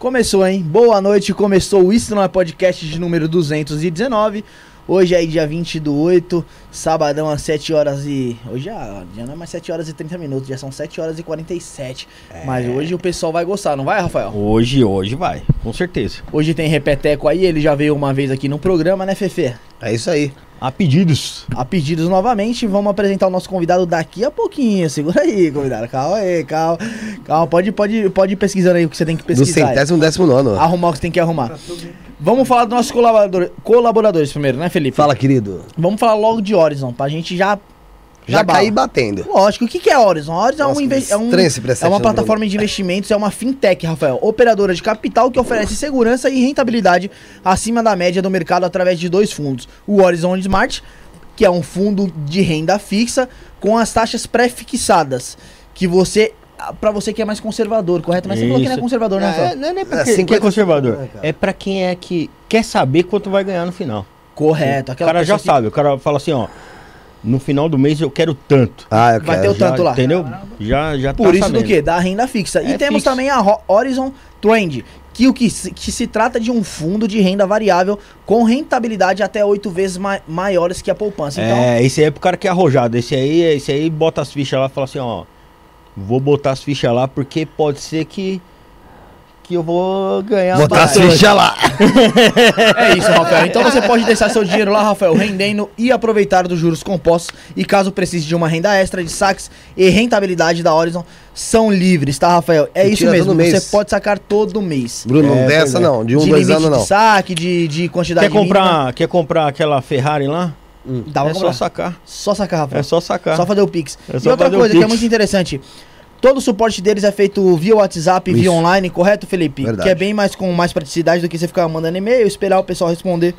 Começou, hein? Boa noite, começou o Isso Não é Podcast de número 219. Hoje é dia 20 do 8, sabadão às 7 horas e. Hoje já, já não é mais 7 horas e 30 minutos, já são 7 horas e 47. É. Mas hoje o pessoal vai gostar, não vai, Rafael? Hoje, hoje vai, com certeza. Hoje tem Repeteco aí, ele já veio uma vez aqui no programa, né, Fefe? É isso aí. Há pedidos. A pedidos novamente, vamos apresentar o nosso convidado daqui a pouquinho. Segura aí, convidado. Calma aí, calma. Calma, pode, pode, pode ir pesquisando aí o que você tem que Do pesquisar. aí. centésimo décimo nono. Arrumar o que você tem que arrumar. Vamos falar dos nossos colaborador, colaboradores primeiro, né, Felipe? Fala, querido. Vamos falar logo de Horizon, pra gente já. Já caí batendo. Lógico, o que, que é Horizon? Horizon Nossa, é, um inve- é, um- é uma plataforma de investimentos, é uma fintech, Rafael. Operadora de capital que oferece segurança e rentabilidade acima da média do mercado através de dois fundos. O Horizon Smart, que é um fundo de renda fixa com as taxas pré-fixadas. Que você. Pra você que é mais conservador, correto? Mas você falou que não é Isso. conservador, né? É, não é nem pra É, quem, quem 50 é conservador. É pra quem é que quer saber quanto vai ganhar no final. Correto. o cara já que sabe, o cara fala assim, ó. No final do mês eu quero tanto. Ah, eu Vai quero. ter o tanto Já, lá. Entendeu? Já, já Por tá isso sabendo. do que? Da renda fixa. e É temos fixo. também a Ho- Horizon Trend, que o que se, que se trata de um fundo de renda variável com rentabilidade até oito vezes ma- maiores que a poupança. Então, É, esse aí é pro cara que é arrojado. Esse aí, esse aí bota as fichas lá e fala assim, ó. Vou botar as fichas lá porque pode ser que. Que eu vou ganhar Botar as fichas lá. é isso, Rafael. Então você pode deixar seu dinheiro lá, Rafael, rendendo e aproveitar dos juros compostos. E caso precise de uma renda extra de saques e rentabilidade da Horizon, são livres, tá, Rafael? É E isso mesmo. Você pode sacar todo mês. Bruno, não É, dessa é. não. De um, de dois limite anos de não. saque, de, de quantidade Quer comprar, mínima. quer comprar aquela Ferrari lá? Dá pra é só comprar. sacar. Só sacar, Rafael. É só sacar. Só fazer o Pix. É e só outra coisa que é muito interessante. Todo o suporte deles é feito via WhatsApp, via Isso. online, correto, Felipe? Verdade. Que é bem mais com mais praticidade do que você ficar mandando e-mail, esperar o pessoal responder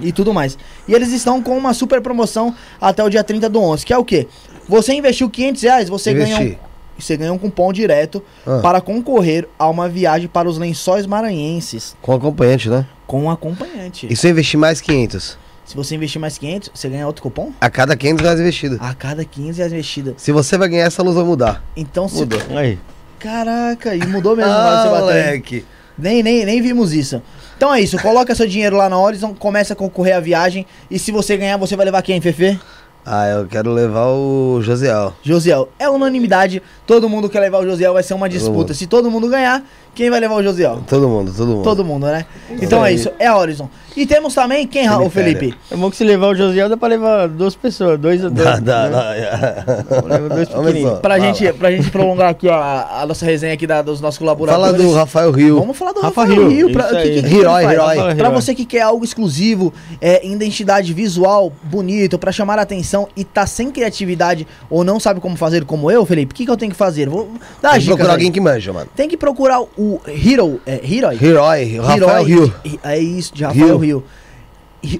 e tudo mais. E eles estão com uma super promoção até o dia 30 do 11, que é o quê? Você investiu 500 reais, você ganha um, você ganha um cupom direto Ah. para concorrer a uma viagem para os lençóis maranhenses Com acompanhante, né? com acompanhante. E se eu investir mais 500? Se você investir mais 500, você ganha outro cupom? A cada 500 reais investido. A cada 15 reais investida. Se você vai ganhar, essa luz vai mudar. Então, se... Mudou. Aí. Caraca, e mudou mesmo que você? Ah, moleque. Nem, nem, nem vimos isso. Então é isso, coloca seu dinheiro lá na Horizon, começa a concorrer à viagem. E se você ganhar, você vai levar quem, Fefe? Ah, eu quero levar o Josiel. Josiel. É unanimidade, todo mundo quer levar o Josiel, vai ser uma disputa. Se todo mundo ganhar, quem vai levar o Josiel? Todo mundo, todo mundo. Todo mundo, né? Então é isso, é a Horizon. E temos também quem, o. Felipe? É bom que se levar o Josiel dá pra levar duas pessoas, dois a dois. Dá, dá, né? dá. Leva dois Olha pequenininhos. Pra, Fala. gente, pra gente prolongar aqui ó, a, a nossa resenha aqui da- dos nossos Fala colaboradores. do Rafael Rio. Vamos falar do Rafa Rafael Rio, Rio. pra, que, que, Herói, herói. Pra você que quer algo exclusivo, é, identidade visual, bonito, pra chamar a atenção e tá sem criatividade ou não sabe como fazer como eu, Felipe, o que, que eu tenho que fazer? Vou dar Tem que procurar alguém que manja, mano. Tem que procurar o Hero. É, Heroi? Herói, Rafael Heroi Rio. de- É isso, de Rafael Rio.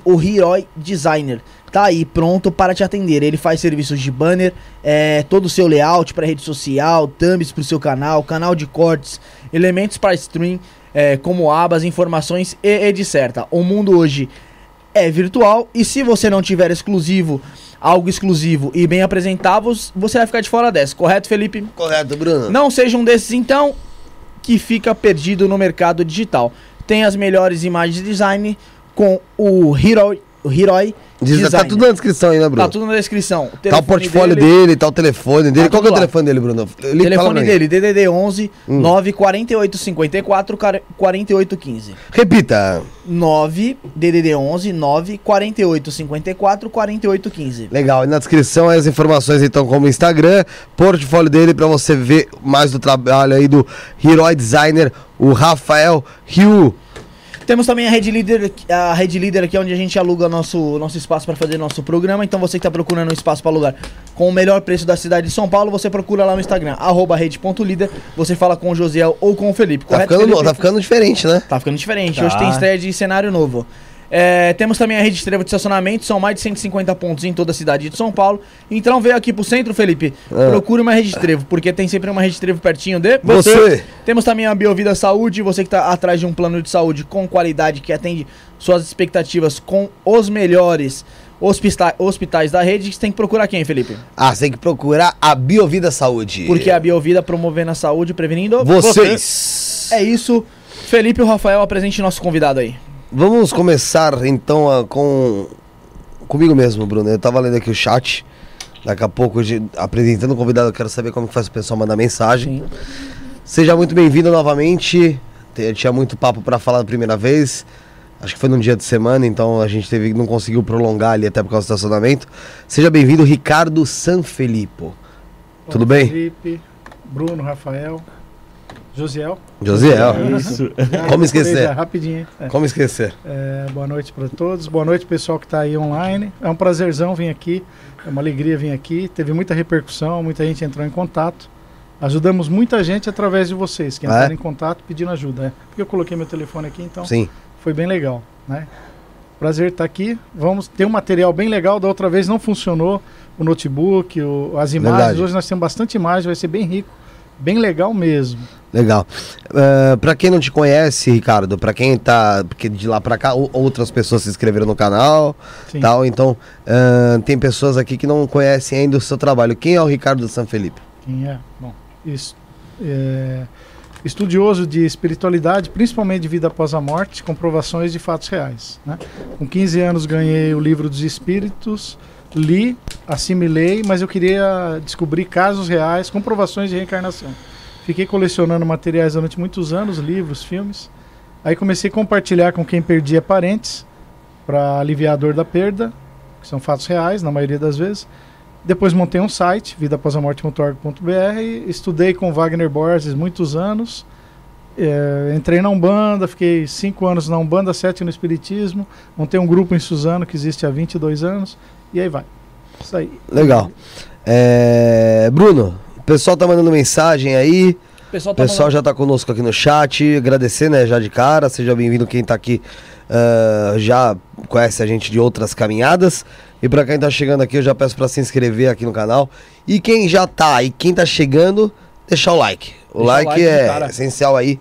O Heroi Designer. tá aí pronto para te atender. Ele faz serviços de banner, é, todo o seu layout para rede social, thumbs para o seu canal, canal de cortes, elementos para stream, é, como abas, informações e etc. O mundo hoje é virtual e se você não tiver exclusivo, algo exclusivo e bem apresentável, você vai ficar de fora dessa, correto, Felipe? Correto, Bruno. Não seja um desses então que fica perdido no mercado digital. Tem as melhores imagens de design com o Hero, o Heroi Diz, tá Designer. tudo na descrição aí, né, Bruno? Tá tudo na descrição. Tá o portfólio dele, tá o telefone dele. Tá Qual que é o telefone dele, Bruno? Ele Telefone dele, DDD 11 Hum. 94854 4815. Repita. 9 DDD 11 94854 4815. Legal, e na descrição as informações então como o Instagram, portfólio dele pra você ver mais do trabalho aí do Herói Designer, o Rafael Rio. Temos também a Rede Líder, a Rede Líder aqui onde a gente aluga nosso, nosso espaço para fazer nosso programa. Então você que está procurando um espaço para alugar com o melhor preço da cidade de São Paulo, você procura lá no Instagram, arroba rede.líder, você fala com o Josiel ou com o Felipe, Tá correto, ficando, Felipe? tá ficando diferente, né? Tá ficando diferente. Tá. Hoje tem estreia de cenário novo. É, temos também a rede de trevo de estacionamento, são mais de 150 pontos em toda a cidade de São Paulo. Então veio aqui pro centro, Felipe, Ah. procure uma rede de trevo, porque tem sempre uma rede de trevo pertinho de Você. Temos também a Biovida Saúde, você que tá atrás de um plano de saúde com qualidade que atende suas expectativas com os melhores hospita- hospitais da rede, você tem que procurar quem, Felipe? Ah, você tem que procurar a Biovida Saúde. Porque a Biovida promovendo a saúde, prevenindo Vocês. É isso. Felipe e o Rafael, apresente nosso convidado aí. Vamos começar então a- com comigo mesmo, Bruno. Eu tava lendo aqui o chat. Daqui a pouco, de- apresentando o convidado, eu quero saber como que faz o pessoal mandar mensagem. Sim. Seja muito bem-vindo novamente. Te- Tinha muito papo pra falar da primeira vez. Acho que foi num dia de semana, então a gente teve, não conseguiu prolongar ali até por causa do estacionamento. Seja bem-vindo, Ricardo Sanfilippo. Tudo bem? Felipe, Bruno, Rafael, Josiel. Josiel. Isso. Já Como esquecer? Rapidinho. É. Como esquecer? É, boa noite para todos. Boa noite, pessoal que está aí online. É um prazerzão vir aqui. É uma alegria vir aqui. Teve muita repercussão, muita gente entrou em contato. Ajudamos muita gente através de vocês que Ah, entraram é? em contato pedindo ajuda. É. Porque eu coloquei meu telefone aqui, então Sim. foi bem legal. Né? Prazer estar aqui. Vamos ter um material bem legal. Da outra vez não funcionou o notebook, o- as imagens. Verdade. Hoje nós temos bastante imagem, vai ser bem rico. Bem legal mesmo. Legal. Uh, para quem não te conhece, Ricardo, pra quem tá. Porque de lá pra cá, ou- outras pessoas se inscreveram no canal Sim. tal. Então, uh, tem pessoas aqui que não conhecem ainda o seu trabalho. Quem é o Ricardo Sanfelipe? Quem é? Bom, isso, é, estudioso de espiritualidade, principalmente de vida após a morte, comprovações de fatos reais. Né? Com 15 anos ganhei o livro dos Espíritos, li, assimilei, mas eu queria descobrir casos reais, comprovações de reencarnação. Fiquei colecionando materiais durante muitos anos, livros, filmes. Aí comecei a compartilhar com quem perdia parentes, para aliviar a dor da perda, que são fatos reais, na maioria das vezes. Depois montei um site, vidaaposamorte.org.br, estudei com Wagner Borges muitos anos, eh, entrei na Umbanda, fiquei cinco anos na Umbanda, sete no Espiritismo, montei um grupo em Suzano que existe há 22 anos, e aí vai. Isso aí. Legal. É, Bruno, o pessoal tá mandando mensagem aí. O pessoal tá pessoal já tá conosco aqui no chat. Agradecer, né, já de cara. Seja bem-vindo quem tá aqui. ah, já conhece a gente de outras caminhadas. E pra quem tá chegando aqui, eu já peço pra se inscrever aqui no canal. E quem já tá e quem tá chegando, deixar o like. O Deixar o like, like é cara. essencial aí.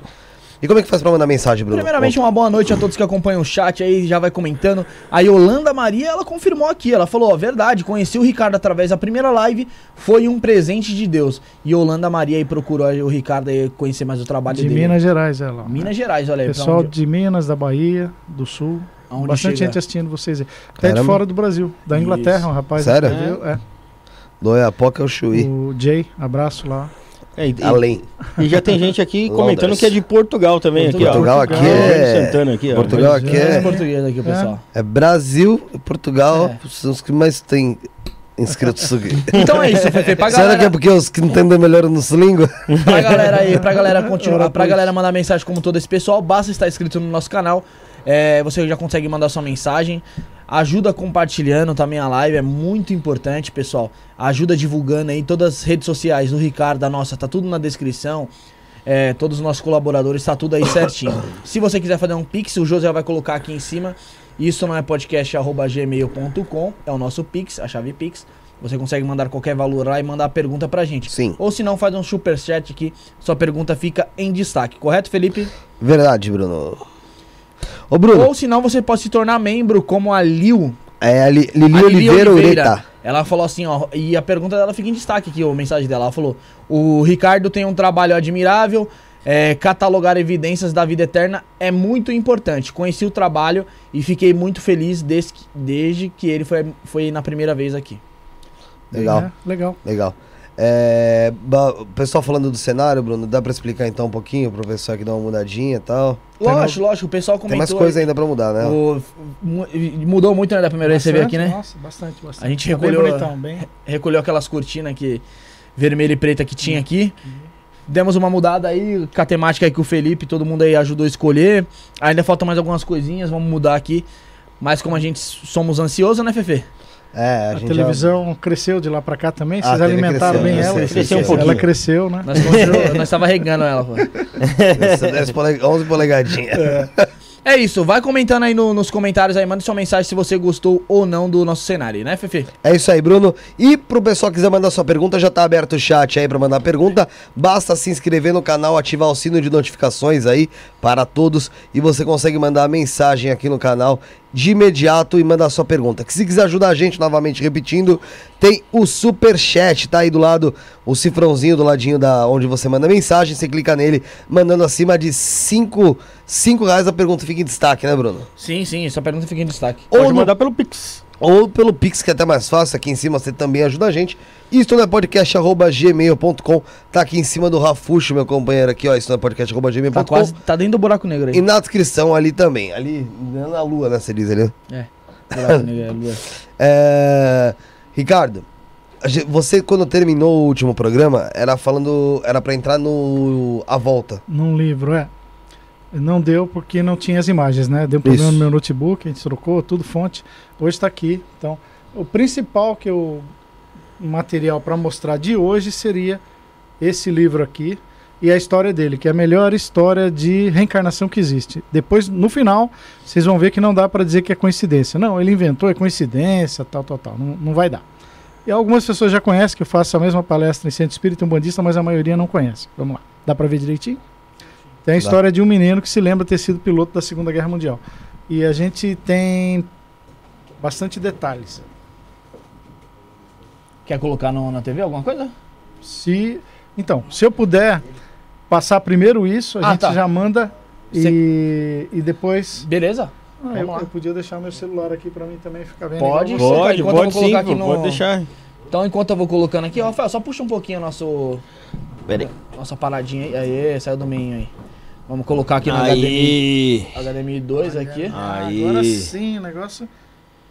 E como é que faz pra mandar mensagem, Bruno? Primeiramente, uma boa noite a todos que acompanham o chat aí, já vai comentando. A Yolanda Maria, ela confirmou aqui, ela falou, ó, verdade, conheci o Ricardo através da primeira live, foi um presente de Deus. E Yolanda Maria aí procurou o Ricardo aí conhecer mais o trabalho De dele. Minas Gerais, ela. Minas Gerais, olha aí. Pessoal onde- de Minas, da Bahia, do Sul. aonde Bastante chega. gente assistindo vocês aí. Até Caramba. de fora do Brasil, da Inglaterra, Isso. um rapaz. Sério? escreveu, É. Doiapoca é o Chuí. O Jay, abraço lá. É, e, Além. e já tem gente aqui comentando que é de Portugal também. Portugal aqui, ó. aqui é- Santana aqui, ó. Portugal aqui é. É é. português aqui, o pessoal. É Brasil e Portugal É. são os que mais tem inscritos aqui. Então é isso, Fefe. Pra Será que é galera, porque os que entendem melhor a nossa língua? pra galera aí, pra galera continuar, pra galera mandar mensagem como todo esse pessoal, basta estar inscrito no nosso canal. É, você já consegue mandar sua mensagem. Ajuda compartilhando também a live, é muito importante, pessoal. Ajuda divulgando aí todas as redes sociais do Ricardo, da nossa, tá tudo na descrição. É, todos os nossos colaboradores, tá tudo aí certinho. Se você quiser fazer um pix, o José vai colocar aqui em cima. Isso não é podcast.gmail.com, é o nosso Pix, a chave Pix. Você consegue mandar qualquer valor lá e mandar a pergunta pra gente. Sim. Ou se não, faz um superchat aqui, sua pergunta fica em destaque, correto, Felipe? Verdade, Bruno. Ô, Bruno, Ou se não, você pode se tornar membro, como a Lil. é a Li- Lili a Lili Oliveira Ureta. Ela falou assim, ó, e a pergunta dela fica em destaque aqui, a mensagem dela. Ela falou: O Ricardo tem um trabalho admirável, é, catalogar evidências da vida eterna é muito importante. Conheci o trabalho e fiquei muito feliz desde que, desde que ele foi, foi na primeira vez aqui. Legal, É, legal. legal. É, o pessoal falando do cenário, Bruno, dá pra explicar então um pouquinho pro pessoal aqui dar uma mudadinha e tal? Lógico, lógico, o pessoal comentou. Tem mais coisa ainda pra mudar, né? o- mu- mudou muito né, da primeira vez que você veio aqui, né? Nossa, bastante, bastante. A gente Tá bem recolheu- bonitão, bem. recolheu aquelas cortinas que vermelha e preta que tinha aqui. Demos uma mudada aí com a temática aí que o Felipe, todo mundo aí ajudou a escolher. Ainda faltam mais algumas coisinhas, vamos mudar aqui. Mas como a gente somos ansiosos, né, Fefe? É, a, A, gente televisão cresceu de lá pra cá também. Ah, Vocês alimentaram cresceu, bem né? ela. Cresceu, cresceu um Ela pouquinho. cresceu, né? Nós, nós tava regando ela. pô. já... 10 pole- 11 polegadinhas. É isso, vai comentando aí no- nos comentários aí, manda sua mensagem se você gostou ou não do nosso cenário, né, Fefe? É isso aí, Bruno. E pro pessoal que quiser mandar sua pergunta, já tá aberto o chat aí pra mandar pergunta. Basta se inscrever no canal, ativar o sino de notificações aí para todos e você consegue mandar a mensagem aqui no canal de imediato e mandar sua pergunta. Que se quiser ajudar a gente, novamente repetindo, tem o super chat, tá aí do lado, o cifrãozinho do ladinho da onde você manda mensagem, você clica nele, mandando acima de 5 cinco reais a pergunta fica em destaque, né, Bruno? Sim, sim, sua pergunta fica em destaque. Ou Pode no mandar pelo Pix. ou pelo Pix, que é até mais fácil, aqui em cima você também ajuda a gente. Isso não é podcast.gmail.com. Tá aqui em cima do Rafuxo, meu companheiro aqui, ó. Isso não é Tá podcast.gmail.com. quase, tá dentro do buraco negro aí. E na descrição ali também. Ali na lua, né? Você diz ali. É, buraco negro, é, lua. É... Ricardo, a gen- você quando terminou o último programa, era falando. Era pra entrar no. A volta. Num livro, é. Não deu porque não tinha as imagens, né? Deu um problema Isso. no meu notebook, a gente trocou, tudo fonte. Hoje está aqui. Então, o principal que eu material para mostrar de hoje seria esse livro aqui e a história dele, que é a melhor história de reencarnação que existe. Depois, no final, vocês vão ver que não dá para dizer que é coincidência. Não, ele inventou, é coincidência, tal, tal, tal. Não, não vai dar. E algumas pessoas já conhecem que eu faço a mesma palestra em Centro Espírita Umbandista, mas a maioria não conhece. Vamos lá. Dá para ver direitinho? Tem a história de um menino que se lembra ter sido piloto da Segunda Guerra Mundial. E a gente tem bastante detalhes. Quer colocar no- na TV alguma coisa? Se então, se eu puder passar primeiro isso, a Ah, gente tá. já manda e, e depois. Beleza? Ah, eu, eu podia deixar meu celular aqui para mim também ficar vendo. Pode. você. Pode, enquanto eu pode vou sim, colocar aqui pô, no- pode deixar. Então, enquanto eu vou colocando aqui, ó, Rafael, só puxa um pouquinho o nosso, Pera aí. nossa paradinha aí. Aê, saiu do meio aí. Vamos colocar aqui no HDMI, Aí. HDMI 2 aqui. Aí. Agora sim, o negócio.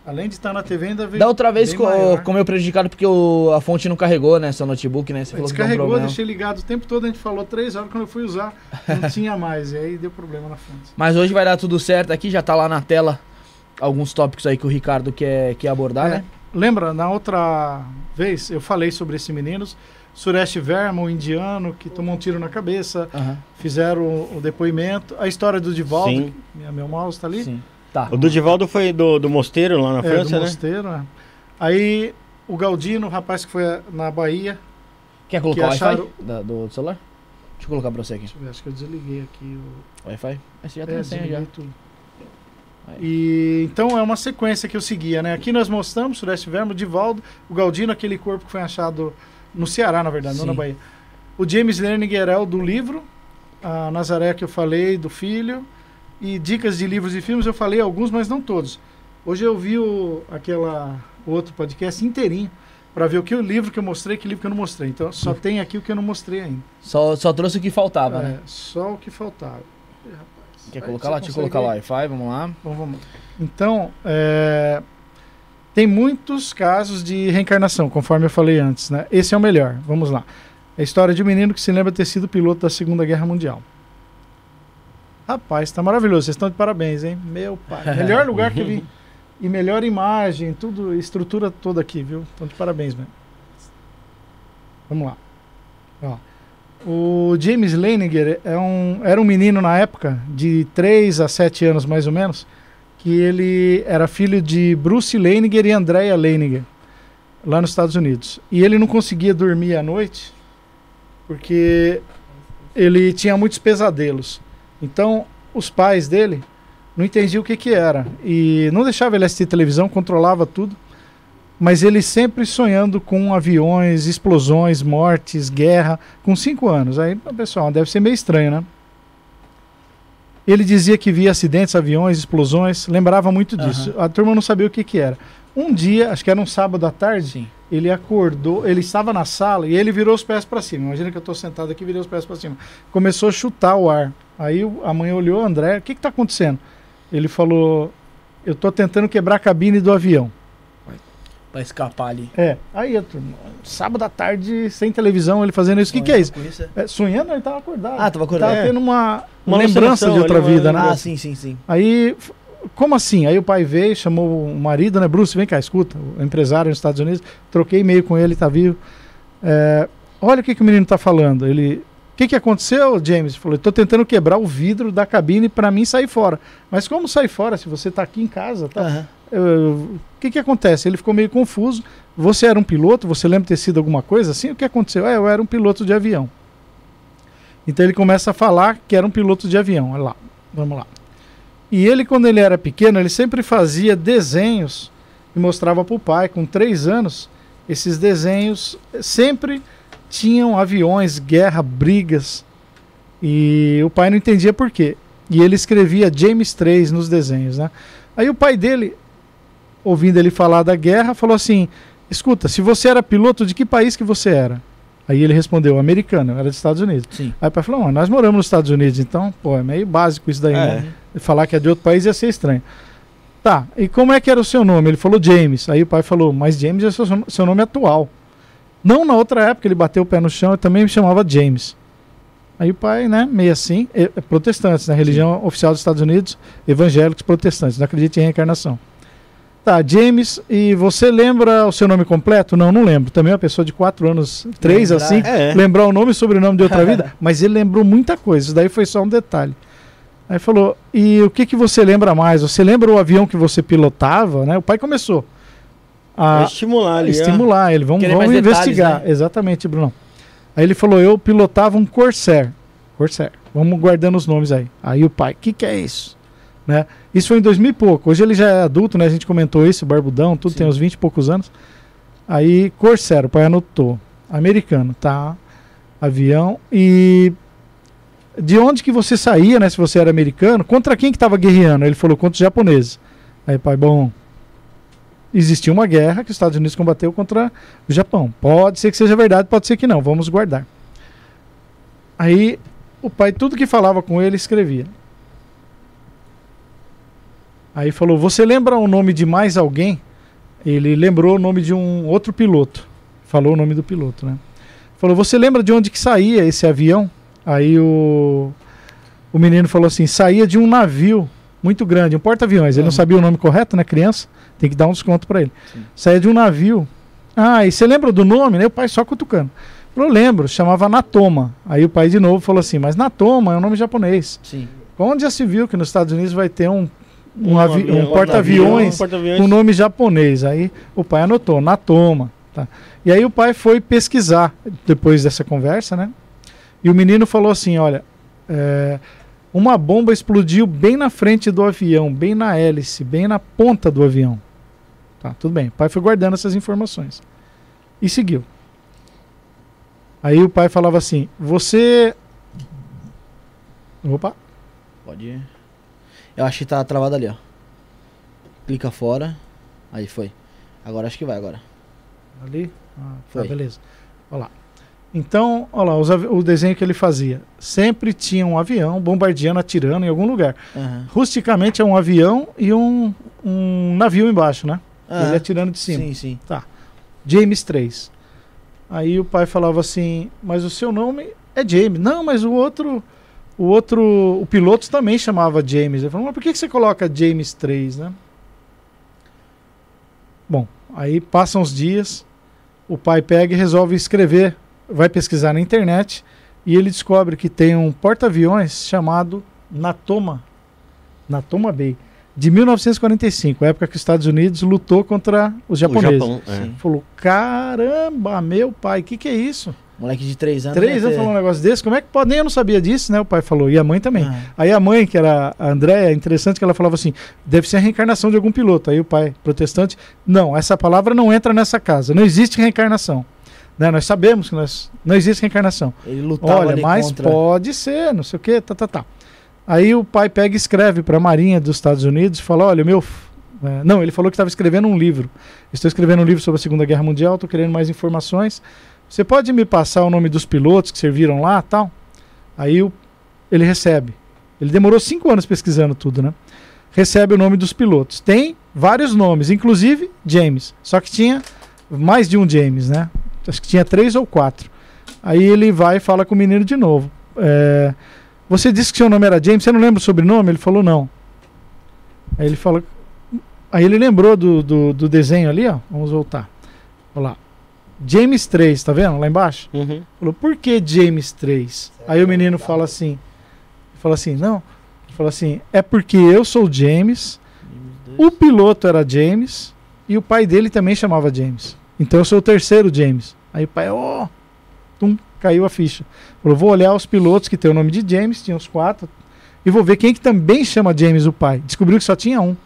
Além de estar na TV, ainda veio. Da outra vez bem co- maior. comeu prejudicado porque o- a fonte não carregou, né? Seu notebook, né? Você falou que um Descarregou, problema. deixei ligado o tempo todo, a gente falou três horas, quando eu fui usar, não tinha mais, e aí deu problema na fonte. Mas hoje vai dar tudo certo aqui, já tá lá na tela alguns tópicos aí que o Ricardo quer, quer abordar, É, né? Lembra, na outra vez eu falei sobre esse menino, Suresh Verma, um indiano que tomou um tiro na cabeça, Aham, fizeram o, o depoimento, a história do Divaldo, Sim. que minha, meu mouse está ali, sim. Tá. O do Divaldo foi do, do Mosteiro lá na é, França, do né? mosteiro. é. Aí o Galdino, o rapaz que foi na Bahia, Quer colocar que o Wi-Fi acharam- da- do celular? Deixa eu colocar pra você aqui. deixa eu ver, acho que eu desliguei aqui o... Wi-Fi? Esse já tem É, senha já. tudo. E, então é uma sequência que eu seguia, né? Aqui nós mostramos Sureste Vermo, Divaldo, o Galdino, aquele corpo que foi achado no Ceará, na verdade, não Sim. na Bahia. O James Lerninger é o do livro, a Nazaré que eu falei, do filho, e dicas de livros e filmes eu falei alguns, mas não todos. Hoje eu vi o, aquela, outro podcast inteirinho, para ver o que o livro que eu mostrei, que livro que eu não mostrei. Então só tem aqui o que eu não mostrei ainda. Só, só trouxe o que faltava, né? É, só o que faltava. Rapaz. Quer colocar lá? Deixa eu colocar lá? Wi-Fi, vamos lá. Então, vamos. Então, é, tem muitos casos de reencarnação, conforme eu falei antes, né? Esse é o melhor. Vamos lá. É a história de um menino que se lembra ter sido piloto da Segunda Guerra Mundial. Rapaz, tá maravilhoso. Vocês estão de parabéns, hein? Meu pai. Melhor lugar que eu vi. E melhor imagem, tudo, estrutura toda aqui, viu? Estão de parabéns, mesmo. Vamos lá. Ó. O James Leininger é um, era um menino na época, de 3 a 7 anos mais ou menos, que ele era filho de Bruce Leininger e Andrea Leininger, lá nos Estados Unidos. E ele não conseguia dormir à noite porque ele tinha muitos pesadelos. Então, os pais dele não entendiam o que que era e não deixava ele assistir televisão, controlava tudo. Mas ele sempre sonhando com aviões, explosões, mortes, guerra, com cinco anos. Aí, pessoal, deve ser meio estranho, né? Ele dizia que via acidentes, aviões, explosões, lembrava muito disso. A turma não sabia o que, que era. Um dia, acho que era um sábado à tarde, Sim. Ele acordou, ele estava na sala e ele virou os pés para cima. Imagina que eu estou sentado aqui e virei os pés para cima. Começou a chutar o ar. Aí a mãe olhou, André, o que está acontecendo? Ele falou, eu estou tentando quebrar a cabine do avião. Pra escapar ali. É, aí sábado à tarde, sem televisão, ele fazendo isso. O que, que é isso? Isso é- É, sonhando, ele estava acordado. Ah, tava acordado. Tava É. tendo uma, Uma lembrança alucinação de outra uma vida, né? Ah, sim, sim, sim. Aí, como assim? Aí o pai veio, chamou o marido, né? Bruce, vem cá, escuta, o empresário nos Estados Unidos, troquei e-mail com ele, tá vivo. É, olha o que, que o menino tá falando. Ele. O que, que aconteceu, James? Ele falou: tô tentando quebrar o vidro da cabine para mim sair fora. Mas como sair fora se você tá aqui em casa? Tá? Eu- O que, que acontece? Ele ficou meio confuso. Você era um piloto? Você lembra ter sido alguma coisa assim? O que aconteceu? É, eu era um piloto de avião. Então ele começa a falar que era um piloto de avião. Olha lá, vamos lá. E ele, quando ele era pequeno, ele sempre fazia desenhos e mostrava para o pai, com três anos. Esses desenhos sempre tinham aviões, guerra, brigas. E o pai não entendia por quê. E ele escrevia James 3 nos desenhos, né? Aí o pai dele, ouvindo ele falar da guerra, falou assim: Escuta, se você era piloto, de que país que você era? Aí ele respondeu: Americano, era dos Estados Unidos. Sim. Aí o pai falou: "Mas nós moramos nos Estados Unidos, então, pô, é meio básico isso daí, É. né? Falar que é de outro país ia ser estranho. Tá, e como é que era o seu nome? Ele falou James. Aí o pai falou: Mas James é seu, seu nome atual. Não na outra época, ele bateu o pé no chão e também me chamava James. Aí o pai, né, meio assim, é, protestantes, né? Religião oficial dos Estados Unidos, evangélicos protestantes, não acredita em reencarnação. Tá, James, e você lembra o seu nome completo? Não, não lembro. Também uma pessoa de 4 anos, 3 a Lembrar. 5, É. lembrar o nome e sobrenome de outra vida, mas ele lembrou muita coisa. Isso daí foi só um detalhe. Aí falou: "E o que que você lembra mais? Você lembra o avião que você pilotava, né?" O pai começou a estimular ali. estimular ele, vamos, vamos mais detalhes, investigar. né? Exatamente, Bruno. Aí ele falou: "Eu pilotava um Corsair". Corsair. Vamos guardando os nomes aí. Aí o pai: "O que que é isso?" Né? Isso foi em 2000 e pouco. Hoje ele já é adulto, né? A gente comentou isso, barbudão, tudo Sim. tem uns 20 e poucos anos. Aí Corsair, o pai anotou. Americano, tá? Avião e de onde que você saía, né? Se você era americano, contra quem que estava guerreando? Ele falou contra os japoneses. Aí, pai, bom, existia uma guerra que os Estados Unidos combateu contra o Japão. Pode ser que seja verdade, pode ser que não. Vamos guardar. Aí, o pai, tudo que falava com ele, escrevia. Aí falou: Você lembra o nome de mais alguém? Ele lembrou o nome de um outro piloto. Falou o nome do piloto, né? Falou: Você lembra de onde que saía esse avião? Aí o, o menino falou assim: Saía de um navio muito grande, um porta-aviões. Ele não sabia o nome correto, né? Criança. Tem que dar um desconto para ele. Sim. Saía de um navio. Ah, e você lembra do nome, né? O pai só cutucando. Falou: Lembro, chamava Natoma. Aí o pai de novo falou assim: Mas Natoma é um nome japonês. Sim. Onde já se viu que nos Estados Unidos vai ter um, um, Um avi- um um porta-aviões porta-aviões. com nome japonês? Aí o pai anotou, Natoma. Tá? E aí o pai foi pesquisar depois dessa conversa, né? E o menino falou assim: olha, é, uma bomba explodiu bem na frente do avião, bem na hélice, bem na ponta do avião. Tá, tudo bem. O pai foi guardando essas informações. E seguiu. Aí o pai falava assim: Você. Opa, Pode ir. Eu acho que tá travado ali, ó. Clica fora. Aí foi. Agora acho que vai agora. Ali? Ah, tá, Foi. beleza. Olha lá. Então, olha lá, os o desenho que ele fazia. Sempre tinha um avião bombardeando, atirando em algum lugar. Aham. Rusticamente é um avião e um, um navio embaixo, né? Aham. Ele atirando de cima. Sim, sim. James 3. Aí o pai falava assim: Mas o seu nome é James. Não, mas o outro. O outro. O piloto também chamava James. Ele falou: Mas por que que você coloca James 3, né? Bom, aí passam os dias. O pai pega e resolve escrever. Vai pesquisar na internet. E ele descobre que tem um porta-aviões chamado Natoma. Natoma Bay. de 1945, a época que os Estados Unidos lutou contra os japoneses. O Japão, é. Falou, caramba, meu pai, o que, que é isso? Moleque de 3 anos. Três né, anos ter- falando um negócio desse, como é que pode? Nem eu não sabia disso, né? O pai falou, e a mãe também. Ah. Aí a mãe, que era a Andréia, interessante que ela falava assim: deve ser a reencarnação de algum piloto. Aí o pai, protestante, não, essa palavra não entra nessa casa, não existe reencarnação. Né? Nós sabemos que nós, não existe reencarnação. Ele lutava Olha, mas contra... pode ser, não sei o que, tá, tá, tá. Aí o pai pega e escreve para a Marinha dos Estados Unidos e fala: olha, meu. f- é, não, ele falou que estava escrevendo um livro. Estou escrevendo um livro sobre a Segunda Guerra Mundial, estou querendo mais informações. Você pode me passar o nome dos pilotos que serviram lá tal? Aí o- ele recebe. Ele demorou cinco anos pesquisando tudo, né? Recebe o nome dos pilotos. Tem vários nomes, inclusive James. Só que tinha mais de um James, né? Acho que tinha três ou quatro. Aí ele vai e fala com o menino de novo. É, você disse que seu nome era James, você não lembra o sobrenome? Ele falou não. Aí ele fala. Aí ele lembrou do, do, do desenho ali, ó. Vamos voltar. Olha lá. James 3, tá vendo? Lá embaixo? Uhum. Falou, por que James 3? Aí o menino fala assim. Fala assim, não. Ele fala assim, é porque eu sou James, o piloto era James e o pai dele também chamava James. Então eu sou o terceiro James. Aí o pai, ó, tum, caiu a ficha. Falou, vou olhar os pilotos que tem o nome de James, tinha os quatro, e vou ver quem que também chama James o pai. Descobriu que só tinha um.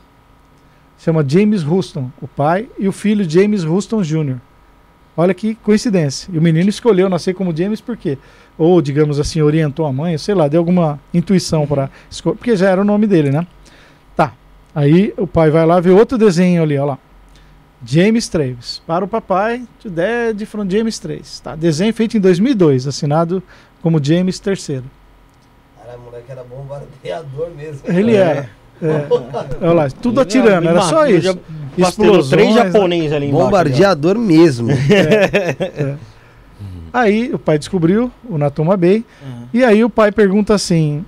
Chama James Houston, o pai, e o filho James Houston Jr. Olha que coincidência. E o menino escolheu nascer como James por quê? Ou, digamos assim, orientou a mãe, sei lá, deu alguma intuição para escolher, porque já era o nome dele, né? Tá. Aí o pai vai lá ver outro desenho ali, ó lá. James Travis. Para o papai, to dad from James 3. Tá? Desenho feito em 2002, assinado como James III. Caralho, o moleque era bombardeador mesmo. Ele era. É. Olha lá, tudo atirando, era só isso. Pastelou três né? japoneses ali embaixo. Bombardeador mesmo. Aí o pai descobriu o Natoma Bay. Aham. E aí o pai pergunta assim: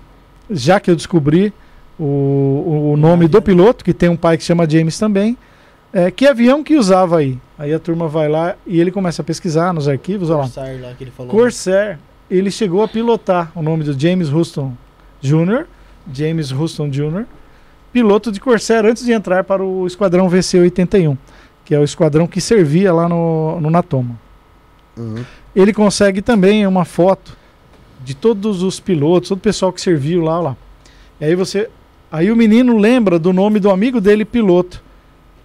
já que eu descobri o, o nome do piloto, que tem um pai que chama James também, é, que avião que usava aí? Aí a turma vai lá e ele começa a pesquisar nos arquivos, olha lá. Corsair lá que ele falou. Corsair, ele chegou a pilotar o nome do James Houston Jr., James Houston Jr., piloto de Corsair antes de entrar para o esquadrão VC-81, que é o esquadrão que servia lá no, no Natoma. Uhum. Ele consegue também uma foto de todos os pilotos, todo o pessoal que serviu lá, lá. E aí você, aí o menino lembra do nome do amigo dele piloto.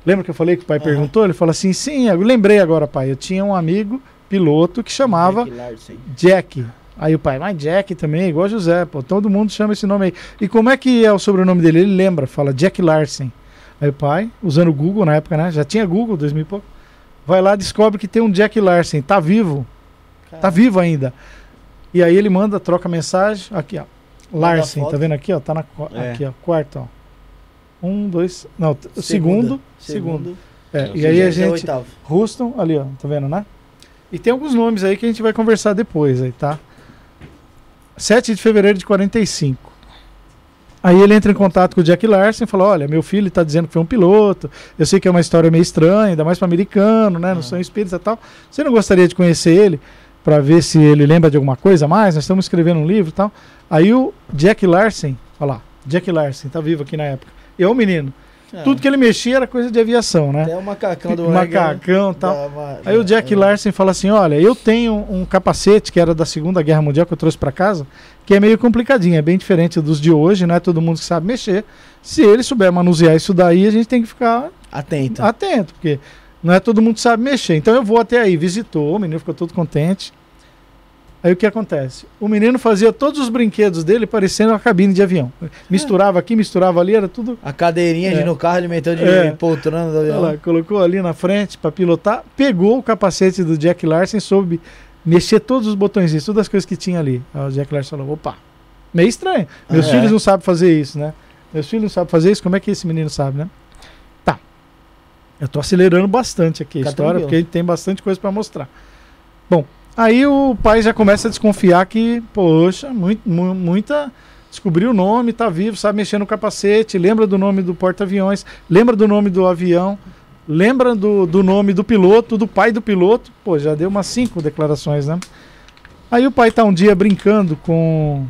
Lembra que eu falei que o pai Aham. perguntou? Ele fala assim: "Sim, eu lembrei agora, pai. Eu tinha um amigo piloto que chamava Jack Larsen. Jack. Aí o pai, mas Jack também, igual José, pô, todo mundo chama esse nome aí. E como é que é o sobrenome dele? Ele lembra, fala Jack Larsen. Aí o pai, usando o Google na época, né? Já tinha Google, 2000 e pouco. Vai lá, descobre que tem um Jack Larsen, tá vivo, tá vivo ainda. E aí ele manda, troca mensagem, aqui ó, Larsen, tá vendo aqui ó, tá na, É. aqui ó, quarto ó. Um, dois, não, t- segundo, segundo. É, e aí a é gente, oitavo. Houston, ali ó, tá vendo, né? E tem alguns nomes aí que a gente vai conversar depois aí, tá? 7 de fevereiro de 45. Aí ele entra em contato com o Jack Larson e fala: Olha, meu filho tá dizendo que foi um piloto. Eu sei que é uma história meio estranha, ainda mais para americano, né? Não Ah. são espíritos e tal. Você não gostaria de conhecer ele para ver se ele lembra de alguma coisa a mais? Nós estamos escrevendo um livro e tal. Aí o Jack Larson, olha lá, Jack Larson, tá vivo aqui na época. E é o menino. Ah, Tudo que ele mexia era coisa de aviação, né? Até o macacão do Macacão e tal. dava- Aí o Jack é. Larson fala assim: Olha, eu tenho um capacete que era da Segunda Guerra Mundial que eu trouxe para casa, que é meio complicadinho, é bem diferente dos de hoje, não é todo mundo que sabe mexer. Se ele souber manusear isso daí, a gente tem que ficar Atento. atento, porque não é todo mundo que sabe mexer. Então eu vou até aí, visitou, o menino ficou todo contente. Aí o que acontece? O menino fazia todos os brinquedos dele parecendo uma cabine de avião. Misturava aqui, misturava ali, era tudo A cadeirinha É. no carro, ele meteu de É. poltrona do avião. lá, colocou ali na frente para pilotar, pegou o capacete do Jack Larson, soube mexer todos os botõezinhos, todas as coisas que tinha ali. Aí o Jack Larson falou: opa, meio estranho. Meus Ah, filhos é? não sabem fazer isso, né? Meus filhos não sabem fazer isso, como é que esse menino sabe, né? Tá. Eu tô acelerando bastante aqui a Fica história, tranquilo. porque gente tem bastante coisa para mostrar. Bom, aí o pai já começa a desconfiar que, poxa, muito, mu- muita. Descobriu o nome, tá vivo, sabe mexer no capacete, lembra do nome do porta-aviões, lembra do nome do avião, lembra do, do nome do piloto, do pai do piloto. Pô, já deu umas cinco declarações, né? Aí o pai tá um dia brincando com.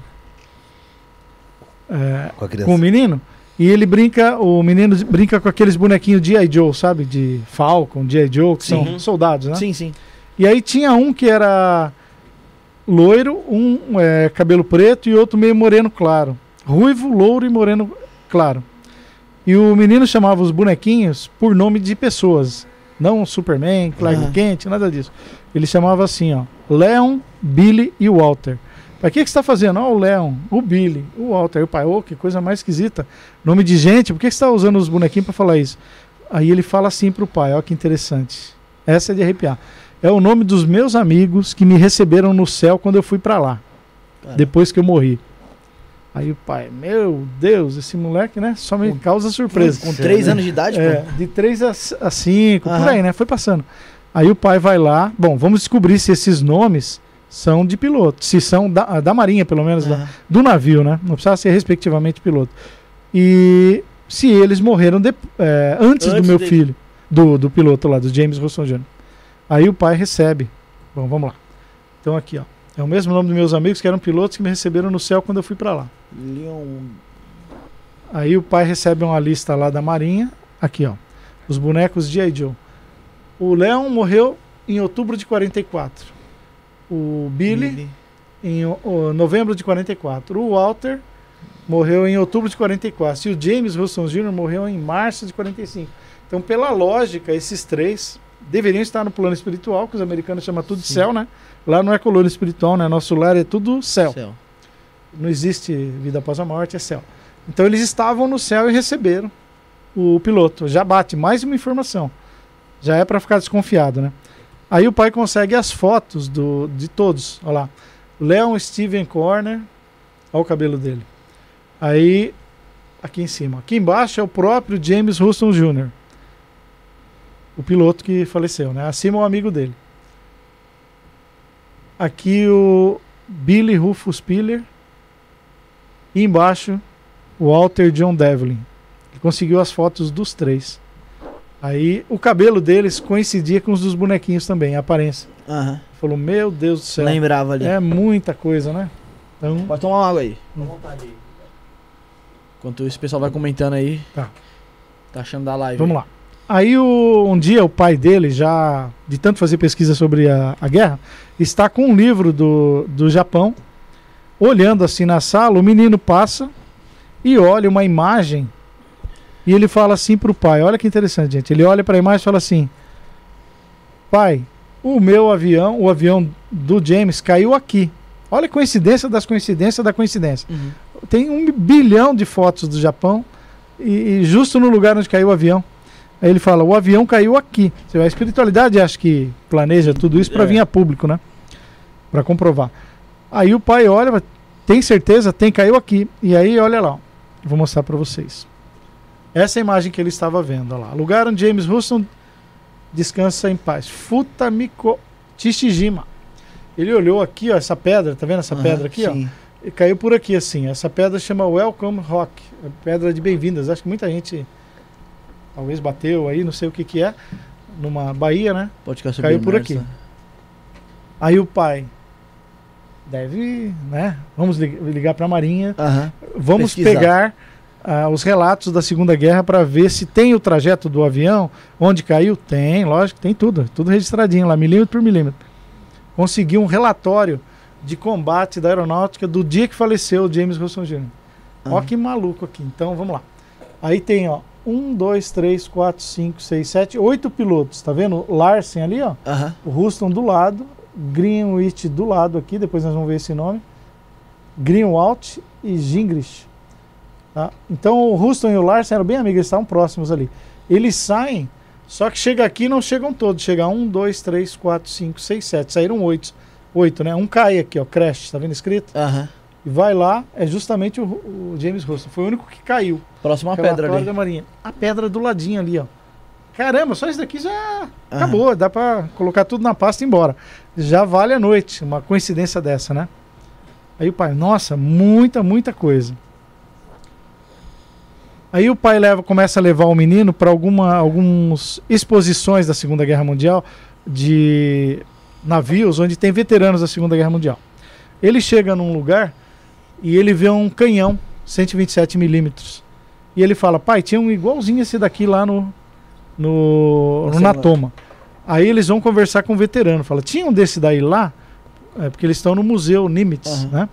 é, Com com o menino E ele brinca, o menino brinca com aqueles bonequinhos de G.I. Joe, sabe? De Falcon, G.I. Joe, que Sim. são soldados, né? Sim, sim. E aí tinha um que era loiro, um é, cabelo preto e outro meio moreno claro. Ruivo, louro e moreno claro. E o menino chamava os bonequinhos por nome de pessoas. Não Superman, Clark Aham. Kent, nada disso. Ele chamava assim, ó. Leon, Billy e Walter. Pra que, que você tá fazendo? Ó, o Leon, o Billy, o Walter. Aí o pai, ô, que coisa mais esquisita. Nome de gente, por que, que você tá usando os bonequinhos pra falar isso? Aí ele fala assim pro pai, ó que interessante. Essa é de arrepiar. É o nome dos meus amigos que me receberam no céu quando eu fui pra lá. Caramba. Depois que eu morri. Aí o pai, meu Deus, esse moleque, né? Só me Com- causa surpresa. Com três anos de idade, É, pô. de 3 a 5, por Aham. aí, né? Foi passando. Aí o pai vai lá, bom, vamos descobrir se esses nomes são de piloto, se são da, da marinha, pelo menos, da- do navio, né? Não precisava ser respectivamente piloto. E se eles morreram de- é, antes, do Antes meu dele. filho, do, do piloto lá, do James Russell Jr. Aí o pai recebe. Bom, vamos lá. Então aqui, ó. É o mesmo nome dos meus amigos que eram pilotos que me receberam no céu quando eu fui pra lá. Leon. Aí o pai recebe uma lista lá da Marinha. Aqui, ó. Os bonecos de Joe. O Leon morreu em outubro de 44. O Billy, em o- novembro de 44. O Walter morreu em outubro de 44. E o James Russell Jr. morreu em março de 45. Então, pela lógica, esses três deveriam estar no plano espiritual, que os americanos chamam tudo de céu, né? Lá não é coluna espiritual, né? Nosso lar é tudo céu. Céu. Não existe vida após a morte, é céu. Então eles estavam no céu e receberam o piloto. Já bate mais uma informação. Já é para ficar desconfiado, né? Aí o pai consegue as fotos do, de todos. Olha lá. Leon Steven Corner. Olha o cabelo dele. Aí, aqui em cima. Aqui embaixo é o próprio James Houston Jr. O piloto que faleceu, né? Acima o amigo dele. Aqui o Billy Rufus Piller. E embaixo, o Walter John Devlin. Ele conseguiu as fotos dos três. Aí o cabelo deles coincidia com os dos bonequinhos também, a aparência. Aham. Falou, meu Deus do céu. Lembrava ali. É muita coisa, né? Então, Pode tomar uma água aí. Enquanto isso, o pessoal vai comentando aí. Tá. Tá achando da live. vamos lá. Aí o- um dia o pai dele, já de tanto fazer pesquisa sobre a, a guerra, está com um livro do, do Japão, olhando assim na sala, o menino passa e olha uma imagem e ele fala assim pro pai, olha que interessante, gente. Ele olha para a imagem e fala assim: "Pai, o meu avião, o avião do James caiu aqui. Olha a coincidência das coincidências da coincidência. Uhum. Tem um bilhão de fotos do Japão e, e justo no lugar onde caiu o avião. Aí ele fala: o avião caiu aqui. A espiritualidade acho que planeja tudo isso para É. vir a público, né? Para comprovar. Aí o pai olha, tem certeza? Tem, caiu aqui. E aí, olha lá, ó. vou mostrar para vocês. Essa é a imagem que ele estava vendo, olha lá. Lugar onde James Houston descansa em paz. Futamiko Tishijima. Ele olhou aqui, ó, essa pedra, tá vendo essa Aham, pedra aqui, ó? sim. E caiu por aqui, assim. Essa pedra chama Welcome Rock. É pedra de bem-vindas. Acho que muita gente talvez bateu aí, não sei o que que é. Numa Bahia, né? Pode ficar Caiu por aqui. nessa. Aí o pai deve, né? Vamos lig- ligar para a Marinha. Vamos Pesquisar. pegar ah, os relatos da Segunda Guerra para ver se tem o trajeto do avião, onde caiu. Tem, lógico, tem tudo. Tudo registradinho lá, milímetro por milímetro. Conseguiu um relatório de combate da aeronáutica do dia que faleceu o James Wilson Jr. Ó Ah. que maluco aqui. Então vamos lá. Aí tem, ó, um, dois, três, quatro, cinco, seis, sete, oito pilotos. Tá vendo? Larsen ali, ó. Aham. O Houston do lado, Greenwich do lado aqui, depois nós vamos ver esse nome. Greenwald e Gingrich. Tá? Então o Houston e o Larsen eram bem amigos, eles estavam próximos ali. Eles saem, só que chega aqui não chegam todos. Chega um, dois, três, quatro, cinco, seis, sete. Saíram oito. Oito, né? Um cai aqui, ó, crash, tá vendo escrito? Aham. E vai lá, é justamente o, o James Houston. Foi o único que caiu. Próxima pedra ali. da Marinha. A pedra do ladinho ali, ó. Caramba, só isso daqui já acabou. Dá pra colocar tudo na pasta e ir embora. Já vale a noite, uma coincidência dessa, né? Aí o pai, nossa, muita, muita coisa. Aí o pai leva, começa a levar o menino para alguma algumas exposições da Segunda Guerra Mundial de navios onde tem veteranos da Segunda Guerra Mundial. Ele chega num lugar e ele vê um canhão 127 milímetros E ele fala, pai, tinha um igualzinho esse daqui lá no, no, no Natoma. Aí eles vão conversar com o veterano. Fala, tinha um desse daí lá? É, porque eles estão no museu Nimitz, Aham. né?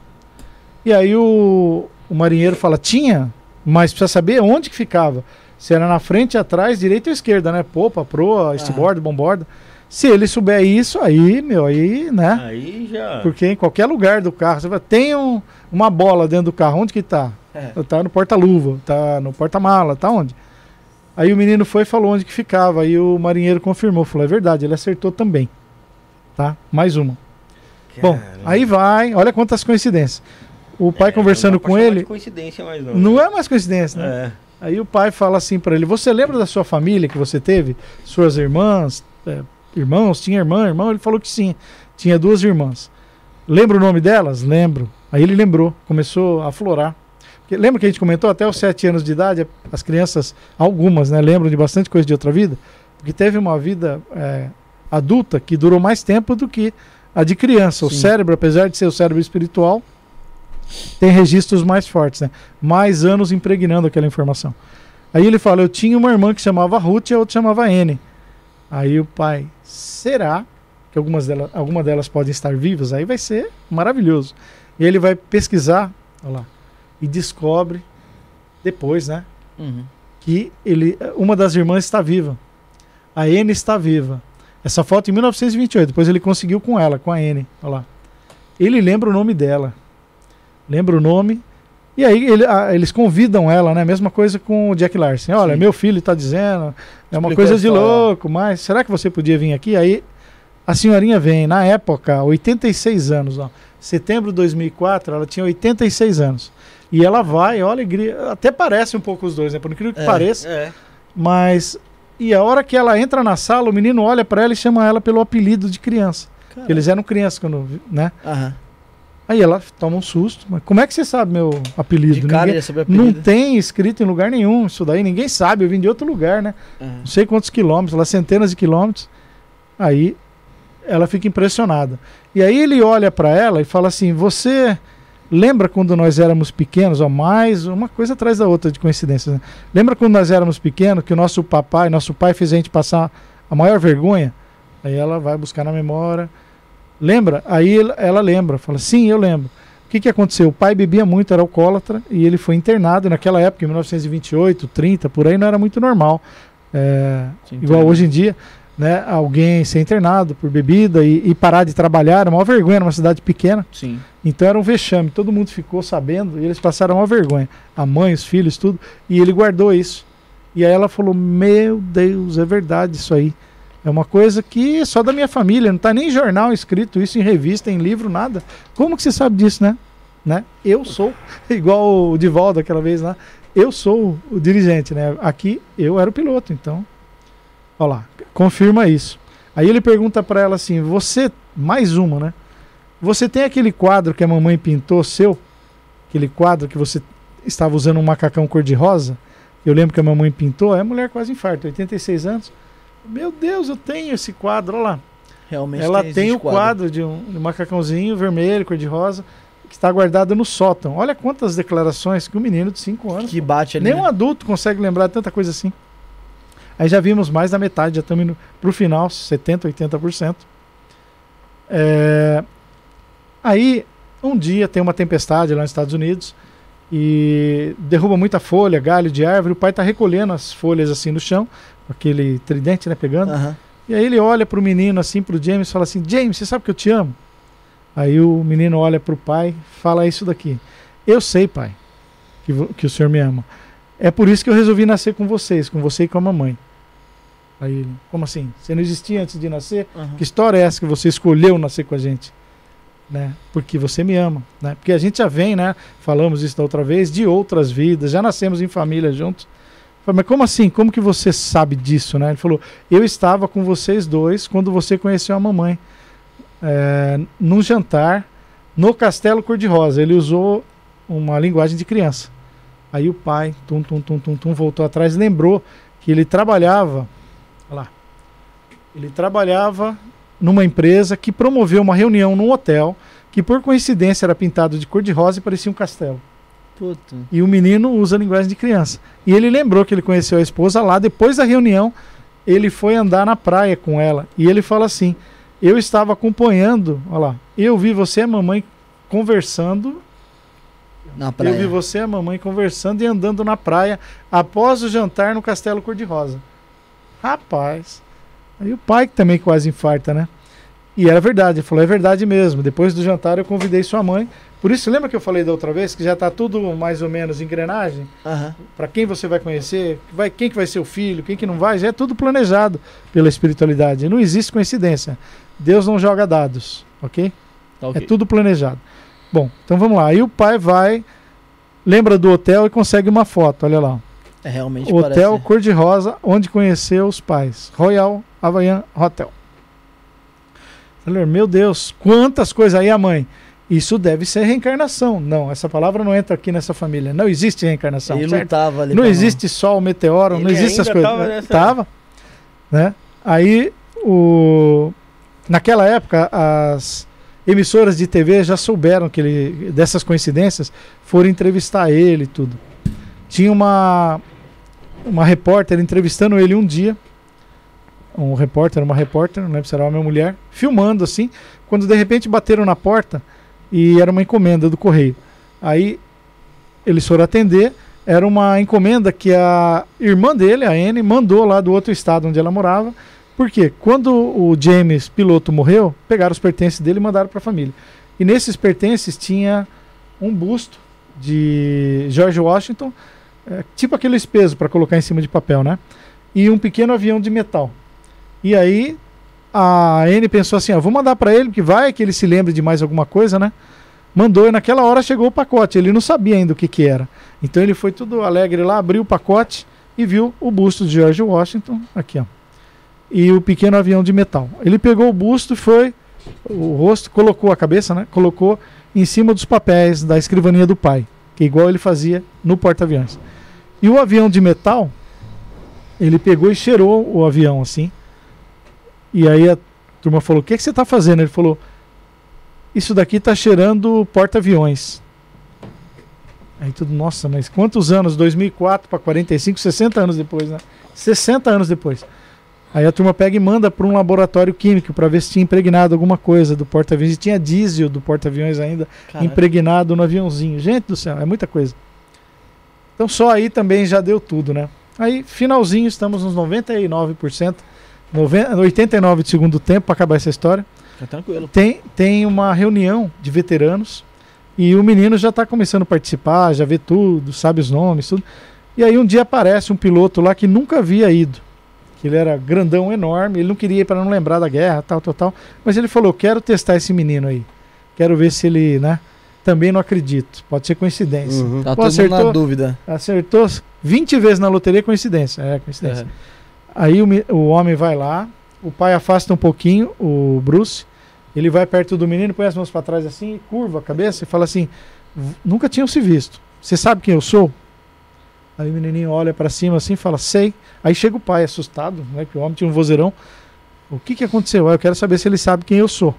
E aí o, o marinheiro fala, tinha, mas precisa saber onde que ficava. Se era na frente, atrás, direita ou esquerda, né? Popa, proa, eastboard, bomborda. Se ele souber isso, aí, meu, aí, né? Aí já. Porque em qualquer lugar do carro, você vai, tem um- uma bola dentro do carro, onde que tá? É. Tá no porta-luva, tá no porta-mala, tá onde? Aí o menino foi e falou onde que ficava. Aí o marinheiro confirmou, falou, é verdade, ele acertou também. Tá? Mais uma. Bom, aí vai, olha quantas coincidências. O pai É, conversando não dá pra com ele, De coincidência, mais não. não é mais coincidência, né? É. Aí o pai fala assim pra ele: Você lembra da sua família que você teve? Suas irmãs? é, irmãos? Tinha irmã, irmão? Ele falou que sim. Tinha duas irmãs. Lembra o nome delas? Lembro. Aí ele lembrou, começou a aflorar. Porque lembra que a gente comentou até os sete anos de idade, as crianças, algumas, né, lembram de bastante coisa de outra vida? Porque teve uma vida é, adulta que durou mais tempo do que a de criança. O Sim. cérebro, apesar de ser o cérebro espiritual, tem registros mais fortes, né? Mais anos impregnando aquela informação. Aí ele fala: Eu tinha uma irmã que chamava Ruth e a outra chamava N. Aí o pai, será que algumas delas, alguma delas podem estar vivas? Aí vai ser maravilhoso. E ele vai pesquisar, olha lá, e descobre depois, né? Uhum. que ele, uma das irmãs está viva. A N está viva. Essa foto em 1928. Depois ele conseguiu com ela, com a N. Olha lá. Ele lembra o nome dela. Lembra o nome. E aí ele- a- eles convidam ela, né? Mesma coisa com o Jack Larson. Olha, Sim. meu filho está dizendo. É uma Explicou coisa de louco, mas será que você podia vir aqui? Aí a senhorinha vem, na época, 86 anos, ó. Setembro de 2004, ela tinha 86 anos. E ela vai, olha, alegria. Até parece um pouco os dois, né? Por incrível que É. pareça. É. Mas. E a hora que ela entra na sala, o menino olha pra ela e chama ela pelo apelido de criança. Caramba. Eles eram crianças quando. né? Aham. Aí ela toma um susto. Mas como é que você sabe meu apelido? De cara Ninguém- sabia não apelido. tem escrito em lugar nenhum. Isso daí ninguém sabe. Eu vim de outro lugar, né? Aham. Não sei quantos quilômetros, lá centenas de quilômetros. Aí ela fica impressionada. E aí ele olha pra ela e fala assim: Você lembra quando nós éramos pequenos? Ó, mais uma coisa atrás da outra de coincidências. Né? Lembra quando nós éramos pequenos que o nosso papai, nosso pai fez a gente passar a maior vergonha? Aí ela vai buscar na memória. Lembra? Aí ela- lembra, fala: Sim, eu lembro. O que, que aconteceu? O pai bebia muito, era alcoólatra, e ele foi internado. Naquela época, em 1928, 30, por aí, não era muito normal. É, igual hoje em dia, né? Alguém ser internado por bebida e, e parar de trabalhar, era uma vergonha numa cidade pequena. Sim. Então era um vexame, todo mundo ficou sabendo e eles passaram uma vergonha. A mãe, os filhos, tudo. E ele guardou isso. E aí ela falou: Meu Deus, é verdade isso aí. É uma coisa que é só da minha família, não tá nem em jornal escrito isso, em revista, em livro, nada. Como que você sabe disso, né? né? Eu sou, igual o Divaldo aquela vez lá, eu sou o dirigente, né? Aqui eu era o piloto, então. Olha lá, confirma isso. Aí ele pergunta pra ela assim: Você, mais uma, né? Você tem aquele quadro que a mamãe pintou seu? Aquele quadro que você estava usando um macacão cor-de-rosa? Eu lembro que a mamãe pintou. A mulher quase infarta, 86 anos. Meu Deus, eu tenho esse quadro, olha lá. Realmente Ela tem existe o quadro de um, de um macacãozinho vermelho, cor-de-rosa, que está guardado no sótão. Olha quantas declarações que um menino de 5 anos. Que bate ali. Nem um né? adulto consegue lembrar de tanta coisa assim. Aí já vimos mais da metade, já estamos indo pro final, 70%, 80%. É... Aí, um dia tem uma tempestade lá nos Estados Unidos e derruba muita folha, galho de árvore. O pai está recolhendo as folhas assim no chão, com aquele tridente, né, pegando. Aham. E aí ele olha pro menino assim, pro James, e fala assim: James, você sabe que eu te amo? Aí o menino olha pro pai, fala isso daqui: Eu sei, pai, que, que o senhor me ama. É por isso que eu resolvi nascer com vocês, com você e com a mamãe. Aí ele: Como assim? Você não existia antes de nascer? aham. Que história é essa que você escolheu nascer com a gente? Né? Porque você me ama, né? Porque a gente já vem, né? Falamos isso da outra vez, de outras vidas, já nascemos em família juntos. Falei, mas como assim? Como que você sabe disso, né? Ele falou: Eu estava com vocês dois quando você conheceu a mamãe, é, num jantar no Castelo Cor-de-Rosa. Ele usou uma linguagem de criança. Aí o pai, tum, tum, tum, tum, tum, voltou atrás e lembrou que ele trabalhava, lá, ele trabalhava numa empresa que promoveu uma reunião num hotel que por coincidência era pintado de cor-de-rosa e parecia um castelo. Puta. E o menino usa linguagem de criança. E ele lembrou que ele conheceu a esposa lá. Depois da reunião, ele foi andar na praia com ela. E ele fala assim: Eu estava acompanhando, olha lá, eu vi você e a mamãe conversando. Na praia. Eu vi você e a mamãe conversando e andando na praia após o jantar no Castelo Cor-de-Rosa. Rapaz. Aí o pai que também quase infarta, né? E era verdade, ele falou, é verdade mesmo. Depois do jantar eu convidei sua mãe. Por isso, lembra que eu falei da outra vez que já tá tudo mais ou menos engrenagem? Aham. Para quem você vai conhecer, vai, quem que vai ser o filho, quem que não vai, já é tudo planejado pela espiritualidade. Não existe coincidência. Deus não joga dados, ok? Tá ok. É tudo planejado. Bom, então vamos lá. Aí o pai vai, lembra do hotel e consegue uma foto, olha lá. É realmente Hotel parece. cor-de-rosa, onde conheceu os pais. Royal Havaian Hotel. Falei, meu Deus, quantas coisas aí a mãe. Isso deve ser reencarnação. Não, essa palavra não entra aqui nessa família. Não existe reencarnação. Ele certo? lutava ali. Não existe sol, meteoro, não Ele existe as coisas. tava nessa- Tava, né? Aí o naquela época as emissoras de TV já souberam que ele dessas coincidências, foram entrevistar ele e tudo. Tinha uma uma repórter entrevistando ele um dia. Um repórter, uma repórter, não lembro se era ou mulher, filmando assim, quando de repente bateram na porta e era uma encomenda do correio. Aí eles foram atender, era uma encomenda que a irmã dele, a Anne, mandou lá do outro estado onde ela morava. Porque quando o James, piloto, morreu, pegaram os pertences dele e mandaram para a família. E nesses pertences tinha um busto de George Washington, é, tipo aquele peso para colocar em cima de papel, né? E um pequeno avião de metal. E aí a Anne pensou assim: ó, vou mandar para ele, que vai que ele se lembre de mais alguma coisa, né? Mandou e naquela hora chegou o pacote. Ele não sabia ainda o que, que era. Então ele foi tudo alegre lá, abriu o pacote e viu o busto de George Washington aqui, ó. E o pequeno avião de metal. Ele pegou o busto foi o rosto, colocou a cabeça, né? Colocou em cima dos papéis da escrivaninha do pai, que igual ele fazia no porta-aviões. E o avião de metal, ele pegou e cheirou o avião assim. E aí a turma falou: "O que que você está fazendo?" Ele falou: "Isso daqui está cheirando porta-aviões." Aí tudo, nossa, mas quantos anos? 2004 para 45, 60 anos depois, né? 60 anos depois. Aí a turma pega e manda para um laboratório químico para ver se tinha impregnado alguma coisa do porta-aviões. E tinha diesel do porta-aviões ainda Caraca. impregnado no aviãozinho. Gente do céu, é muita coisa. Então só aí também já deu tudo, né? Aí, finalzinho, estamos nos 99%, 90, 89% de segundo tempo para acabar essa história. Fica tranquilo. Tem, tem uma reunião de veteranos e o menino já está começando a participar, já vê tudo, sabe os nomes, tudo. E aí um dia aparece um piloto lá que nunca havia ido. Que ele era grandão, enorme, ele não queria ir para não lembrar da guerra, tal, tal, tal. Mas ele falou: quero testar esse menino aí. Quero ver se ele, né? Também não acredito. Pode ser coincidência. Uhum. Tá Pô, todo mundo na acertou? dúvida. Acertou 20 vezes na loteria, coincidência. É, coincidência. É. Aí o, o homem vai lá, o pai afasta um pouquinho, o Bruce, ele vai perto do menino, põe as mãos para trás assim, curva a cabeça e fala assim: "V- Nunca tinham se visto. Você sabe quem eu sou? Aí o menininho olha para cima assim e fala: Sei. Aí chega o pai assustado, né? Que o homem tinha um vozeirão. O que, que aconteceu? Aí eu quero saber se ele sabe quem eu sou.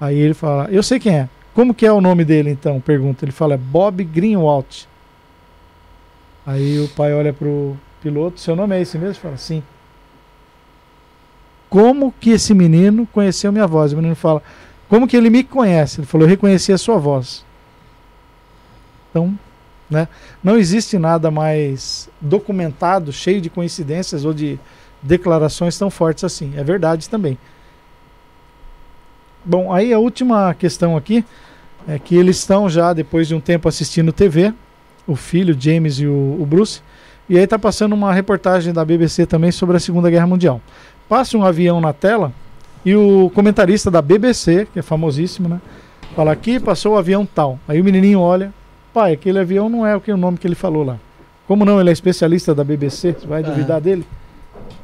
Aí ele fala: Eu sei quem é. Como que é o nome dele então? Pergunta. Ele fala: "É Bob Greenwald. Aí o pai olha pro piloto: Seu nome é esse mesmo? Fala: Sim. Como que esse menino conheceu minha voz? O menino fala: Como que ele me conhece? Ele falou: Eu reconheci a sua voz. Então, né? Não existe nada mais documentado, cheio de coincidências ou de declarações tão fortes assim. É verdade também. Bom, aí a última questão aqui é que eles estão já, depois de um tempo, assistindo TV, o filho, James e o, o Bruce, e aí tá passando uma reportagem da BBC também sobre a Segunda Guerra Mundial. Passa um avião na tela e o comentarista da BBC, que é famosíssimo, né? Fala aqui, passou o avião tal. Aí o menininho olha, pai, aquele avião não é o que o nome que ele falou lá. Como não? Ele é especialista da BBC, você vai duvidar dele?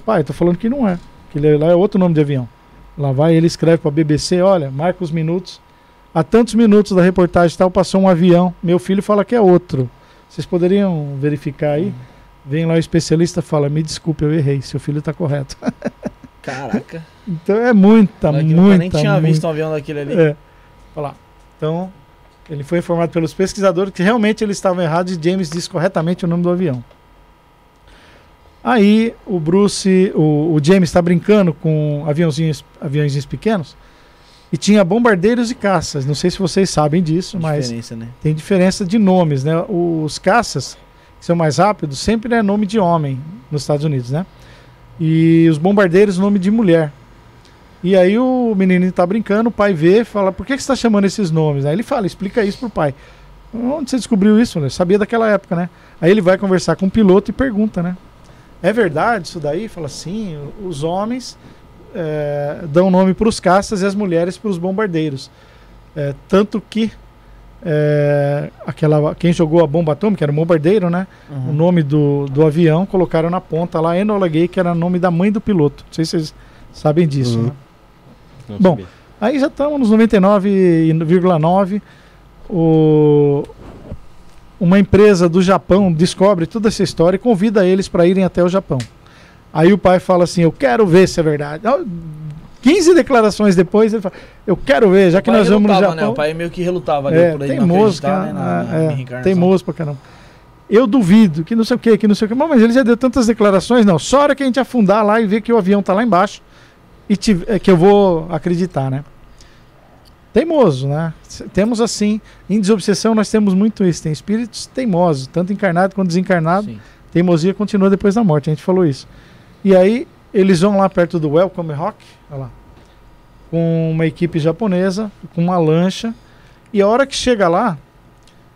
Pai, tô falando que não é. Que ele, lá é outro nome de avião. Lá vai, ele escreve para a BBC, olha, marca os minutos. Há tantos minutos da reportagem tal, passou um avião. Meu filho fala que é outro. Vocês poderiam verificar aí? Vem lá o especialista e fala, me desculpe, eu errei, seu filho está correto. Caraca. então é muita, muita, nem tinha muita, visto um avião daquele ali. é. Olha lá. Então, Ele foi informado pelos pesquisadores que realmente eles estavam errados e James disse corretamente o nome do avião. Aí o Bruce, o, o James está brincando com aviãozinhos, aviãozinhos pequenos e tinha bombardeiros e caças. Não sei se vocês sabem disso, mas Diferença, né? tem diferença de nomes, né? Os caças, que são mais rápidos, sempre é nome de homem nos Estados Unidos, né? E os bombardeiros, nome de mulher. E aí o menino tá brincando, o pai vê, fala, por que, que você tá chamando esses nomes? Aí ele fala, explica isso pro pai. Onde você descobriu isso? Né? Sabia daquela época, né? Aí ele vai conversar com o piloto e pergunta, né? É verdade isso daí? Fala sim, os homens é, dão nome para os caças e as mulheres para os bombardeiros. É, tanto que é, aquela, quem jogou a bomba atômica era o bombardeiro, né? O nome do, do avião colocaram na ponta lá, Enola Gay, que era o nome da mãe do piloto. Não sei se vocês sabem disso, Uhum. né? Bom, sabia. Aí já estamos nos 99,9. O... Uma empresa do Japão descobre toda essa história e convida eles para irem até o Japão. Aí o pai fala assim: Eu quero ver se é verdade. Ah, 15 declarações depois, ele fala: Eu quero ver, já que nós vamos no Japão. né? O pai meio que relutava ali É, por não teimoso, cara, né, na, na é, teimoso pra caramba. Eu duvido, que não sei o que, que não sei o que. Mas ele já deu tantas declarações, não. Só a hora que a gente afundar lá e ver que o avião tá lá embaixo, e tive- é que eu vou acreditar, né? Teimoso, né? Temos assim, em desobsessão nós temos muito isso. Tem espíritos teimosos, tanto encarnado quanto desencarnado. Sim. Teimosia continua depois da morte, a gente falou isso. E aí eles vão lá perto do Welcome Rock, olha lá, com uma equipe japonesa, com uma lancha. E a hora que chega lá,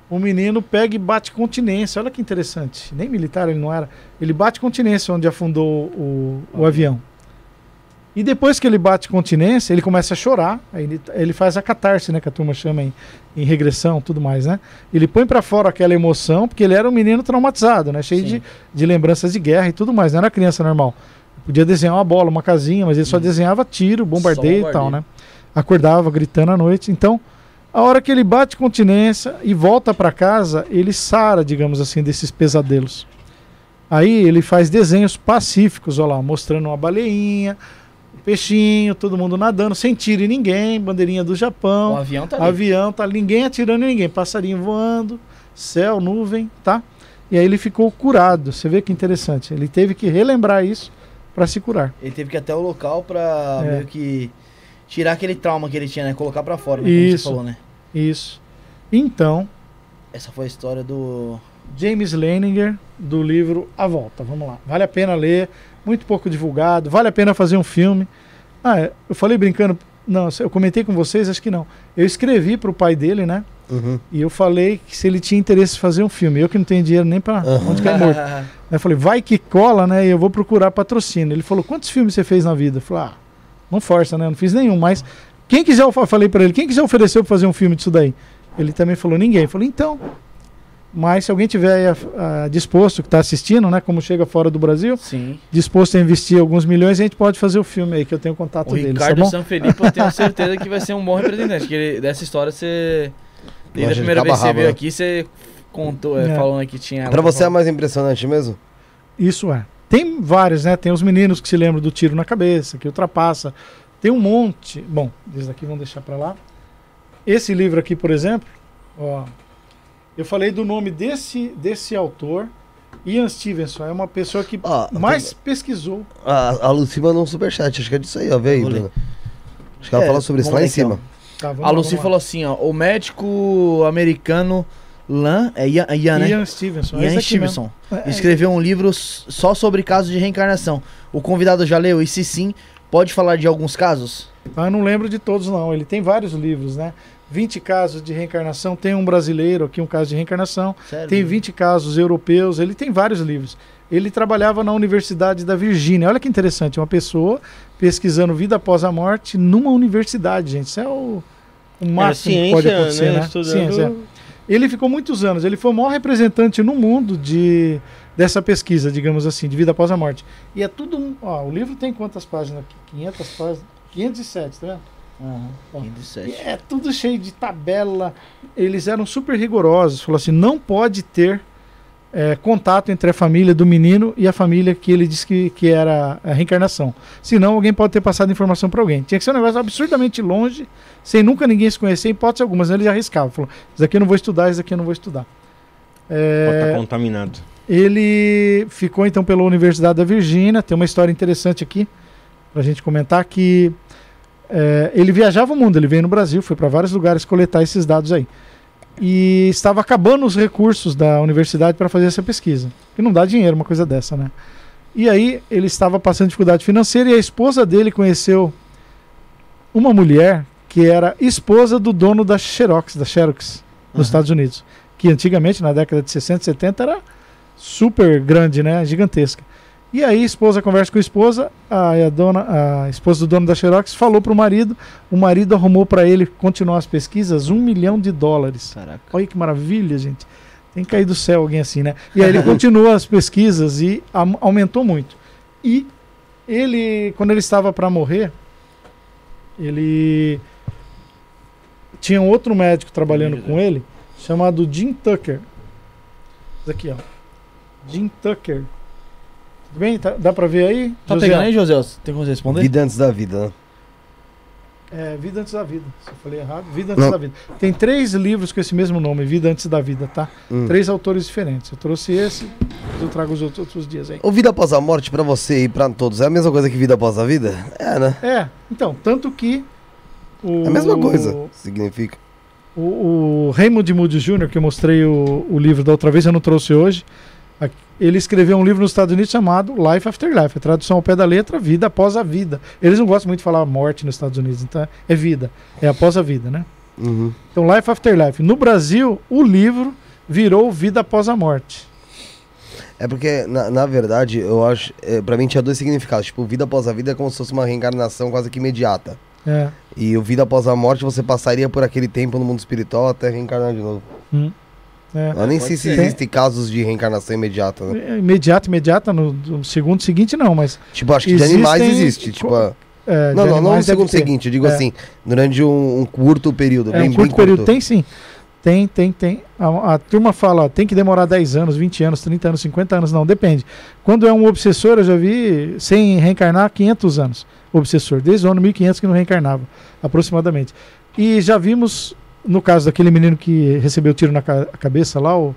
o menino pega e bate continência. Olha que interessante. Nem militar ele não era. Ele bate continência onde afundou o, o avião. E depois que ele bate continência, ele começa a chorar. Ele, ele faz a catarse, né? Que a turma chama em, em regressão tudo mais, né? Ele põe pra fora aquela emoção, porque ele era um menino traumatizado, né? Cheio Sim. de, de lembranças de guerra e tudo mais. Não era criança normal. Podia desenhar uma bola, uma casinha, mas ele só desenhava tiro, bombardeio, Só e tal, bombardeio. né? Acordava gritando à noite. Então, a hora que ele bate continência e volta pra casa, ele sara, digamos assim, desses pesadelos. Aí ele faz desenhos pacíficos, olha lá, mostrando uma baleinha, peixinho, todo mundo nadando, sem tiro em ninguém, bandeirinha do O Japão, avião tá ali. avião, tá ninguém atirando em ninguém, passarinho voando, céu, nuvem, tá? E aí ele ficou curado. Você vê que interessante. Ele teve que relembrar isso para se curar. Ele teve que ir até o local pra É. meio que tirar aquele trauma que ele tinha, né? Colocar pra fora, né? Como Isso. você falou, né? Isso. Então, Essa foi a história do. James Leininger, do livro A Volta. Vamos lá. Vale a pena ler, muito pouco divulgado, vale a pena fazer um filme. Ah, é, eu falei brincando, não, eu comentei com vocês, acho que não. Eu escrevi para o pai dele, né? Uhum. E eu falei que se ele tinha interesse em fazer um filme, eu que não tenho dinheiro nem para Aham. onde cai morto. Aí eu falei, vai que cola, né? E eu vou procurar patrocínio. Ele falou, quantos filmes você fez na vida? Eu falei, ah, não força, né? Eu não fiz nenhum, mas quem quiser, eu fa- falei para ele, quem quiser oferecer pra fazer um filme disso daí? Ele também falou, ninguém. Eu falei, então. Mas se alguém tiver aí, disposto, que está assistindo, né? Como chega fora do Brasil, Sim. disposto a investir alguns milhões, a gente pode fazer o filme aí, que eu tenho contato O deles, Ricardo tá bom? Sanfelipe, eu tenho certeza que vai ser um bom representante. Que ele- dessa história você. Desde a primeira vez que você veio aqui, você contou, é, É. falando que tinha. Pra você é mais impressionante mesmo? Isso é. Tem vários, né? Tem os meninos que se lembram do tiro na cabeça, que ultrapassa. Tem um monte. Bom, esses daqui vamos deixar pra lá. Esse livro aqui, por exemplo, ó, eu falei do nome desse, desse autor, Ian Stevenson. É uma pessoa que Ó, mais pesquisou. A, a Lucy mandou um superchat, acho que é disso aí, ó. Vê aí. Bruno. Acho que ela É, falou sobre isso lá em então. cima. Tá, vamos A Lucy lá. falou assim, ó. O médico americano Lan, é Ian, Ian né? Ian Stevenson. é Ian. Stevenson. É, é, Escreveu um livro só sobre casos de reencarnação. O convidado já leu? E se sim, pode falar de alguns casos? Ah, eu não lembro de todos, não. Ele tem vários livros, né? 20 casos de reencarnação. Tem um brasileiro aqui, um caso de reencarnação. Sério? Tem 20 casos europeus, ele tem vários livros. Ele trabalhava na Universidade da Virgínia. Olha que interessante, uma pessoa pesquisando vida após a morte numa universidade, gente. Isso é o, o máximo que pode acontecer, né? Estudando... Ciência. é. Ele ficou muitos anos, ele foi o maior representante no mundo de dessa pesquisa, digamos assim, de vida após a morte. E é tudo, um- ó, o livro tem quantas páginas aqui? 500 páginas, 507, tá vendo? Aham, Ó. 27. E É tudo cheio de tabela. Eles eram super rigorosos. Falou assim: não pode ter é, contato entre a família do menino e a família que ele disse que, que era a reencarnação. Senão alguém pode ter passado informação para alguém. Tinha que ser um negócio absurdamente longe, sem nunca ninguém se conhecer, hipótese alguma. Mas ele arriscava. Falou: Isso aqui eu não vou estudar, isso aqui eu não vou estudar. É, Pode estar contaminado. ele ficou então pela Universidade da Virgínia. Tem uma história interessante aqui para a gente comentar que é, ele viajava o mundo. Ele veio no Brasil, foi para vários lugares coletar esses dados aí. E estava acabando os recursos da universidade para fazer essa pesquisa. E não dá dinheiro uma coisa dessa, né? E aí ele estava passando dificuldade financeira e a esposa dele conheceu uma mulher que era esposa do dono da Xerox, da Xerox, nos Uhum. Estados Unidos. Que antigamente, na década de 60, 70, era super grande, né? Gigantesca. E aí, a esposa conversa com a esposa, a, a dona, a esposa do dono da Xerox falou pro marido, o marido arrumou para ele continuar as pesquisas um milhão de dólares. Caraca. Olha que maravilha, gente. Tem que cair do céu alguém assim, né? E aí ele continuou as pesquisas e aumentou muito. E ele, quando ele estava para morrer, ele tinha um outro médico trabalhando com ele, chamado Jim Tucker. Isso aqui, ó. Jim Tucker. Tudo bem? Tá- dá para ver aí? Tá José? pegando aí, José? Tem como você responder? Vida antes da vida, né? É, Vida Antes da Vida. Se eu falei errado, Vida Antes Não. da Vida. Tem três livros com esse mesmo nome, Vida Antes da Vida, tá? Hum. Três autores diferentes. Eu trouxe esse, eu trago os outros, outros dias aí. O vida após a morte, pra você e pra todos, é a mesma coisa que vida após a vida? É, né? É, então, tanto que. O, É a mesma coisa, significa. O, o Raymond Moody Jr., que eu mostrei o, o livro da outra vez, eu não trouxe hoje. Ele escreveu um livro nos Estados Unidos chamado Life After Life, a tradução ao pé da letra, vida após a vida. Eles não gostam muito de falar morte nos Estados Unidos, então é vida, é após a vida, né? Uhum. Então, Life After Life. No Brasil, o livro virou Vida Após a Morte. É porque, na, na verdade, eu acho. É, pra mim tinha dois significados. Tipo, vida após a vida é como se fosse uma reencarnação quase que imediata. É. E o vida após a morte, você passaria por aquele tempo no mundo espiritual até reencarnar de novo. É. Eu nem pode sei se existem casos de reencarnação imediata, né? É, Imediata, imediata, no, no segundo seguinte não, mas Tipo, acho que Existem de animais existe. co- Tipo, a- é, de não, não, não no segundo ter. seguinte. Eu digo É. assim, durante um, um curto período. É bem, um bem curto período. curto. Tem sim. Tem, tem, tem. A, a turma fala, tem que demorar 10 anos, 20 anos, 30 anos, 50 anos. Não, depende. Quando é um obsessor, eu já vi sem reencarnar 500 anos. Obsessor, desde o ano 1500 que não reencarnava, aproximadamente. E já vimos, no caso daquele menino que recebeu tiro na ca- cabeça lá, o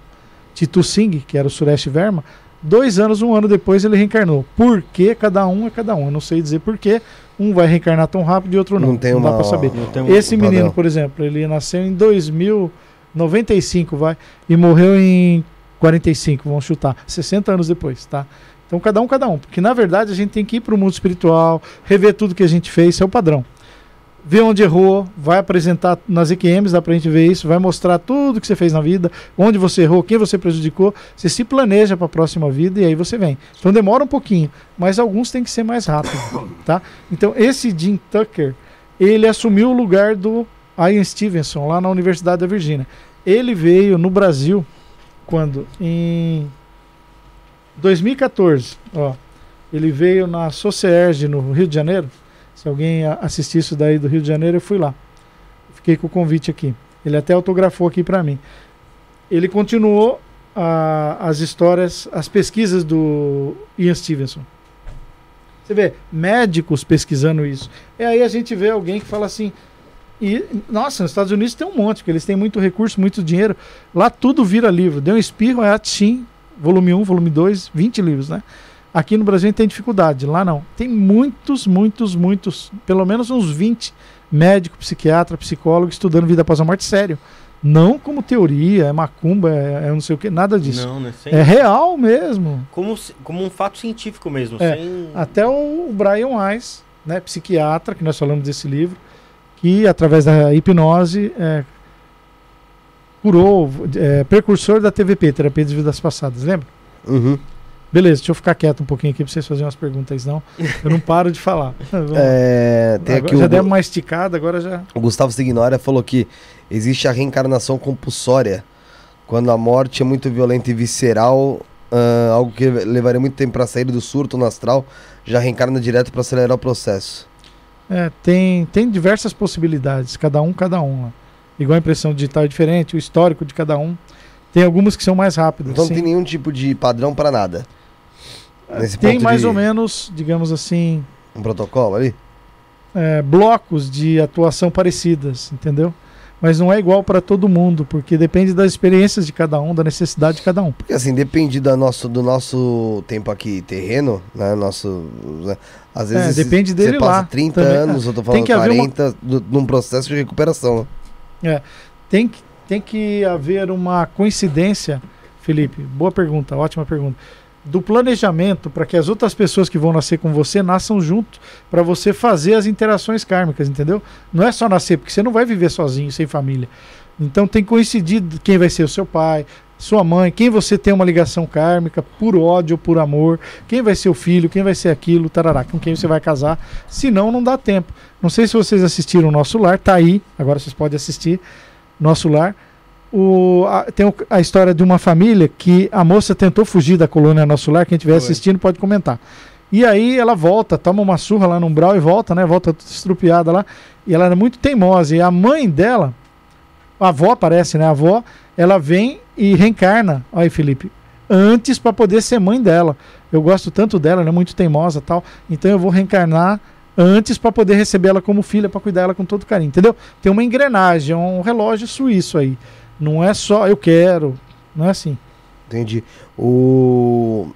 Titu Singh, que era o Suresh Verma, dois anos, um ano depois ele reencarnou. Por que cada um é cada um? Eu não sei dizer por que um vai reencarnar tão rápido e outro não. Não tem dá uma- pra saber. Não tem um- Esse menino, por exemplo, ele nasceu em 2095, vai, e morreu em 45, vamos chutar, 60 anos depois, tá? Então cada um, cada um, porque na verdade a gente tem que ir para o mundo espiritual, rever tudo que a gente fez, isso é o padrão. Ver onde errou, vai apresentar nas EQMs, dá pra gente ver isso, vai mostrar tudo que você fez na vida, onde você errou, quem você prejudicou, você se planeja para a próxima vida e aí você vem. Então demora um pouquinho, mas alguns tem que ser mais rápido, tá? Então esse Jim Tucker, ele assumiu o lugar do Ian Stevenson lá na Universidade da Virgínia. Ele veio no Brasil quando em 2014, ó. Ele veio na Socierge no Rio de Janeiro. Se alguém a- assistir isso daí do Rio de Janeiro, eu fui lá. Fiquei com o convite aqui. Ele até autografou aqui para mim. Ele continuou a- as histórias, as pesquisas do Ian Stevenson. Você vê, médicos pesquisando isso. E aí a gente vê alguém que fala assim. E, nossa, nos Estados Unidos tem um monte, porque eles têm muito recurso, muito dinheiro. Lá tudo vira livro. Deu um espirro, é Atim, volume 1, volume 2, 20 livros, né? Aqui no Brasil a gente tem dificuldade, lá não. Tem muitos, muitos, muitos, pelo menos uns 20 médico, psiquiatra, psicólogo estudando vida após a morte sério. Não como teoria, é macumba, é, é não sei o que, nada disso. Não, né? Sem- É real mesmo. como, como um fato científico mesmo. É, sem... Até o Brian Weiss, né, psiquiatra, que nós falamos desse livro, que através da hipnose é, curou, é, precursor da TVP, Terapia de Vidas Passadas, lembra? Uhum. Beleza, deixa eu ficar quieto um pouquinho aqui pra vocês fazerem umas perguntas, senão eu não paro de falar. É, tem Agora aqui já o, uma esticada, agora já. o Gustavo Signora falou que existe a reencarnação compulsória, quando a morte é muito violenta e visceral, ah, algo que levaria muito tempo para sair do surto no astral, já reencarna direto para acelerar o processo. É, tem, tem diversas possibilidades, cada um, cada um. Ó. Igual a impressão digital é diferente, o histórico de cada um. Tem algumas que são mais rápidas. Então não sim. tem nenhum tipo de padrão pra nada. Nesse Tem mais de- ou menos, digamos assim, Um protocolo ali? é, blocos de atuação parecidas, entendeu? Mas não é igual para todo mundo, porque depende das experiências de cada um, da necessidade de cada um. Porque assim, depende da nosso, do nosso tempo aqui terreno, né? Nosso. né, Às vezes É, depende dele você passa lá 30 também. anos, eu tô falando que haver uma- 40, do- num processo de recuperação. né? Tem que, tem que haver uma coincidência, Felipe. Boa pergunta, ótima pergunta. Do planejamento para que as outras pessoas que vão nascer com você nasçam junto para você fazer as interações kármicas, entendeu? Não é só nascer, porque você não vai viver sozinho, sem família. Então tem que coincidir quem vai ser o seu pai, sua mãe, quem você tem uma ligação kármica, por ódio ou por amor, quem vai ser o filho, quem vai ser aquilo, tarará, com quem você vai casar. Senão não dá tempo. Não sei se vocês assistiram o Nosso Lar, tá aí, agora vocês podem assistir. Nosso Lar. O, a- tem a história de uma família que a moça tentou fugir da colônia Nosso Lar. Quem estiver assistindo pode comentar. E aí ela volta, toma uma surra lá no umbral e volta, né? Volta estrupiada lá. E ela era muito teimosa. E a mãe dela, a avó parece, né? A avó, ela vem e reencarna. Olha aí, Felipe. Antes para poder ser mãe dela. Eu gosto tanto dela, ela é muito teimosa tal. Então eu vou reencarnar antes para poder receber ela como filha, para cuidar dela com todo carinho, entendeu? Tem uma engrenagem, é um relógio suíço aí. Não é só eu quero, não é assim. Entendi. O...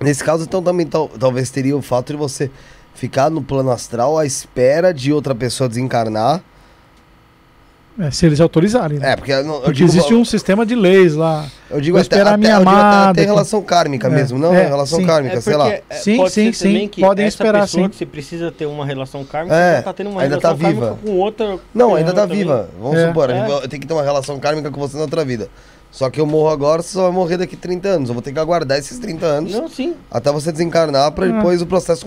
Nesse caso, então, também tal- talvez teria o fato de você ficar no plano astral à espera de outra pessoa desencarnar. É, se eles autorizarem. Né? É, porque eu, não- eu Porque digo, existe um sistema de leis lá. eu digo vou até, esperar a até, minha eu digo até- amada até relação kármica É, mesmo, não é, relação sim. kármica, sei lá. é, Sim, pode sim, sim, que podem essa esperar, pessoa sim. que você precisa ter uma relação kármica, É, já tá tendo uma ainda relação tá kármica viva. com outra. Não, ainda tá outra viva. Vamos É. supor, É. eu tenho que ter uma relação kármica com você na outra vida. Só que eu morro agora, você só vai morrer daqui 30 anos. Eu vou ter que aguardar esses 30 anos Não, sim. até você desencarnar pra É. depois o processo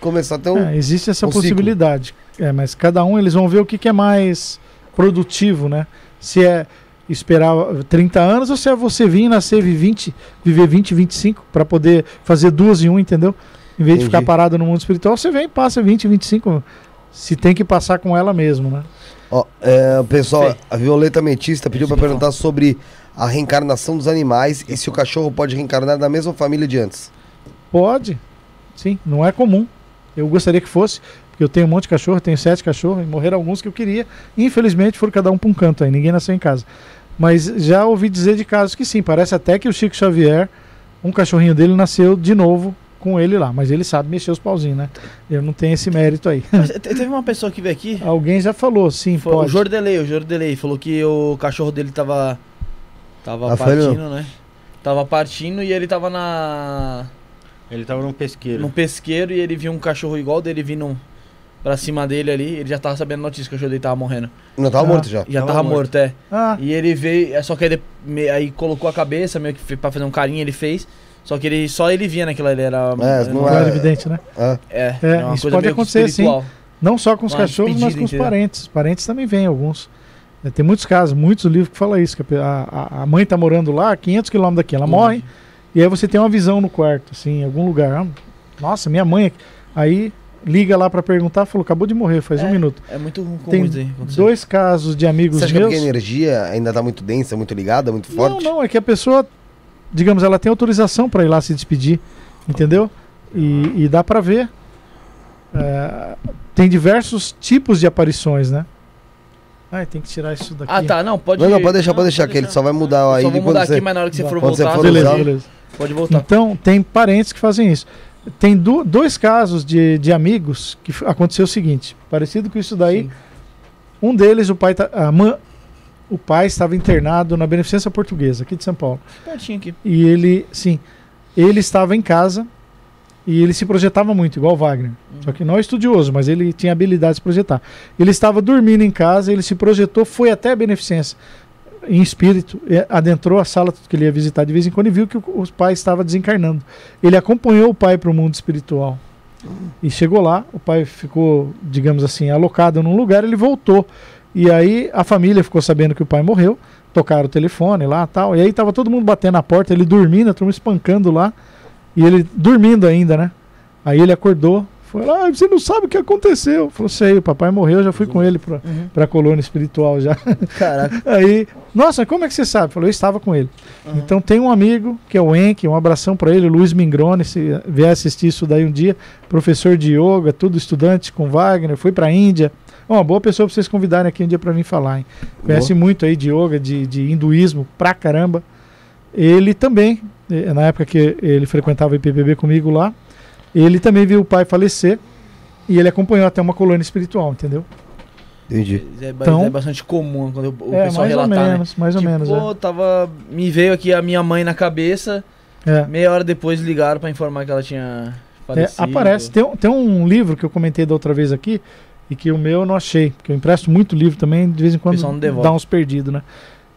começar a ter um. É, existe essa um possibilidade. É, mas cada um eles vão ver o que, que é mais produtivo, né? Se é esperar 30 anos ou se é você vir nascer viver 20, viver 20, 25 para poder fazer duas em um, entendeu? Em vez de Entendi. ficar parado no mundo espiritual, você vem e passa 20, 25. Se tem que passar com ela mesmo, né? Ó, é, o pessoal, Fê. a Violeta Metista pediu pra perguntar sobre a reencarnação dos animais e se o cachorro pode reencarnar na mesma família de antes. Pode, sim, não é comum. Eu gostaria que fosse, porque eu tenho um monte de cachorro, tenho sete cachorros, e morreram alguns que eu queria. Infelizmente foram cada um para um canto aí, ninguém nasceu em casa. Mas já ouvi dizer de casos que sim, parece até que o Chico Xavier, um cachorrinho dele nasceu de novo com ele lá, mas ele sabe mexer os pauzinhos, né? Eu não tenho esse mérito aí. Mas te- teve uma pessoa que veio aqui, Alguém já falou, sim, foi o pode. Jordelei, o Jordelei, falou que o cachorro dele tava. Tava Ah, partindo, né? Tava partindo e ele tava na. Ele tava num pesqueiro. num pesqueiro e ele viu um cachorro igual dele vindo pra cima dele ali. Ele já tava sabendo a notícia que o dele tava morrendo. Não, tava Ah. morto já. Já Tava tava, morto. morto, é. Ah, E ele veio, é só que ele me- aí colocou a cabeça, meio que pra fazer um carinho, ele fez. Só que ele só ele via naquilo ali, era. É, era não não é- era evidente, né? É, É, uma isso coisa pode acontecer, sim. Não só com os cachorros, mas com os entendeu? parentes. Os parentes também vêm, alguns. É, tem muitos casos, muitos livros que falam isso. Que a a, mãe tá morando lá, a 500 quilômetros daqui, ela morre, e aí você tem uma visão no quarto, assim, em algum lugar. Ah, Nossa, minha mãe. aqui. Aí liga lá pra perguntar, falou, acabou de morrer, faz um É, minuto. É muito comum Tem isso aí dois casos de amigos você acha que é meus. porque a energia ainda tá muito densa, muito ligada, muito Não, forte? não, é que a pessoa, digamos, ela tem autorização para ir lá se despedir, entendeu? E, e dá para ver. É, tem diversos tipos de aparições, né? Ai, tem que tirar isso daqui. Ah, tá, não, pode Não, não, pode deixar, pode deixar, que ele só vai mudar Eu aí Só vou quando mudar você... aqui, mas na hora que você Tá. for Quando você voltar, for beleza, usar- beleza. pode voltar. Então, tem parentes que fazem isso. Tem du- dois casos de, de amigos que aconteceu o seguinte, parecido com isso daí. Sim. Um deles, o pai, tá, a mãe, o pai estava internado na Beneficência Portuguesa, aqui de São Paulo. Pertinho aqui. E ele, sim, ele estava em casa e ele se projetava muito, igual o Wagner. Só que não é estudioso, mas ele tinha habilidade de se projetar. Ele estava dormindo em casa, ele se projetou, foi até a beneficência em espírito, e adentrou a sala que ele ia visitar de vez em quando e viu que o, pai estava desencarnando. Ele acompanhou o pai para o mundo espiritual. E chegou lá, o pai ficou, digamos assim, alocado num lugar, ele voltou. E aí a família ficou sabendo que o pai morreu, tocaram o telefone lá tal. E aí tava todo mundo batendo na porta, ele dormindo, a turma espancando lá. E ele dormindo ainda, né? Aí ele acordou, ah, você não sabe o que aconteceu. Falou, sei, o papai morreu, já fui com ele pra, Uhum. pra colônia espiritual já. Caraca. Aí, nossa, como é que você sabe? Falou, eu estava com ele. Uhum. Então tem um amigo, que é o Enk, um abração pra ele, Luiz Mingrone, se vier assistir isso daí um dia, professor de yoga, tudo estudante com Wagner, foi pra Índia. É Uma boa pessoa pra vocês convidarem aqui um dia pra mim falar, hein? Conhece muito aí de yoga, de, de hinduísmo, pra caramba. Ele também, eh, na época que ele frequentava o IPBB comigo lá, ele também viu o pai falecer e ele acompanhou até uma colônia espiritual, entendeu? Entendi. É, ba- Então- é bastante comum quando o é, pessoal mais ou relatar, né? menos, mais ou Tipo, menos. pô, tava. Me veio aqui a minha mãe na cabeça. É. É. Meia hora depois ligaram pra informar que ela tinha É, falecido. aparece. Tem, um- tem um livro que eu comentei da outra vez aqui e que o meu eu não achei, porque eu empresto muito livro também, de vez em quando dá uns perdidos, né?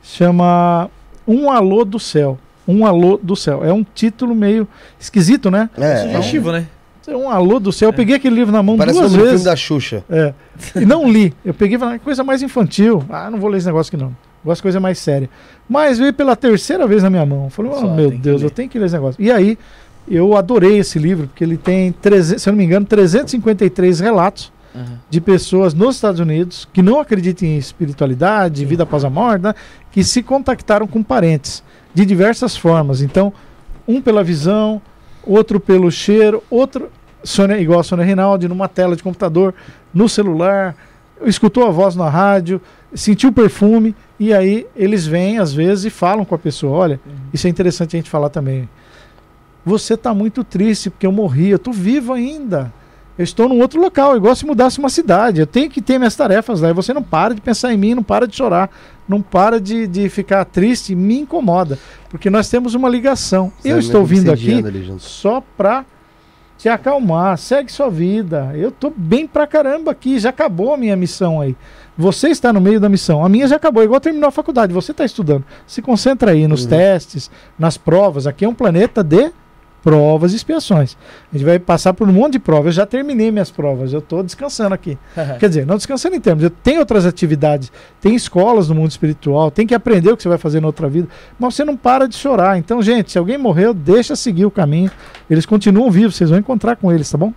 Chama Um Alô do Céu. Um Alô do Céu. É um título meio esquisito, né? É, Sugestivo, né? Um Alô do Céu. Eu peguei aquele livro na mão parece o duas filme vezes. da Xuxa. É. E não li. Eu peguei e falei, "Ah, coisa mais infantil. Ah, não vou ler esse negócio aqui não. Gosto de coisa mais séria. Mas veio pela terceira vez na minha mão. Eu Falei, oh, Só, meu Deus, eu tenho que ler esse negócio. E aí, eu adorei esse livro, porque ele tem, 300, se eu não me engano, 353 relatos Aham. de pessoas nos Estados Unidos que não acreditam em espiritualidade, vida após a morte, né, que se contactaram com parentes de diversas formas. Então, um pela visão, outro pelo cheiro, outro Sônia, igual a Sônia Rinaldi, numa tela de computador, no celular, escutou a voz na rádio, sentiu o perfume, e aí eles vêm às vezes e falam com a pessoa: olha, isso é interessante a gente falar também. Você está muito triste porque eu morri, eu estou vivo ainda. Eu estou num outro local, igual se mudasse uma cidade. Eu tenho que ter minhas tarefas lá. E você não para de pensar em mim, não para de chorar, não para de, de ficar triste, me incomoda. Porque nós temos uma ligação. eu Você estou vai vindo aqui só pra te acalmar. Segue sua vida. Eu tô bem pra caramba aqui. Já acabou a minha missão aí. Você está no meio da missão. A minha já acabou. Igual terminou a faculdade. Você está estudando. Se concentra aí nos Uhum. testes, nas provas. Aqui é um planeta de provas e expiações. A gente vai passar por um monte de provas. Eu já terminei minhas provas. Eu estou descansando aqui. Quer dizer, não descansando em termos. Eu tenho outras atividades. Tem escolas no mundo espiritual. Tem que aprender o que você vai fazer na outra vida. Mas você não para de chorar. Então, gente, se alguém morreu, deixa seguir o caminho. Eles continuam vivos. Vocês vão encontrar com eles, tá bom?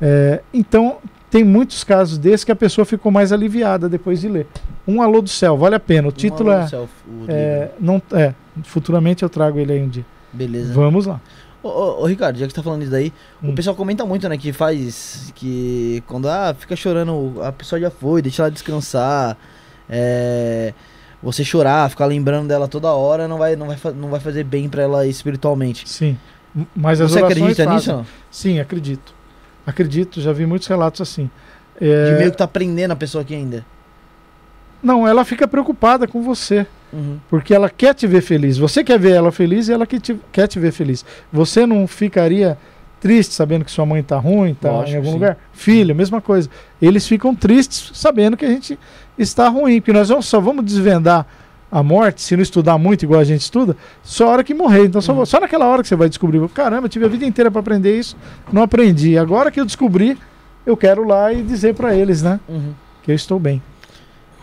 É, então, tem muitos casos desses que a pessoa ficou mais aliviada depois de ler. Um Alô do Céu, vale a pena. O título Um alô é, do céu, o é, não, é. Futuramente eu trago ele aí um dia. Beleza. Vamos lá. Ô, ô, ô, Ricardo, já que você tá falando isso daí, Hum. o pessoal comenta muito, né, que faz. Que quando ah, fica chorando, a pessoa já foi, deixa ela descansar. É. Você chorar, ficar lembrando dela toda hora, não vai, não vai, não vai fazer bem pra ela espiritualmente. Sim. Mas as Você acredita fazem. nisso? não? Sim, acredito. Acredito, já vi muitos relatos assim. De É, meio que tá prendendo a pessoa aqui ainda. Não, ela fica preocupada com você. Uhum. Porque ela quer te ver feliz. Você quer ver ela feliz e ela que te- quer te ver feliz. Você não ficaria triste sabendo que sua mãe tá ruim, tá Lógico, em algum sim. lugar? Filho, mesma coisa. Eles ficam tristes sabendo que a gente está ruim. Porque nós vamos- só vamos desvendar a morte, se não estudar muito, igual a gente estuda, só a hora que morrer. Então, só, Uhum. só naquela hora que você vai descobrir. Caramba, eu tive a vida inteira para aprender isso, não aprendi. Agora que eu descobri, eu quero lá e dizer para eles, né? Uhum. Que eu estou bem.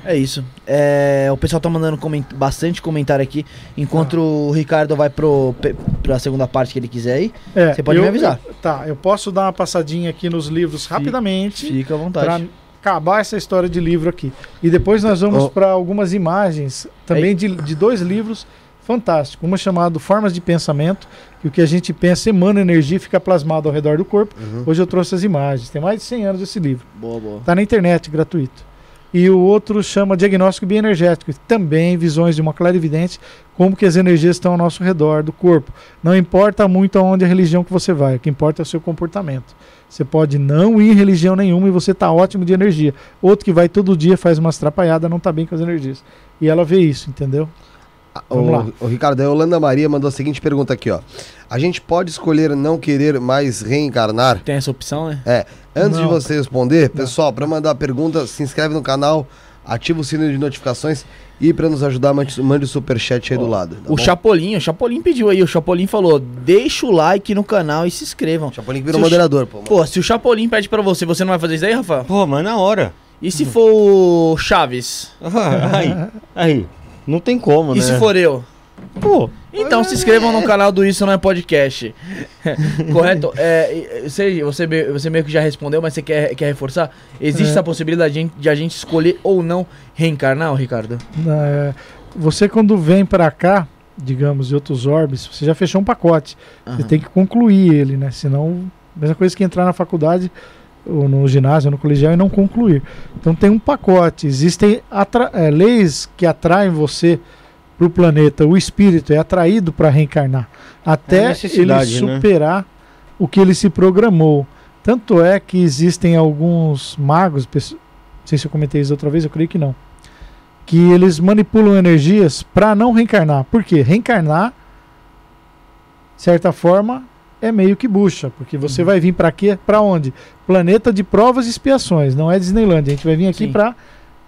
É isso. É, o pessoal tá mandando coment- bastante comentário aqui. Enquanto o Ricardo vai pro, pra segunda parte que ele quiser aí, É, Você pode eu- me avisar. eu- tá, eu posso dar uma passadinha aqui nos livros rapidamente fica à para vontade. acabar essa história de livro aqui. E depois nós vamos Oh. para algumas imagens também de, de dois livros fantásticos. Uma chamado Formas de Pensamento, que o que a gente pensa emana energia e fica plasmado ao redor do corpo. Uhum. Hoje eu trouxe as imagens. Tem mais de 100 anos esse livro. Boa, boa. Está na internet, gratuito. E o outro chama Diagnóstico Bioenergético, também visões de uma clarividente, como que as energias estão ao nosso redor do corpo. Não importa muito aonde a religião que você vai, o que importa é o seu comportamento. Você pode não ir em religião nenhuma e você tá ótimo de energia. Outro que vai todo dia, faz umas atrapalhadas, não tá bem com as energias. E ela vê isso, entendeu? Vamos o, lá. o Ricardo, a Yolanda Maria mandou a seguinte pergunta aqui, ó. A gente pode escolher não querer mais reencarnar? Tem essa opção, né? É. Antes de Não. você responder, pessoal, para mandar a pergunta, se inscreve no canal, ativa o sino de notificações e para nos ajudar, mande, mande o superchat aí do lado. tá o bom? Chapolin, o Chapolin pediu aí, o Chapolin falou: deixa o like no canal e se inscrevam. Chapolin que virou Se o moderador, pô. Pô, se o Chapolin pede pra você, você não vai fazer isso aí, Rafael? Pô, mas na hora. E se for o Chaves? aí, aí. Não tem como, E né? se for eu? Pô, Então se inscrevam no canal do Isso Não é Podcast. Correto? É, e- você, você, me- você meio que já respondeu, mas você quer, quer reforçar? Existe É. essa possibilidade de, de a gente escolher ou não reencarnar, ô Ricardo? É, você quando vem pra cá, digamos, de outros orbes, você já fechou um pacote. Você Aham. tem que concluir ele, né? Senão, mesma coisa que entrar na faculdade ou no ginásio, no colegial e não concluir. Então tem um pacote. Existem é, leis que atraem você para o planeta. O espírito é atraído para reencarnar É até ele necessidade, né? superar o que ele se programou. Tanto é que existem alguns magos, não sei se eu comentei isso outra vez, eu creio que não, que eles manipulam energias para não reencarnar. Por quê? Reencarnar, de certa forma, é meio que bucha, porque você vai vir para quê? Para onde? Planeta de provas e expiações, não é Disneyland. A gente vai vir aqui para,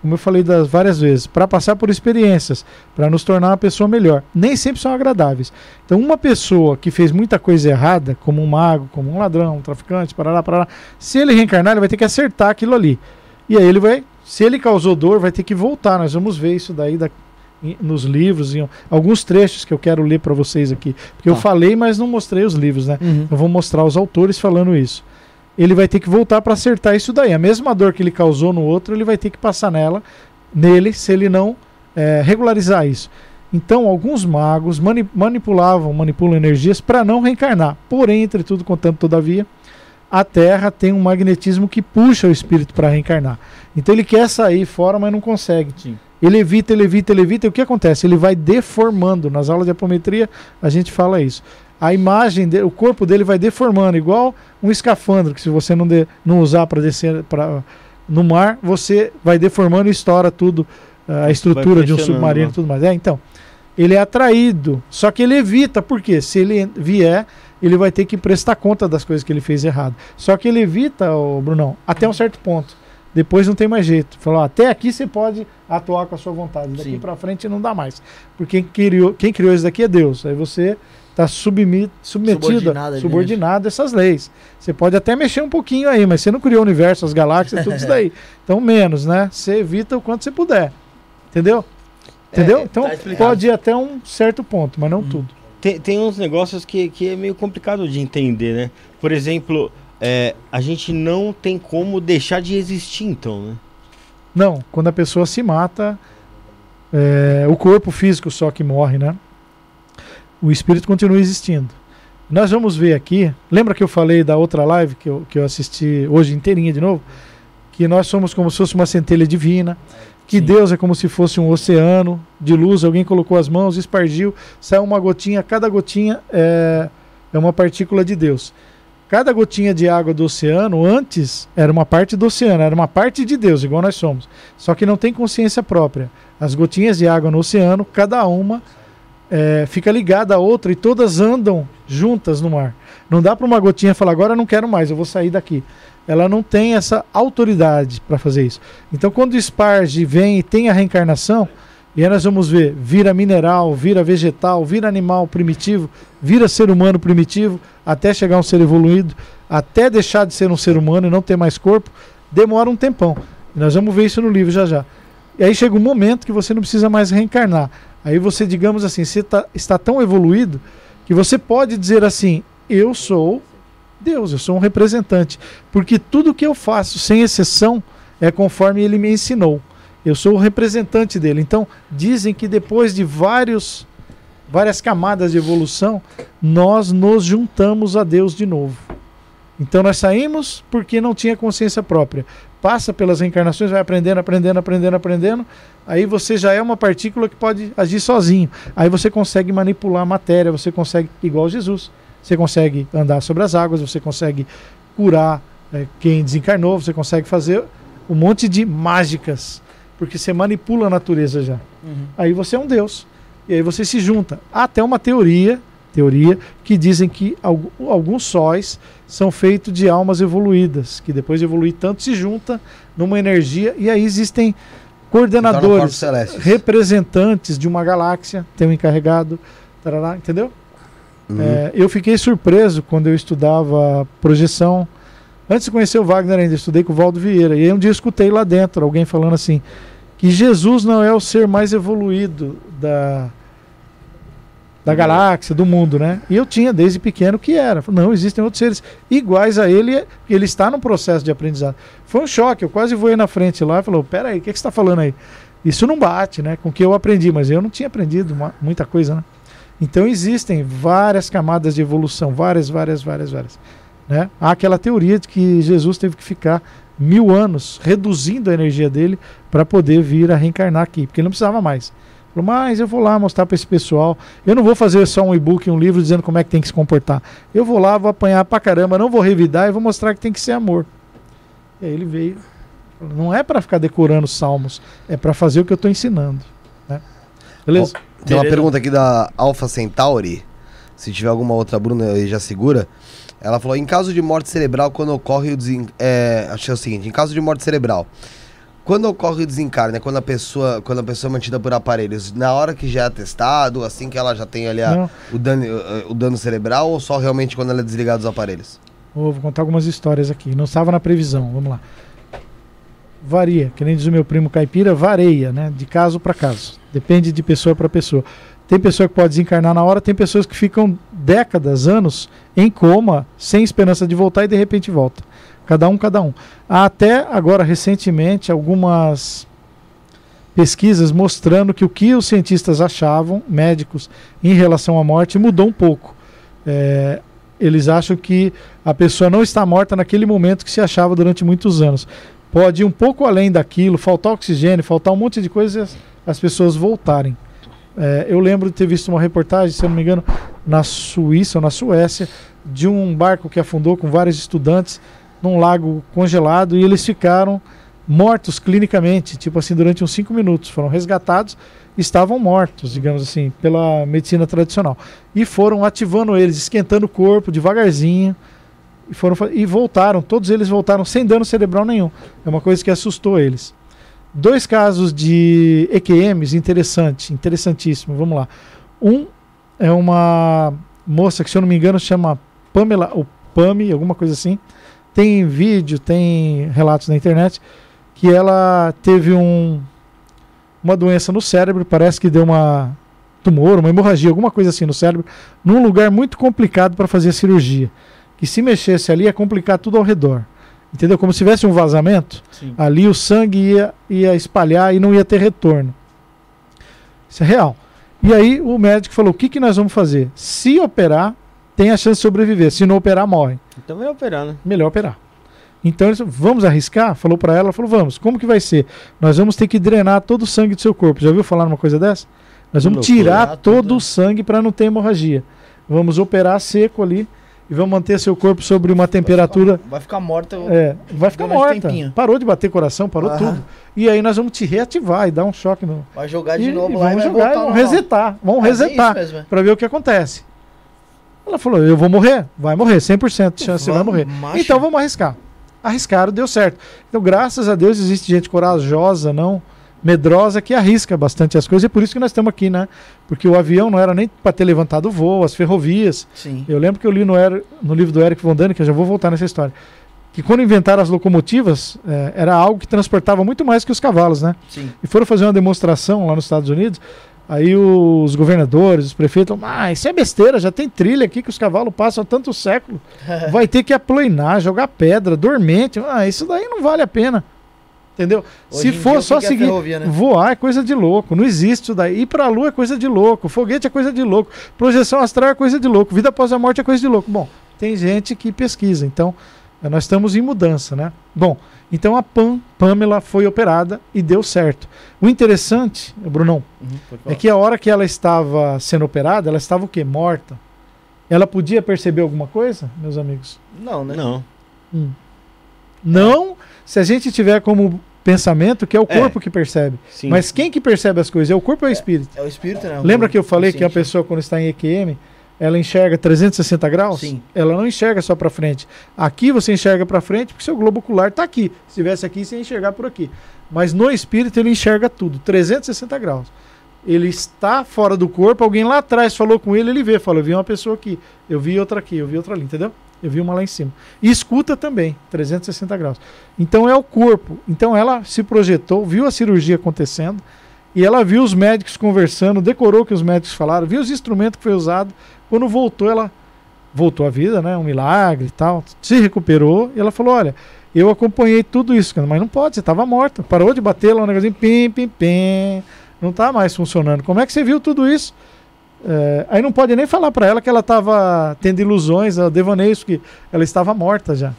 como eu falei das várias vezes, para passar por experiências, para nos tornar uma pessoa melhor. Nem sempre são agradáveis. Então, uma pessoa que fez muita coisa errada, como um mago, como um ladrão, um traficante, parará, parará, se ele reencarnar, ele vai ter que acertar aquilo ali. E aí ele vai, se ele causou dor, vai ter que voltar. Nós vamos ver isso daí da- em- nos livros, em alguns trechos que eu quero ler para vocês aqui. Porque eu Tá. falei, mas não mostrei os livros, né? Uhum. Eu vou mostrar os autores falando isso. Ele vai ter que voltar para acertar isso daí. A mesma dor que ele causou no outro, ele vai ter que passar nela, nele, se ele não é, regularizar isso. Então, alguns magos mani- manipulavam, manipulam energias para não reencarnar. Porém, entretudo, contanto, todavia, a Terra tem um magnetismo que puxa o espírito para reencarnar. Então, ele quer sair fora, mas não consegue. Sim. Ele evita, ele evita, ele evita. E o que acontece? Ele vai deformando. Nas aulas de apometria, a gente fala isso. A imagem dele, o corpo dele vai deformando, igual um escafandro, que se você não, de- não usar para descer pra, no mar, você vai deformando e estoura tudo, ah, a estrutura de um submarino né? e tudo mais. É, então, ele é atraído, só que ele evita, porque se ele vier, ele vai ter que prestar conta das coisas que ele fez errado. Só que ele evita, o Brunão, até um certo ponto. Depois não tem mais jeito. Falou, ó, até aqui você pode atuar com a sua vontade. Daqui para frente não dá mais. Porque quem criou, quem criou isso daqui é Deus. Aí você está submetido, Subordinado ali, subordinado a essas leis. Você pode até mexer um pouquinho aí, mas você não criou o universo, as galáxias, tudo isso daí. Então, menos, né? Você evita o quanto você puder. Entendeu? Entendeu? É, então, tá pode ir até um certo ponto, mas não Uhum. tudo. Tem, tem uns negócios que, que é meio complicado de entender, né? Por exemplo, é, a gente não tem como deixar de existir, então, né? Não, quando a pessoa se mata, é, o corpo físico só que morre, né? O espírito continua existindo. Nós vamos ver aqui. Lembra que eu falei da outra live que eu, que eu assisti hoje inteirinha de novo? Que nós somos como se fosse uma centelha divina. Que Sim. Deus é como se fosse um oceano de luz. Alguém colocou as mãos, espargiu, saiu uma gotinha. Cada gotinha é, é uma partícula de Deus. Cada gotinha de água do oceano antes era uma parte do oceano, era uma parte de Deus, igual nós somos. Só que não tem consciência própria. As gotinhas de água no oceano, cada uma é, fica ligada à outra e todas andam juntas no mar. Não dá para uma gotinha falar, agora não quero mais, eu vou sair daqui. Ela não tem essa autoridade para fazer isso. Então, quando esparge vem e tem a reencarnação, e aí nós vamos ver, vira mineral, vira vegetal, vira animal primitivo, vira ser humano primitivo, até chegar a um ser evoluído, até deixar de ser um ser humano e não ter mais corpo, demora um tempão. E nós vamos ver isso no livro já já. E aí chega um momento que você não precisa mais reencarnar. Aí você, digamos assim, você tá- está tão evoluído que você pode dizer assim: eu sou Deus, eu sou um representante. Porque tudo que eu faço, sem exceção, é conforme ele me ensinou. Eu sou o representante dele. Então, dizem que depois de vários, várias camadas de evolução, nós nos juntamos a Deus de novo. Então, nós saímos porque não tinha consciência própria. Passa pelas reencarnações, vai aprendendo, aprendendo, aprendendo, aprendendo. Aí você já é uma partícula que pode agir sozinho. Aí você consegue manipular a matéria, você consegue, igual Jesus, você consegue andar sobre as águas, você consegue curar eh, quem desencarnou, você consegue fazer um monte de mágicas, porque você manipula a natureza já. Uhum. Aí você é um deus. E aí você se junta. Há até uma teoria, teoria que dizem que algu- alguns sóis são feitos de almas evoluídas, que depois de evoluir tanto se junta numa energia e aí existem corpos coordenadores, representantes de uma galáxia, tem um encarregado, tarará, entendeu? Uhum. É, eu fiquei surpreso quando eu estudava projeção. Antes de conhecer o Wagner ainda, estudei com o Valdo Vieira. E aí um dia eu escutei lá dentro alguém falando assim: que Jesus não é o ser mais evoluído da, da galáxia, do mundo, né? E eu tinha desde pequeno que era. Não, existem outros seres iguais a ele, ele está num processo de aprendizado. Foi um choque, eu quase voei na frente lá e falou: peraí, o que, que você está falando aí? Isso não bate, né? Com o que eu aprendi, mas eu não tinha aprendido uma- muita coisa, né? Então existem várias camadas de evolução, várias, várias, várias, várias. Né? Há aquela teoria de que Jesus teve que ficar mil anos reduzindo a energia dele para poder vir a reencarnar aqui, porque ele não precisava mais. Falou, mas eu vou lá mostrar para esse pessoal. Eu não vou fazer só um e-book, um livro dizendo como é que tem que se comportar. Eu vou lá, vou apanhar pra caramba, não vou revidar e vou mostrar que tem que ser amor. E aí ele veio. Falou, Não é para ficar decorando salmos, é para fazer o que eu estou ensinando. né? Beleza? Tem uma pergunta aqui da Alpha Centauri. Se tiver alguma outra, Bruna aí já segura. Ela falou: em caso de morte cerebral, quando ocorre o desen... é, que é o seguinte: em caso de morte cerebral, quando ocorre o desencarne, né, quando a pessoa, quando a pessoa é mantida por aparelhos, na hora que já é atestado, assim que ela já tem ali a- o, dano, o dano cerebral, ou só realmente quando ela é desligada dos aparelhos? Vou, vou contar algumas histórias aqui. Não estava na previsão. Vamos lá. Varia, que nem diz o meu primo caipira, vareia, né? De caso para caso. Depende de pessoa para pessoa. Tem pessoa que pode desencarnar na hora, tem pessoas que ficam décadas, anos em coma, sem esperança de voltar e de repente volta. Cada um, cada um. Até agora, recentemente, algumas pesquisas mostrando que o que os cientistas achavam, médicos, em relação à morte mudou um pouco. É, eles acham que a pessoa não está morta naquele momento que se achava durante muitos anos. Pode ir um pouco além daquilo, faltar oxigênio, faltar um monte de coisas, as pessoas voltarem. É, eu lembro de ter visto uma reportagem, se eu não me engano, na Suíça ou na Suécia, de um barco que afundou com vários estudantes num lago congelado e eles ficaram mortos clinicamente, tipo assim, durante uns cinco minutos. Foram resgatados estavam mortos, digamos assim, pela medicina tradicional. E foram ativando eles, esquentando o corpo devagarzinho. E, foram, e voltaram, todos eles voltaram sem dano cerebral nenhum. É uma coisa que assustou eles. Dois casos de EQMs interessante, interessantíssimo. Vamos lá. Um é uma moça que, se eu não me engano, chama Pamela, ou Pami, alguma coisa assim. Tem vídeo, tem relatos na internet que ela teve um, uma doença no cérebro, parece que deu uma tumor, uma hemorragia, alguma coisa assim no cérebro, num lugar muito complicado para fazer cirurgia. Que se mexesse ali ia complicar tudo ao redor. Entendeu? Como se tivesse um vazamento, Sim. ali o sangue ia, ia espalhar e não ia ter retorno. Isso é real. E aí o médico falou: o que, que nós vamos fazer? Se operar, tem a chance de sobreviver. Se não operar, morre. Então vai operar, né? Melhor operar. Então eles vamos arriscar? Falou para ela, falou: vamos. Como que vai ser? Nós vamos ter que drenar todo o sangue do seu corpo. Já ouviu falar numa coisa dessa? Nós vamos tirar todo o sangue para não ter hemorragia. Vamos operar seco ali e vamos manter seu corpo sobre uma temperatura Vai ficar morta. é, vai ficar morta. tempinho. Parou de bater coração, parou Aham. tudo. E aí nós vamos te reativar e dar um choque no. Vai jogar de e, novo e lá e vamos vai jogar, vamos resetar. Vamos É, é resetar é. para ver o que acontece. Ela falou: Eu vou morrer? Vai morrer, 100% de chance, você vai Vamos, morrer. macho. Então vamos arriscar. Arriscaram, deu certo. Então, graças a Deus, existe gente corajosa, não medrosa, que arrisca bastante as coisas. E é por isso que nós estamos aqui, né? Porque o avião não era nem para ter levantado o voo, as ferrovias. Sim. Eu lembro que eu li no, Er- no livro do Eric von Däniken, que eu já vou voltar nessa história, que quando inventaram as locomotivas, eh, era algo que transportava muito mais que os cavalos, né? Sim. E foram fazer uma demonstração lá nos Estados Unidos, aí os governadores, os prefeitos, ah, isso é besteira, já tem trilha aqui que os cavalos passam há tanto século, vai ter que aplanar, jogar pedra, dormente, ah, isso daí não vale a pena. Entendeu? Hoje Se for só é seguir. ferrovia, né? Voar é coisa de louco, não existe isso daí. Ir pra lua é coisa de louco, foguete é coisa de louco, projeção astral é coisa de louco, vida após a morte é coisa de louco. Bom, tem gente que pesquisa, então eh, nós estamos em mudança, né? Bom, então a Pam, Pamela foi operada e deu certo. O interessante, Brunão, Uhum, é que a hora que ela estava sendo operada, ela estava o quê? Morta. Ela podia perceber alguma coisa, meus amigos? Não, né? Não. Não, se a gente tiver como pensamento que é o É. corpo que percebe. Sim. Mas quem que percebe as coisas? É o corpo ou é o espírito? É o espírito, né? Lembra que eu falei que a Consciente. pessoa, quando está em EQM, ela enxerga 360 graus? Sim. Ela não enxerga só para frente. Aqui você enxerga para frente porque seu globo ocular está aqui. Se estivesse aqui, você ia enxergar por aqui. Mas no espírito ele enxerga tudo, 360 graus. Ele está fora do corpo, alguém lá atrás falou com ele, ele vê, fala, eu vi uma pessoa aqui, eu vi outra aqui, eu vi outra ali, entendeu? Eu vi uma lá em cima. E escuta também, 360 graus. Então é o corpo. Então ela se projetou, viu a cirurgia acontecendo E ela viu os médicos conversando, decorou o que os médicos falaram, viu os instrumentos que foi usado. Quando voltou, ela voltou à vida, né? Um milagre e tal. Se recuperou e ela falou: Olha, eu acompanhei tudo isso, mas não pode, você estava morta. Parou de bater lá um negocinho, pim, pim, pim. Não está mais funcionando. Como é que você viu tudo isso? É, aí não pode nem falar para ela que ela estava tendo ilusões, devaneios, que ela estava morta já.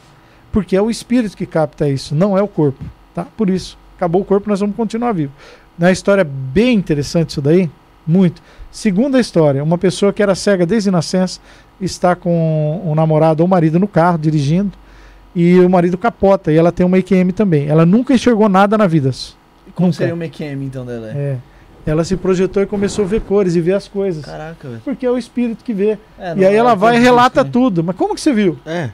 Porque é o espírito que capta isso, não é o corpo. Tá? Por isso, acabou o corpo, nós vamos continuar vivo. Na história bem interessante isso daí, muito. Segunda história, uma pessoa que era cega desde nascença, está com um namorado ou marido no carro, dirigindo, e o marido capota, e ela tem uma EQM também. Ela nunca enxergou nada na vida. Como Nunca. seria uma EQM então dela? É. Ela se projetou e começou a ver cores e ver as coisas. Caraca, velho. Porque é o espírito que vê. É, e não aí é ela vai e relata físico, né? tudo. Mas como que você viu? É.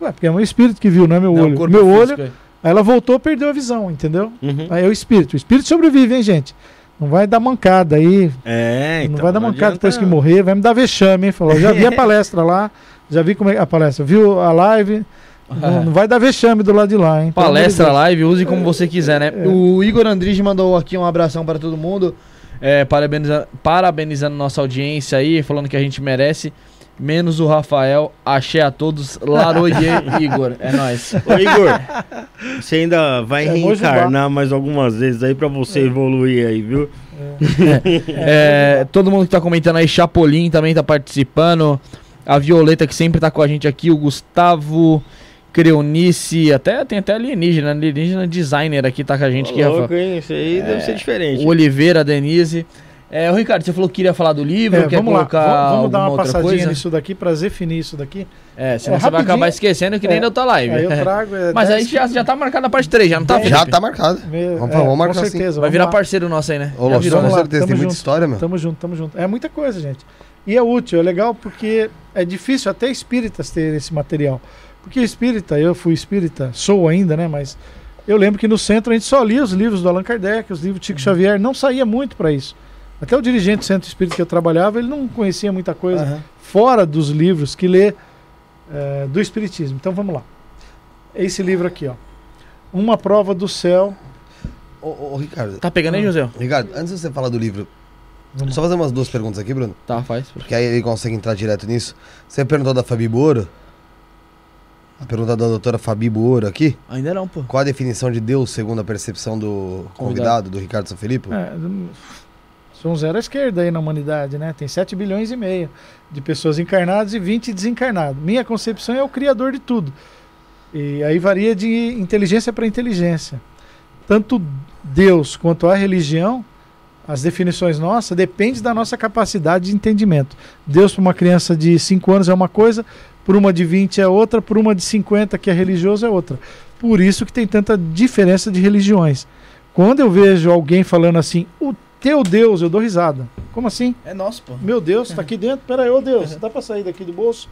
Ué, porque é um espírito que viu, não é meu Não, olho. meu olho, é. aí ela voltou, perdeu a visão, entendeu? Uhum. Aí é o espírito. O espírito sobrevive, hein, gente? Não vai dar mancada aí. É, então. não vai dar mancada adianta- depois que morrer. Vai me dar vexame, hein? Falou. Já vi a palestra lá. Já vi como é a palestra. Viu a live. Não, não vai dar vexame do lado de lá, hein? Palestra, live, use como você quiser, né? É. O Igor Andrige mandou aqui um abração para todo mundo. é, parabeniza- parabenizando nossa audiência aí, falando que a gente merece. Menos o Rafael. Axé a todos. Laroye, Igor. É nóis. Ô, Igor, você ainda vai É, reencarnar mais algumas vezes aí pra você evoluir aí, viu? É, todo mundo que tá comentando aí, Chapolin também tá participando. A Violeta que sempre tá com a gente aqui, o Gustavo Creonice, até tem até alienígena, alienígena designer aqui tá com a gente aqui, Ô, Rafa. louco, hein? Isso aí deve ser diferente. Oliveira, Denise. É, o Ricardo, você falou que queria falar do livro, É, quer vamos lá, colocar vamos, vamos dar uma outra passadinha coisa? nisso daqui pra definir isso daqui. É, senão É, você vai acabar esquecendo que nem É, da outra live. Aí eu trago. é, Mas aí 10 já, já tá marcada a parte 3, já não tá, Bem, Já Felipe? tá marcado. Vamos, é, vamos marcar com assim. certeza. Vai vamos virar lá. parceiro nosso aí, né? Ô, Já virou, com né? lá, certeza, tamo tem muita junto. história, meu. Tamo junto, tamo junto. É muita coisa, gente. E é útil, é legal porque é difícil até espíritas ter esse material. Porque espírita, eu fui espírita, sou ainda, né? Mas eu lembro que no centro a gente só lia os livros do Allan Kardec, os livros do Chico Xavier, não saía muito para isso. Até o dirigente do centro espírita que eu trabalhava, ele não conhecia muita coisa Aham. fora dos livros que lê eh, do Espiritismo. Então vamos lá. Esse livro aqui, ó. Uma prova do céu. Ô, ô, ô, Ricardo. Tá pegando aí, José? Ricardo, antes de você falar do livro, Vamos só fazer umas duas perguntas aqui, Bruno. Tá, faz. Porque aí ele consegue entrar direto nisso. Você perguntou da Fabi Buoro? A pergunta da doutora Fabi Buoro aqui. Ainda não, pô. Qual a definição de Deus segundo a percepção do convidado, do Ricardo São Felipe? É, sou um zero à esquerda aí na humanidade, né? Tem 7 bilhões e meio de pessoas encarnadas e 20 desencarnados. Minha concepção é o criador de tudo. E aí varia de inteligência para inteligência. Tanto Deus quanto a religião, as definições nossas, depende da nossa capacidade de entendimento. Deus para uma criança de 5 anos é uma coisa, para uma de 20 é outra, para uma de 50 que é religioso é outra. Por isso que tem tanta diferença de religiões. Quando eu vejo alguém falando assim, o teu Deus, eu dou risada. Como assim? É nosso, pô. Meu Deus, tá aqui dentro? Peraí, ô Deus, dá pra sair daqui do bolso?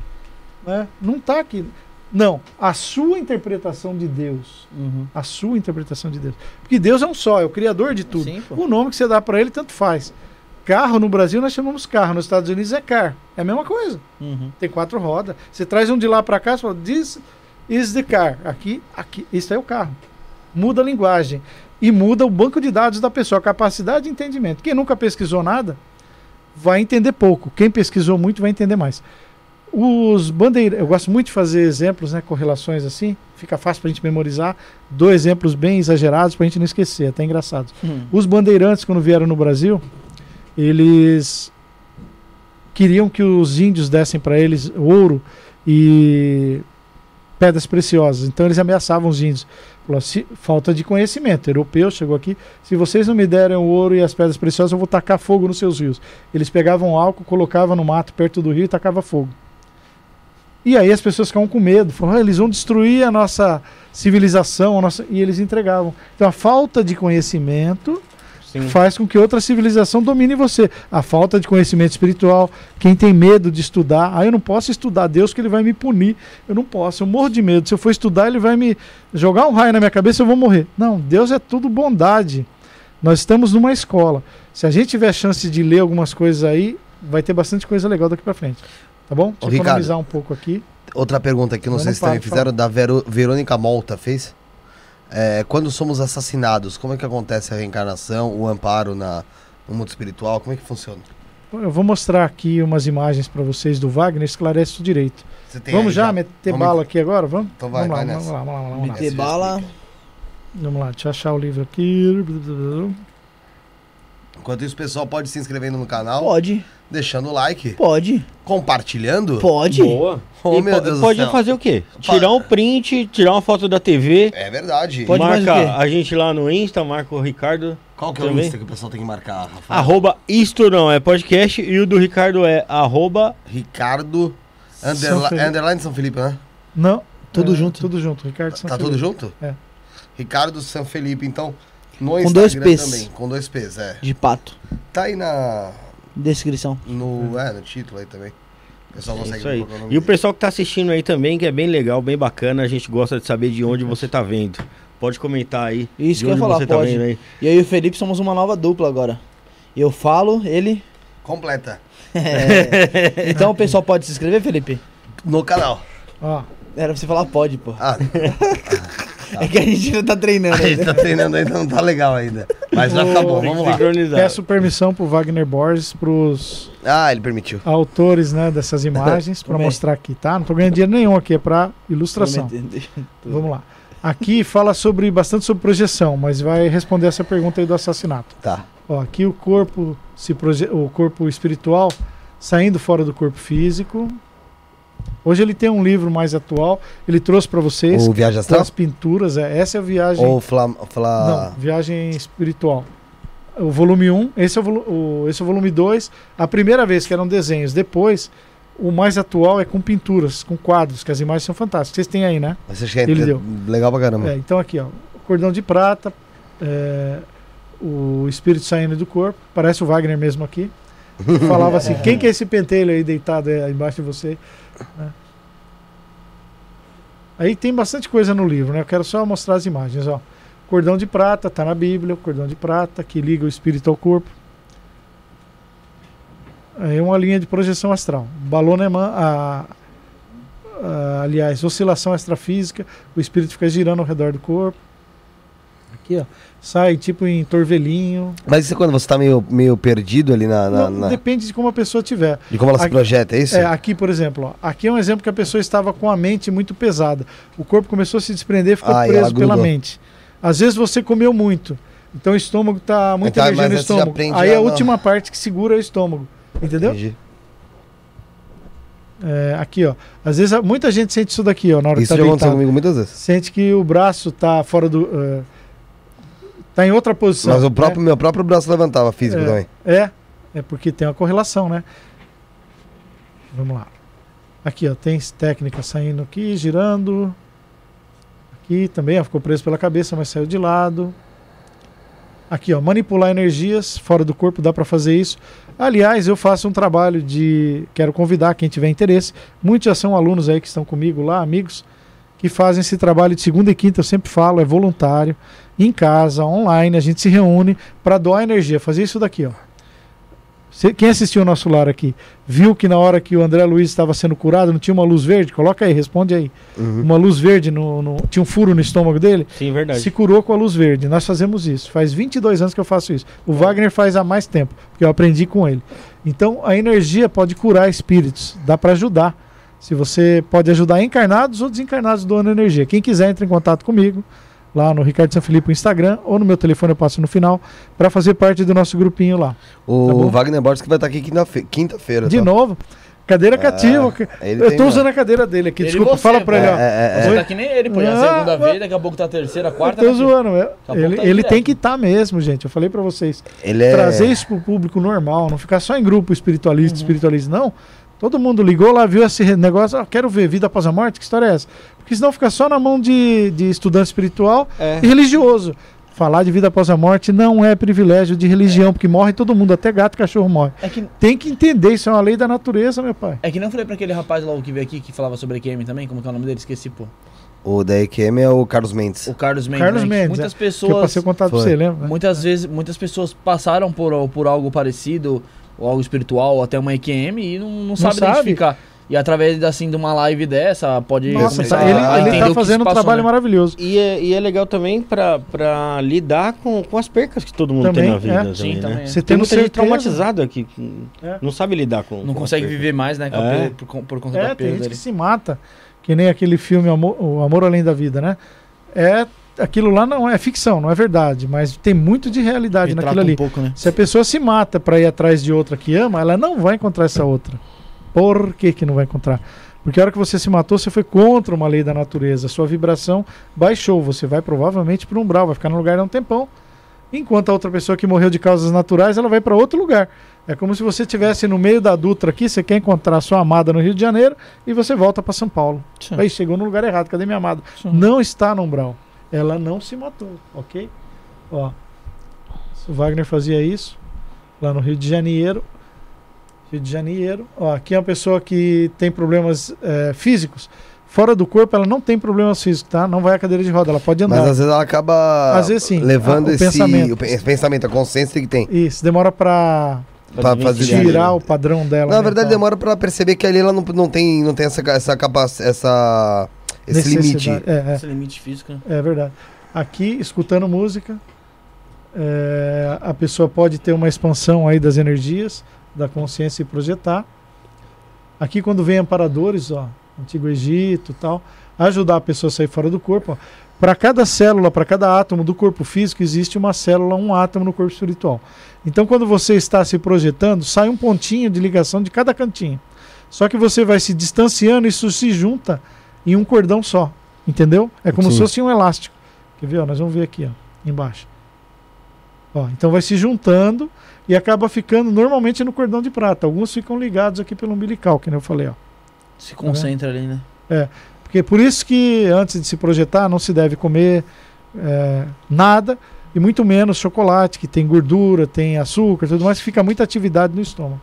Né? Não tá aqui. Não, a sua interpretação de Deus. Uhum. A sua interpretação de Deus. Porque Deus é um só, é o criador de tudo. Sim. O nome que você dá pra ele, tanto faz. Carro no Brasil nós chamamos carro, nos Estados Unidos é car. É a mesma coisa. Uhum. Tem quatro rodas. Você traz um de lá pra cá, você fala, this is the car. Aqui, aqui, isso é o carro. Muda a linguagem. E muda o banco de dados da pessoa, a capacidade de entendimento. Quem nunca pesquisou nada vai entender pouco. Quem pesquisou muito vai entender mais. Os bandeirantes, eu gosto muito de fazer exemplos, né, correlações assim, fica fácil pra gente memorizar. Dois exemplos bem exagerados pra gente não esquecer, até engraçados. Hum. Os bandeirantes, quando vieram no Brasil, eles queriam que os índios dessem para eles ouro e pedras preciosas. Então eles ameaçavam os índios. Falta de conhecimento. Europeu chegou aqui. Se vocês não me derem o ouro e as pedras preciosas, eu vou tacar fogo nos seus rios. Eles pegavam álcool, colocavam no mato perto do rio e tacavam fogo. E aí as pessoas ficavam com medo. Falaram, "Ah, eles vão destruir a nossa civilização. A nossa... E eles entregavam. Então a falta de conhecimento Sim. faz com que outra civilização domine você. A falta de conhecimento espiritual, quem tem medo de estudar, ah, eu não posso estudar Deus que ele vai me punir. Eu não posso, eu morro de medo. Se eu for estudar, ele vai me jogar um raio na minha cabeça, eu vou morrer. Não, Deus é tudo bondade. Nós estamos numa escola. Se a gente tiver chance de ler algumas coisas aí, vai ter bastante coisa legal daqui pra frente. Tá bom? Deixa Ô, eu Ricardo. economizar um pouco aqui. Outra pergunta aqui, não Eu sei não se também fizeram, da Verônica Molta, fez? É, quando somos assassinados, como é que acontece a reencarnação, o amparo na, no mundo espiritual? Como é que funciona? Eu vou mostrar aqui umas imagens para vocês do Wagner, esclarece isso direito. Você tem Vamos aí já meter Vamos- bala aqui agora? Vamos? Então vai, vamos, vai lá, nessa. vamos lá, vamos lá, vamos lá. Meter bala. Vamos lá, deixa eu achar o livro aqui. Enquanto isso, o pessoal pode se inscrevendo no canal, Pode, deixando o like, pode, compartilhando. pode. Boa. Oh, E meu Deus do pode céu. fazer o quê? Tirar um print, tirar uma foto da TV, É verdade. Pode mais o marca quê? a gente lá no Insta, marca o Ricardo. Qual que é o Também? Insta que o pessoal tem que marcar, Rafael? Arroba isto não é podcast e o do Ricardo é arroba Ricardo São underli- Felipe. Underline São Felipe, né? Não. Tudo é, junto. Tudo junto, Ricardo Tá tudo junto? É. Ricardo São Felipe, então, no Com Instagram dois Ps. também. Com dois P's, é. De pato. Tá aí na, Descrição. no, é, no título aí também. O pessoal É consegue isso aí. colocar o nome E o dele. pessoal que tá assistindo aí também, que é bem legal, bem bacana, a gente gosta de saber de onde você tá vendo. Pode comentar aí. Isso de que eu ia falar, você tá pode. aí. E eu e o Felipe somos uma nova dupla agora. Eu falo, ele. Completa. É. Então o pessoal pode se inscrever, Felipe? No canal. Ó, Era pra você falar pode, pô. Ah, É que a gente ainda tá treinando a gente tá treinando ainda, não tá legal ainda. Mas já tá bom, vamos lá. peço permissão pro Wagner Borges, pros Ah, ele permitiu. autores né, dessas imagens, para Também. mostrar aqui, tá? Não tô ganhando dinheiro nenhum aqui, é para ilustração. Vamos lá. Aqui fala sobre bastante sobre projeção, mas vai responder essa pergunta aí do assassinato. Tá. Ó, aqui o corpo se proje o corpo espiritual saindo fora do corpo físico. Hoje ele tem um livro mais atual, ele trouxe para vocês O Viagem Astral? as pinturas, é, essa é a viagem Ou Fla... Fla... não, viagem espiritual. O volume 1, esse é o, o- esse é o volume 2. A primeira vez que eram desenhos, depois o mais atual é com pinturas, com quadros, que as imagens são fantásticas. Vocês têm aí, né? Você acha que é Ele deu. legal pra caramba. É, então aqui, ó, cordão de prata, é, o espírito saindo do corpo, parece o Wagner mesmo aqui. Falava assim, quem que é esse pentelho aí deitado aí embaixo de você? Né? Aí tem bastante coisa no livro, né? Eu quero só mostrar as imagens, ó. Cordão de prata, tá na Bíblia, cordão de prata que liga o espírito ao corpo. Aí uma linha de projeção astral. Balão Eman, a, a, aliás, oscilação extrafísica, o espírito fica girando ao redor do corpo. Aqui, ó. Sai tipo em torvelinho. Mas isso é quando você tá meio, meio perdido ali na. na- Não, na- Depende de como a pessoa tiver. De como ela se Aqui- projeta, é isso? É, aqui, por exemplo, ó, aqui é um exemplo que a pessoa estava com a mente muito pesada. O corpo começou a se desprender, ficou Ah, preso pela mente. Às vezes você comeu muito, então o estômago tá muita Então, energia no já estômago. Aí a a última parte que segura é o estômago, entendeu? Entendi. É, aqui, ó. Às vezes muita gente sente isso daqui, ó, na hora Isso que já tá aconteceu deitado. comigo muitas vezes. Sente que o braço tá fora do eh, tá em outra posição. Mas o né? próprio, meu próprio braço levantava físico É. também. É, é porque tem uma correlação, né? Vamos lá. Aqui, ó, tem técnica saindo aqui, girando. Aqui também, ó, ficou preso pela cabeça, mas saiu de lado. Aqui, ó, manipular energias fora do corpo, dá para fazer isso. Aliás, eu faço um trabalho de. Quero convidar quem tiver interesse. Muitos já são alunos aí que estão comigo lá, amigos, que fazem esse trabalho de segunda e quinta, eu sempre falo, é voluntário. Em casa, online, a gente se reúne para doar energia, fazer isso daqui, ó. Cê- Quem assistiu o nosso lar aqui, viu que na hora que o André Luiz estava sendo curado, não tinha uma luz verde? Coloca aí, responde aí. Uhum. Uma luz verde, no, no- tinha um furo no estômago dele? Sim, verdade. Se curou com a luz verde. Nós fazemos isso. Faz 22 anos que eu faço isso. O Wagner faz há mais tempo, porque eu aprendi com ele. Então, a energia pode curar espíritos. Dá para ajudar. Se você pode ajudar encarnados ou desencarnados doando energia. Quem quiser, entre em contato comigo lá no Ricardo São Felipe no Instagram ou no meu telefone eu passo no final para fazer parte do nosso grupinho lá. O Tá. Wagner Borges que vai estar aqui quinta-fe- quinta-feira. De tá? novo, cadeira cativa. ele eu uma- usando a cadeira dele aqui. Ele Desculpa, você, fala pra ele, ó. É, é, é. Você tá que nem ele, pô. É a Ah, segunda mas- vez, daqui a pouco tá a terceira, a quarta. eu tô tá aqui. zoando. eu- a ele tá ele tem que estar mesmo, gente. Eu falei pra vocês. Ele é... trazer isso pro público normal, não ficar só em grupo espiritualista, Uhum. espiritualista, não. Todo mundo ligou lá, viu esse negócio, ah, quero ver vida após a morte, que história é essa? Porque senão fica só na mão de, de estudante espiritual É. e religioso. Falar de vida após a morte não é privilégio de religião, porque morre todo mundo, até gato e cachorro morre. É que, Tem que entender, isso é uma lei da natureza, meu pai. é que eu falei pra aquele rapaz lá que veio aqui, que falava sobre EQM também, como que é o nome dele? Esqueci, pô. O da EQM é o Carlos Mendes. O Carlos Mendes. Carlos né, Mendes, Muitas Que eu pessoas... passei o contato pra você, lembra? Muitas vezes, muitas pessoas passaram por, por algo parecido, ou algo espiritual, ou até uma EQM, e não, não, sabe sabe. identificar. E através assim de uma live dessa, pode Nossa, começar tá- ele, a ele entender tá fazendo um trabalho né? maravilhoso. E é, e é legal também pra, pra lidar com, com as percas que todo mundo Também, tem na vida. é. Também, Sim, né? também. Você Tem tendo muita gente traumatizada que É. não sabe lidar com. Não com consegue viver mais, né? É. por, por conta É, da tem perda gente ali. que se mata, que nem aquele filme Amor, O Amor Além da Vida, né? É, aquilo lá não é ficção, não é verdade, mas tem muito de realidade Retrata naquilo ali. um pouco, né? Se a pessoa se mata pra ir atrás de outra que ama, ela não vai encontrar essa outra. Por que que não vai encontrar? Porque a hora que você se matou, você foi contra uma lei da natureza. Sua vibração baixou. Você vai provavelmente para um umbral, vai ficar no lugar de um tempão. Enquanto a outra pessoa que morreu de causas naturais, ela vai para outro lugar. É como se você estivesse no meio da Dutra aqui, você quer encontrar sua amada no Rio de Janeiro e você volta para São Paulo. Sim. Aí chegou no lugar errado, cadê minha amada? Sim. Não está no umbral. Ela não se matou, ok? Ó, o Wagner fazia isso lá no Rio de Janeiro. Rio de Janeiro. Ó, aqui é uma pessoa que tem problemas é, físicos. Fora do corpo, ela não tem problemas físicos, tá? Não vai à cadeira de roda, ela pode andar. Mas às vezes ela acaba Às vezes sim. levando o esse pensamento. esse pensamento, a consciência que tem. Isso, demora pra Pra fazer tirar né? o padrão dela. Na verdade, mental. demora pra perceber que ali ela não, não tem, não tem essa, essa capacidade, essa, esse limite. Necessidade. É, é. Esse limite físico, né? É verdade. Aqui, escutando música, é, a pessoa pode ter uma expansão aí das energias, da consciência e projetar. Aqui, quando vem amparadores, ó, Antigo Egito tal, ajudar a pessoa a sair fora do corpo. Para cada célula, para cada átomo do corpo físico, existe uma célula, um átomo no corpo espiritual. Então, quando você está se projetando, sai um pontinho de ligação de cada cantinho. Só que você vai se distanciando, isso se junta em um cordão só. Entendeu? É como Sim. se fosse um elástico. Quer ver? Ó, nós vamos ver aqui, ó, embaixo. Ó, então vai se juntando e acaba ficando normalmente no cordão de prata. Alguns ficam ligados aqui pelo umbilical, que nem eu falei, ó. Se concentra ali, né? Porque por isso que antes de se projetar não se deve comer é, nada e muito menos chocolate, que tem gordura, tem açúcar, tudo mais, que fica muita atividade no estômago.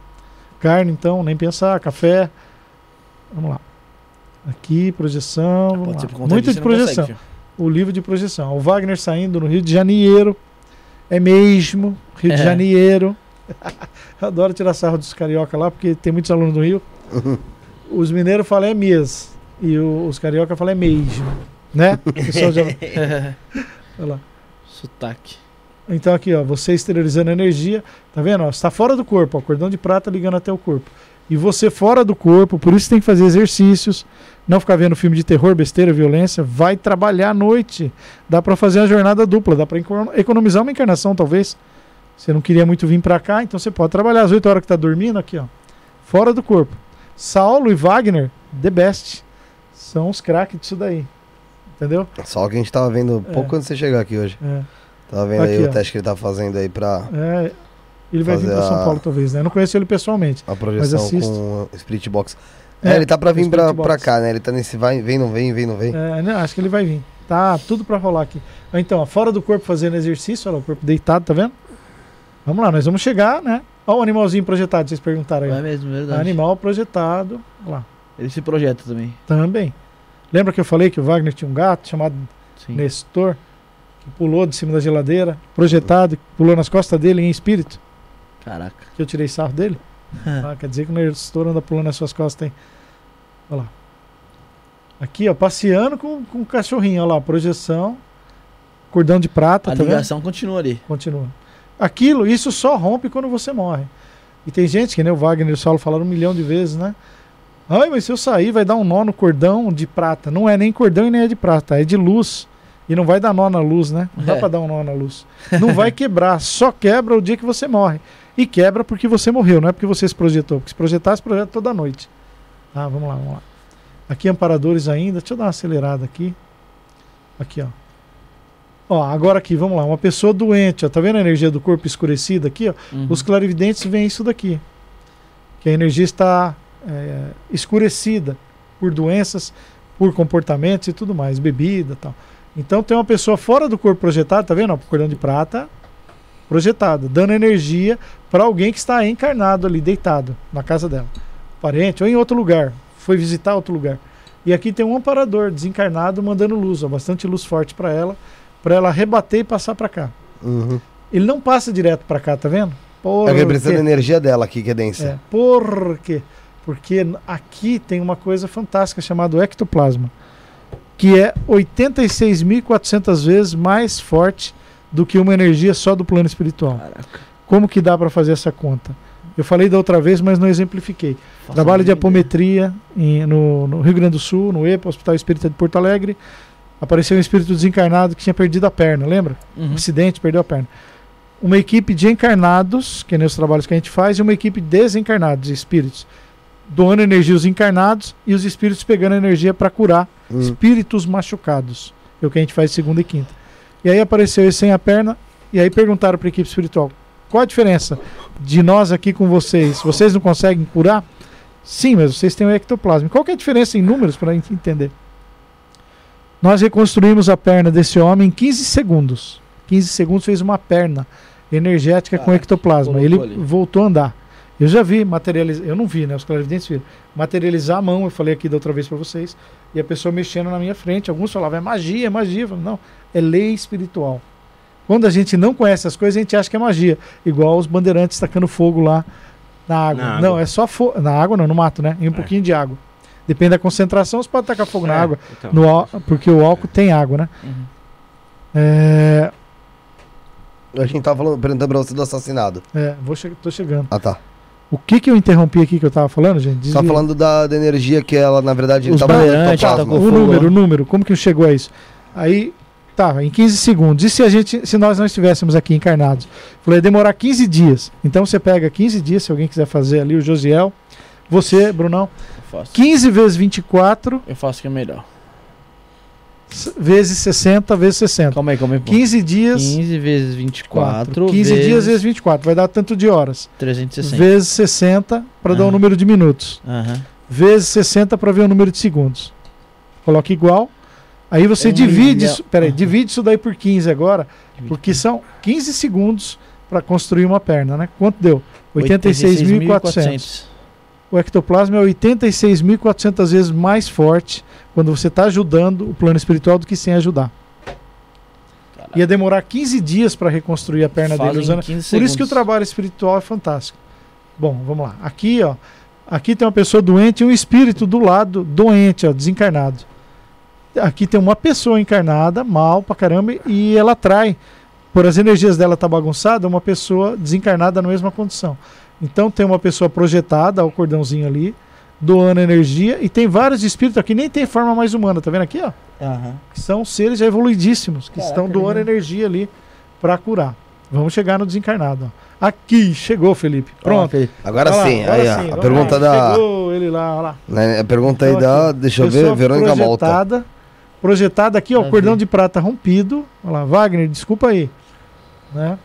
Carne, então, nem pensar, café. Vamos lá. Aqui, projeção. Conta Muito disso, de projeção. consegue, o livro de projeção. O Wagner saindo no Rio de Janeiro. É mesmo, Rio de É. Janeiro. Eu Adoro tirar sarro dos carioca lá, porque tem muitos alunos do Rio. Os mineiros falam é mes. E o- os carioca falam é mesmo. Né? O pessoal já-. Olha lá. Sotaque. Então aqui, ó, você esterilizando a energia, tá vendo? Ó, está fora do corpo, ó, cordão de prata ligando até o corpo. E você fora do corpo, por isso tem que fazer exercícios, não ficar vendo filme de terror, besteira, violência, vai trabalhar à noite. Dá pra fazer a jornada dupla, dá pra econo- economizar uma encarnação talvez. Você não queria muito vir pra cá, então você pode trabalhar às 8 horas que tá dormindo aqui, ó. Fora do corpo. Saulo e Wagner, the best. São os craques disso daí. Entendeu? Só que a gente tava vendo É. pouco antes de você chegar aqui hoje. É. Tava vendo aí Aqui, o ó. teste que ele tá fazendo aí pra É, ele vai vir para São Paulo, talvez, né? Eu não conheço ele pessoalmente. a projeção assisto. com o Split Box. É, ele tá pra vir Spirit Box. cá, né? Ele tá nesse vai, vem, não vem, vem, não vem. É, né, acho que ele vai vir. Tá tudo pra rolar aqui. Então, ó, fora do corpo fazendo exercício, olha lá, o corpo deitado, tá vendo? Vamos lá, nós vamos chegar, né? Olha o animalzinho projetado, vocês perguntaram aí. É mesmo, verdade. Animal projetado. Olha lá, Ele se projeta também. também. Lembra que eu falei que o Wagner tinha um gato chamado Sim. Nestor, que pulou de cima da geladeira, projetado, pulou nas costas dele em espírito, Caraca. que eu tirei sarro dele? Ah, quer dizer que o Nestor anda pulando nas suas costas, hein? Olha lá. Aqui, ó, passeando com, com o cachorrinho, olha lá, projeção, cordão de prata, A tá vendo? ligação continua ali. Continua. Aquilo, isso só rompe quando você morre. E tem gente, que nem o Wagner e o Saulo falaram um milhão de vezes, né? Ai, mas se eu sair vai dar um nó no cordão de prata. Não é nem cordão e nem é de prata, é de luz. E não vai dar nó na luz, né? Não dá É. pra dar um nó na luz. Não vai quebrar, só quebra o dia que você morre. E quebra porque você morreu, não é porque você se projetou. Porque se projetar, se projeta toda noite. Tá, vamos lá, vamos lá. Aqui amparadores ainda. Deixa eu dar uma acelerada aqui. Aqui, ó. Ó, agora aqui, vamos lá. Uma pessoa doente, ó. Tá vendo a energia do corpo escurecida aqui, ó? Uhum. Os clarividentes veem isso daqui. Que a energia está é, escurecida por doenças, por comportamentos e tudo mais, bebida e tal. Então tem uma pessoa fora do corpo projetado, tá vendo? Ó, cordão de prata projetado, dando energia para alguém que está encarnado ali, deitado, na casa dela. Parente ou em outro lugar. Foi visitar outro lugar. E aqui tem um amparador desencarnado mandando luz, ó, bastante luz forte para ela, para ela rebater e passar para cá. Uhum. Ele não passa direto para cá, tá vendo? Por É quê? da energia dela aqui, que é densa. É, por quê? Porque aqui tem uma coisa fantástica chamada ectoplasma, que é 86.400 vezes mais forte do que uma energia só do plano espiritual. Caraca. Como que dá para fazer essa conta? Eu falei da outra vez, mas não exemplifiquei. Faço Trabalho de apometria em- no, no Rio Grande do Sul, no EPA, Hospital Espírita de Porto Alegre. Apareceu um espírito desencarnado que tinha perdido a perna, lembra? Uhum. acidente, perdeu a perna. Uma equipe de encarnados, que é nos trabalhos que a gente faz, e uma equipe de desencarnados, de espíritos, doando energia aos encarnados e os espíritos pegando energia para curar Hum. espíritos machucados. É o que a gente faz segunda e quinta. E aí apareceu esse sem a perna, e aí perguntaram para a equipe espiritual: qual a diferença de nós aqui com vocês? Vocês não conseguem curar? Sim, mas vocês têm o ectoplasma. Qual é a diferença em números para a gente entender? Nós reconstruímos a perna desse homem em 15 segundos. 15 segundos fez uma perna energética com Caraca, ectoplasma. Ele ali. voltou a andar. Eu já vi materializar, eu não vi, né? Os clarividentes viram. Materializar a mão, eu falei aqui da outra vez para vocês, e a pessoa mexendo na minha frente. Alguns falavam, é magia, é magia. Eu falei, não, é lei espiritual. Quando a gente não conhece as coisas, a gente acha que é magia. Igual os bandeirantes tacando fogo lá na água. Na Não, água. é só fogo. Na água não, no mato, né? E um pouquinho de água. Depende da concentração, você pode tacar fogo na É, água. então. No, porque o álcool tem água, né? Uhum. É, A gente tava falando, perguntando pra você do assassinado. é, vou che tô chegando. Ah, tá. O que que eu interrompi aqui que eu tava falando, gente? Você tá falando da, da energia que ela, na verdade, Os tava tacou o número, o número, como que chegou a isso? Aí, tá, em 15 segundos. E se a gente, se nós não estivéssemos aqui encarnados? Falei, ia demorar 15 dias. Então você pega 15 dias, se alguém quiser fazer ali, o Josiel, você, Brunão, Eu faço. 15 vezes 24 Eu faço que é melhor. vezes 60 vezes 60. Calma aí, calma aí. pô. 15 dias, 15 vezes 24. 15 dias vezes 24, vai dar tanto de horas. 360. Vezes 60 para dar o Aham. número de minutos. Aham. vezes 60 para ver o número de segundos. Coloca igual. Aí você Um divide isso, peraí, divide isso daí por 15 agora, porque são 15 segundos para construir uma perna, né? Quanto deu? 86.400. O ectoplasma é 86.400 vezes mais forte quando você está ajudando o plano espiritual do que sem ajudar. Ia demorar 15 dias para reconstruir a perna dele usando 15 por isso que o segundos. trabalho espiritual é fantástico. Bom, vamos lá. Aqui, ó, aqui tem uma pessoa doente e um espírito do lado doente, ó, desencarnado. Aqui tem uma pessoa encarnada, mal pra caramba, e ela atrai, por as energias dela tá bagunçada, uma pessoa desencarnada na mesma condição. Então tem uma pessoa projetada, ó, o cordãozinho ali, doando energia, e tem vários espíritos aqui, nem tem forma mais humana, tá vendo aqui, ó? Aham. que são seres já evoluidíssimos, que Caraca, estão doando energia ali para curar. Vamos chegar no desencarnado. ó. Aqui, chegou, Felipe. Pronto. Agora lá, sim, agora aí, ó, sim, a pergunta lá. da. Chegou ele lá, olha lá. né, a pergunta aí Então, da. aqui, Deixa eu ver, Verônica Malta. Projetada aqui, ó, Já cordão de prata rompido. Olha lá, Wagner, desculpa aí. Né?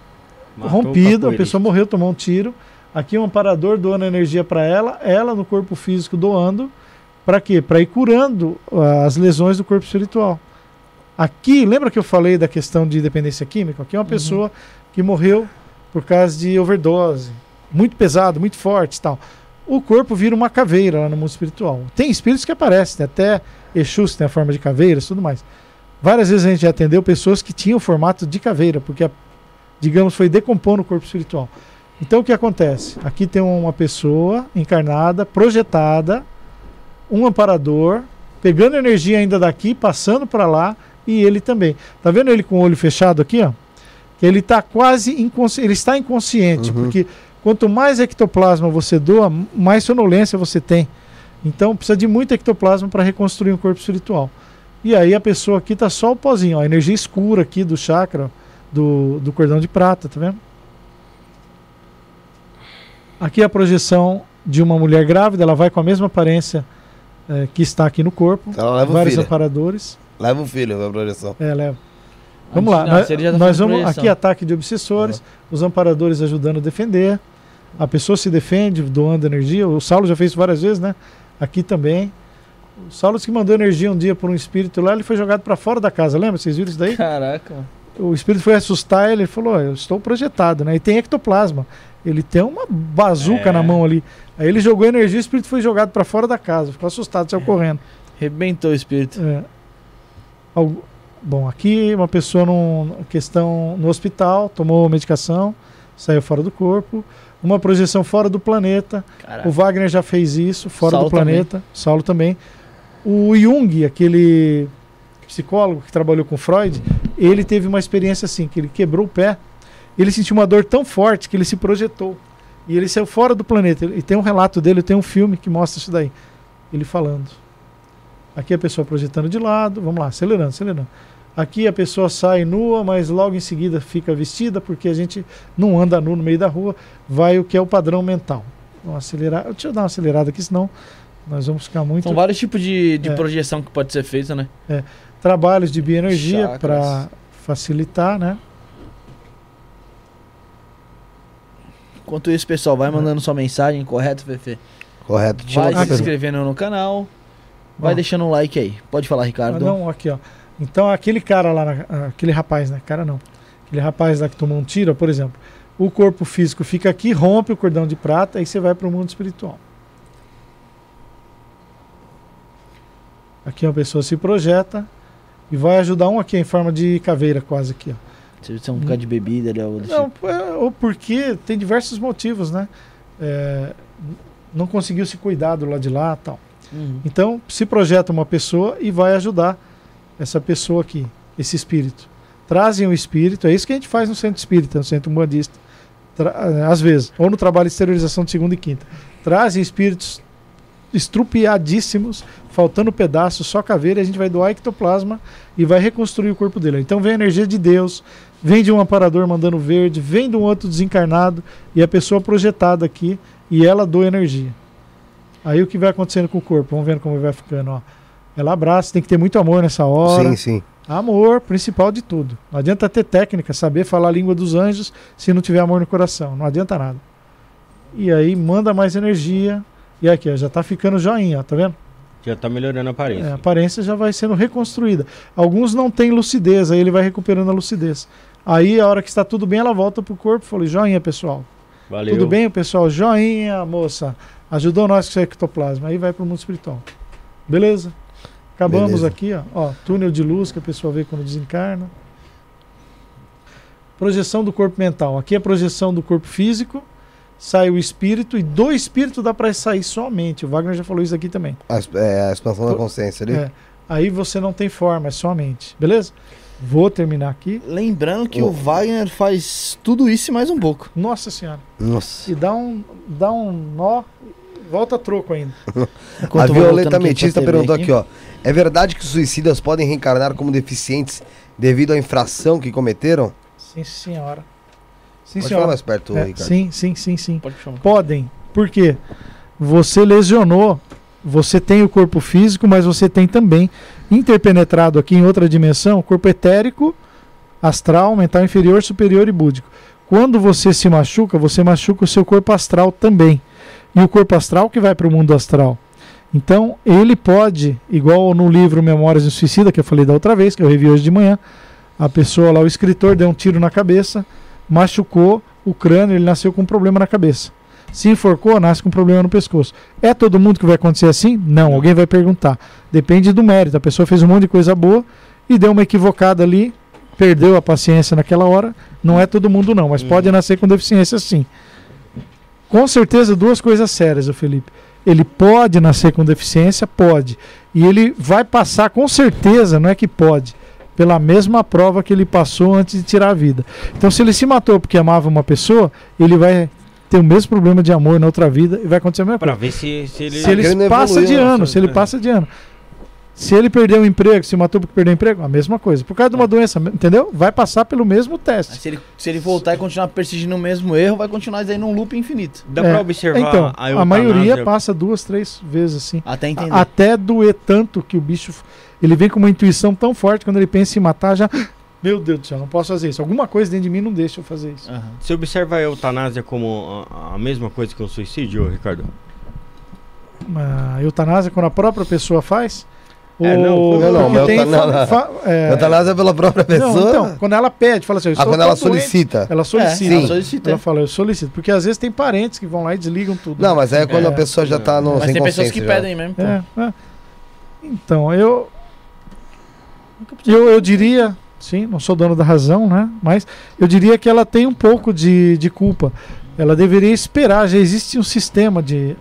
Matou rompido, a pessoa morreu, tomou um tiro. Aqui um amparador doando energia para ela, ela no corpo físico doando. Para quê? Para ir curando ah, as lesões do corpo espiritual. Aqui, lembra que eu falei da questão de dependência química? Aqui é uma Uhum. pessoa que morreu por causa de overdose, muito pesado, muito forte e tal. O corpo vira uma caveira lá no mundo espiritual. Tem espíritos que aparecem, até Exus tem a forma de caveiras, tudo mais. Várias vezes a gente já atendeu pessoas que tinham o formato de caveira, porque, digamos, foi decompondo o corpo espiritual. Então o que acontece? Aqui tem uma pessoa encarnada, projetada, um amparador, pegando energia ainda daqui, passando para lá, e ele também. Tá vendo ele com o olho fechado aqui, ó? Ele está quase inconsciente, ele está inconsciente, Uhum. porque quanto mais ectoplasma você doa, mais sonolência você tem. Então precisa de muito ectoplasma para reconstruir um corpo espiritual. E aí a pessoa aqui tá só o pozinho, ó, a energia escura aqui do chakra, do, do cordão de prata, tá vendo? Aqui é a projeção de uma mulher grávida, ela vai com a mesma aparência eh, que está aqui no corpo. Ela leva o vários filho. aparadores. Leva o filho pra projeção. É, leva. Vamos lá, Não, nós, já tá nós fazendo vamos projeção. aqui ataque de obsessores, os amparadores ajudando a defender, a pessoa se defende doando energia. O Saulo já fez isso várias vezes, né? Aqui também. O Saulo que mandou energia um dia por um espírito lá, ele foi jogado para fora da casa, lembra? Vocês viram isso daí? Caraca. O espírito foi assustar ele, falou: "Ó, Eu estou projetado, né? E tem ectoplasma. Ele tem uma bazuca É. na mão ali. Aí ele jogou energia, o espírito foi jogado para fora da casa, ficou assustado, saiu correndo. Rebentou o espírito. É. Algu- Bom, aqui uma pessoa num questão no hospital, tomou medicação, saiu fora do corpo. Uma projeção fora do planeta. Caraca. O Wagner já fez isso, fora Saulo do planeta. Saulo também. O Jung, aquele psicólogo que trabalhou com Freud, ele teve uma experiência assim, que ele quebrou o pé, ele sentiu uma dor tão forte que ele se projetou. E ele saiu fora do planeta. E tem um relato dele, tem um filme que mostra isso daí. Ele falando. Aqui a pessoa projetando de lado, vamos lá, acelerando, acelerando. Aqui a pessoa sai nua, mas logo em seguida fica vestida, porque a gente não anda nu no meio da rua. Vai o que é o padrão mental. Vamos acelerar. Deixa eu dar uma acelerada aqui, senão nós vamos ficar muito. São vários tipos de, de É. projeção que pode ser feita, né? Trabalhos de bioenergia para facilitar, né? Enquanto isso, pessoal, vai mandando sua mensagem, correto, Fefe? Correto. Vai se inscrevendo no canal. Vai Ó. deixando um like aí. Pode falar, Ricardo. Ah, não, aqui, ó. Então, aquele cara lá, aquele rapaz, né? Cara não. Aquele rapaz lá que tomou um tiro, por exemplo. O corpo físico fica aqui, rompe o cordão de prata, aí você vai para o mundo espiritual. Aqui uma pessoa se projeta e vai ajudar um aqui em forma de caveira, quase aqui, ó. Se você é um bocado de bebida ali, algo do Não, tipo. ou porque tem diversos motivos, né? É, não conseguiu se cuidar do lado de lá tal. Uhum. Então, se projeta uma pessoa e vai ajudar essa pessoa aqui, esse espírito. Trazem o espírito, é isso que a gente faz no centro espírita, no centro umbandista. Eh, Às vezes, ou no trabalho de exteriorização de segunda e quinta. Trazem espíritos estrupiadíssimos, faltando pedaços, só caveira, e a gente vai doar ectoplasma e vai reconstruir o corpo dele. Então vem a energia de Deus, vem de um amparador mandando verde, vem de um outro desencarnado e a pessoa projetada aqui e ela doa energia. Aí o que vai acontecendo com o corpo? Vamos vendo como vai ficando, ó. Ela abraça, tem que ter muito amor nessa hora. Sim, sim. Amor, principal de tudo. Não adianta ter técnica, saber falar a língua dos anjos se não tiver amor no coração. Não adianta nada. E aí manda mais energia. E aqui, ó, já tá ficando joinha, ó, tá vendo? Já tá melhorando a aparência. É, a aparência já vai sendo reconstruída. Alguns não têm lucidez, aí ele vai recuperando a lucidez. Aí, a hora que está tudo bem, ela volta pro corpo e fala: joinha, pessoal. Valeu. Tudo bem, pessoal? Joinha, moça. Ajudou nós com esse ectoplasma. Aí vai pro mundo espiritual. Beleza? Acabamos Beleza. aqui, ó. ó. Túnel de luz que a pessoa vê quando desencarna. Projeção do corpo mental. Aqui é a projeção do corpo físico. Sai o espírito e do espírito dá para sair somente. O Wagner já falou isso aqui também. A, é, a expansão da consciência ali. É. Aí você não tem forma, é somente. Beleza? Vou terminar aqui. Lembrando que Oh. o Wagner faz tudo isso e mais um pouco. Nossa senhora. Nossa. E dá um, dá um nó. Volta troco ainda. Enquanto a eu vou Violeta aqui Metista perguntou aqui, ó. É verdade que suicidas podem reencarnar como deficientes devido à infração que cometeram? Sim, senhora. Sim, Pode falar senhora. mais perto, É, Ricardo. sim, sim, sim, sim. Pode. Podem. Por quê? Você lesionou. Você tem o corpo físico, mas você tem também interpenetrado aqui em outra dimensão, corpo etérico, astral, mental inferior, superior e búdico. Quando você se machuca, você machuca o seu corpo astral também. E o corpo astral que vai para o mundo astral. Então, ele pode, igual no livro Memórias do Suicida, que eu falei da outra vez, que eu revi hoje de manhã, a pessoa lá, o escritor, deu um tiro na cabeça, machucou o crânio, ele nasceu com um problema na cabeça. Se enforcou, nasce com um problema no pescoço. É todo mundo que vai acontecer assim? Não, alguém vai perguntar. Depende do mérito. A pessoa fez um monte de coisa boa e deu uma equivocada ali, perdeu a paciência naquela hora. Não é todo mundo, não, mas Uhum. pode nascer com deficiência sim. Com certeza, duas coisas sérias, o Felipe. Ele pode nascer com deficiência? Pode. E ele vai passar, com certeza, não é que pode, pela mesma prova que ele passou antes de tirar a vida. Então, se ele se matou porque amava uma pessoa, ele vai ter o mesmo problema de amor na outra vida e vai acontecer a mesma Pra coisa. ver se, se ele. Se ele passa evoluiu, de né? ano, se ele passa de ano. Se ele perdeu o emprego, se matou porque perdeu o emprego, a mesma coisa. Por causa de uma doença, entendeu? Vai passar pelo mesmo teste. Se ele, se ele voltar e continuar persistindo o mesmo erro, vai continuar aí num loop infinito. Dá É. pra observar Então, a, a maioria passa duas, três vezes assim. Até entender. A- Até doer tanto que o bicho. Ele vem com uma intuição tão forte quando ele pensa em matar, já. Meu Deus do céu, não posso fazer isso. Alguma coisa dentro de mim não deixa eu fazer isso. Aham. Você observa a eutanásia como a, a mesma coisa que o suicídio, Ricardo? A eutanásia, quando a própria pessoa faz. É, não, ou- não, não, porque mas tem eutanásia- fa- fa- é, Eutanásia pela própria não, pessoa? então, quando ela pede, fala assim, eu ah, quando ela tão doente, solicita. Ela solicita. É, ela solicita. Ela fala, eu solicito. Porque às vezes tem parentes que vão lá e desligam tudo. Não, mas aí é quando É. a pessoa já tá no, Mas sem tem pessoas que já. pedem mesmo. É, é. Então, eu, eu. Eu diria, sim, não sou dono da razão, né? Mas eu diria que ela tem um pouco de, de culpa. ela deveria esperar. Já existe um sistema de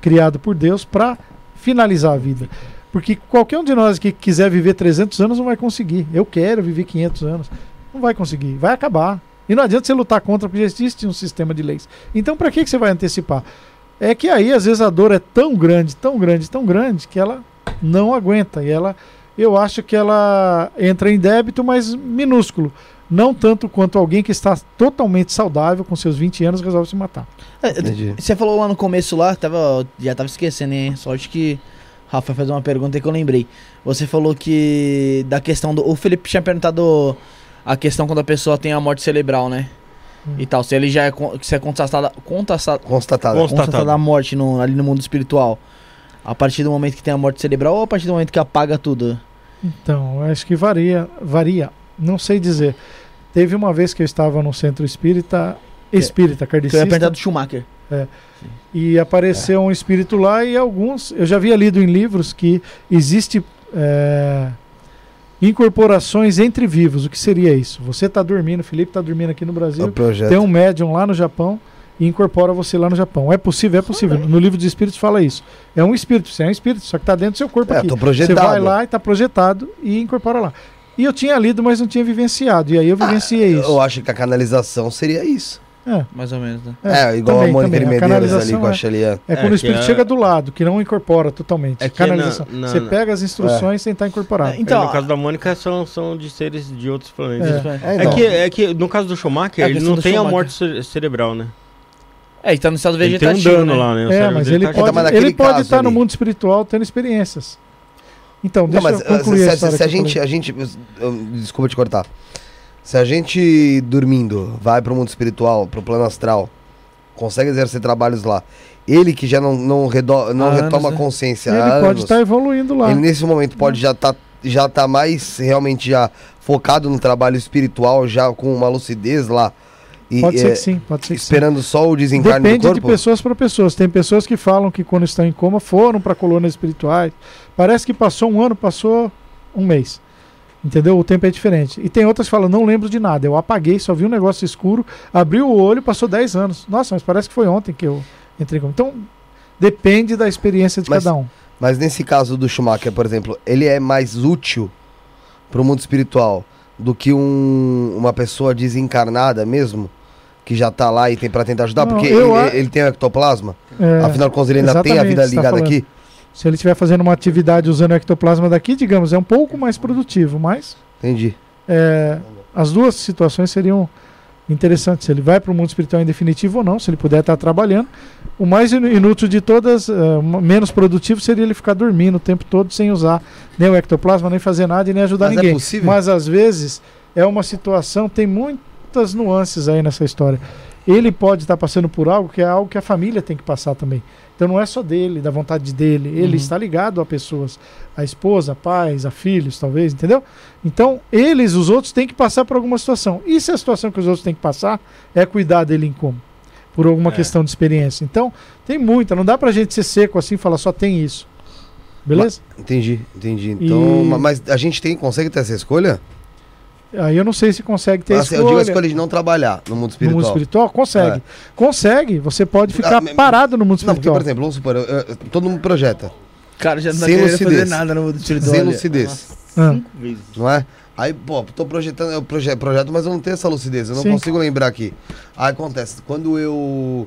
criado por Deus para finalizar a vida. Porque qualquer um de nós que quiser viver 300 anos não vai conseguir. Eu quero viver 500 anos. Não vai conseguir. Vai acabar. E não adianta você lutar contra, porque já existe um sistema de leis. Então, para que, que você vai antecipar? É que aí, às vezes, a dor é tão grande, tão grande, tão grande, que ela não aguenta. E ela, eu acho que ela entra em débito, mas minúsculo. Não tanto quanto alguém que está totalmente saudável, com seus 20 anos, resolve se matar. É, Entendi. Você falou lá no começo lá, tava, já tava esquecendo, hein? Sorte que Rafa fez uma pergunta que eu lembrei. Você falou que da questão do. O Felipe tinha perguntado a questão quando a pessoa tem a morte cerebral, né? Hum. E tal. Se ele já é, se é constatada, constatada, Constatado. Consta- constatada a morte no- ali no mundo espiritual. A partir do momento que tem a morte cerebral ou a partir do momento que apaga tudo? Então, eu acho que varia, varia. Não sei dizer. Teve uma vez que eu estava no centro espírita, espírita, Que eu ia kardecista, perguntar do Schumacher. E apareceu um espírito lá e alguns, eu já havia lido em livros que existe é, incorporações entre vivos. O que seria isso? Você está dormindo, Felipe está dormindo aqui no É Brasil, projeto. tem um médium lá no Japão e incorpora você lá no Japão. É possível, é possível. No livro dos espíritos fala isso. É um espírito, você é um espírito, só que está dentro do seu corpo É, aqui. Você vai lá e está projetado e incorpora lá. E eu tinha lido, mas não tinha vivenciado. E aí eu vivenciei isso. Ah, Eu acho que a canalização seria isso. É, Mais ou menos, né? É, igual também, a Mônica também. de A Medeiros ali canalização com a é- Xelia. É É, quando o que espírito é- chega do lado, que não incorpora totalmente. É que Canalização. na- na- Você pega as instruções sem estar incorporado. É, então, no caso da Mônica, são, são de seres de outros planetas. É. É. É, É, então. que, é que no caso do Schumacher, É a ele não tem a Schumacher. morte cere- cerebral, né? É, ele tá no estado Ele tem um vegetativo. dano né? lá, né? O É, cérebro mas dele ele tá- pode, mas ele pode estar no ali- mundo espiritual tendo experiências. Então, Não, deixa mas eu concluir se, a se- a que eu gente, a gente. eu- Desculpa te cortar. Se a gente dormindo vai pro mundo espiritual, pro plano astral, consegue exercer trabalhos lá. Ele que já não, não, redo- não anos, retoma né? consciência. Ele pode anos, estar evoluindo lá. Ele nesse momento pode já tá, já tá mais realmente já focado no trabalho espiritual, já com uma lucidez lá. E, Pode é, ser que sim, pode ser que sim. Esperando só o desencarne Depende do de corpo. pessoas para pessoas. Tem pessoas que falam que quando estão em coma foram para colônias espirituais. Parece que passou um ano, passou um mês. Entendeu? O tempo é diferente. E tem outras que falam, não lembro de nada. Eu apaguei, só vi um negócio escuro, abri o olho, passou 10 anos. Nossa, mas parece que foi ontem que eu entrei. Então, depende da experiência de Mas- cada um. Mas nesse caso do Schumacher, por exemplo, ele é mais útil pro mundo espiritual do que um- uma pessoa desencarnada mesmo, que já tá lá e tem pra tentar ajudar, Não, porque ele, a- ele tem o ectoplasma, É, afinal de contas ele ainda tem a vida tá ligada falando. aqui. Se ele estiver fazendo uma atividade usando o ectoplasma daqui, digamos, é um pouco mais produtivo, mas Entendi. É, as duas situações seriam interessantes. Se ele vai para o mundo espiritual em definitivo ou não, se ele puder estar trabalhando. O mais inútil de todas, uma- menos produtivo, seria ele ficar dormindo o tempo todo sem usar nem o ectoplasma, nem fazer nada e nem ajudar Mas é ninguém. possível? Mas às vezes é uma situação, tem muitas nuances aí nessa história. Ele pode estar passando por algo que é algo que a família tem que passar também. Então não é só dele, da vontade dele. Ele Uhum. está ligado a pessoas, a esposa, a pais, a filhos, talvez, entendeu? Então, eles, os outros, têm que passar por alguma situação. E se a situação que os outros têm que passar é cuidar dele em como? Por alguma É. questão de experiência. Então, tem muita. Não dá pra gente ser seco assim e falar só tem isso. Beleza? Entendi, entendi. Então, E- ma- mas a gente tem, consegue ter essa escolha? Aí eu não sei se consegue ter Assim, eu escolha. digo a escolha de não trabalhar no mundo No espiritual. mundo espiritual? Consegue. Consegue. Você pode ficar Ah, parado no mundo Não, porque, espiritual. por exemplo, vamos supor, eu- eu- todo mundo projeta, cara já não tá querendo fazer lucidez. nada no mundo espiritual. sem lucidez, Ah, não é? Aí, pô, tô projetando, eu proje- projeto, mas eu não tenho essa lucidez, eu não Sim. consigo lembrar aqui. Aí acontece, quando eu.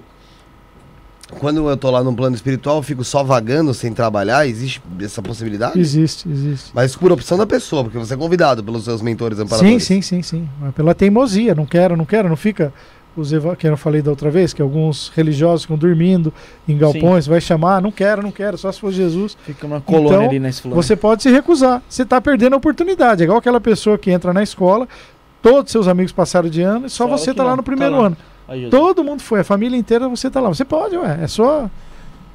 Quando eu tô lá no plano espiritual, eu fico só vagando sem trabalhar, existe essa possibilidade? existe, existe. Mas por opção da pessoa, porque você é convidado pelos seus mentores Sim, amparadores. sim, sim, sim. Mas pela teimosia, não quero, não quero, não fica. Os eva- que eu falei da outra vez, que alguns religiosos ficam dormindo em galpões, vai chamar, não quero, não quero, só se for Jesus. Fica uma colônia Então, ali na fulano. Você pode se recusar. Você está perdendo a oportunidade. É igual aquela pessoa que entra na escola, todos seus amigos passaram de ano e só, Só você está lá no tá primeiro lá. ano. Aí. Todo mundo foi, a família inteira você está lá. Você pode, ué. É só.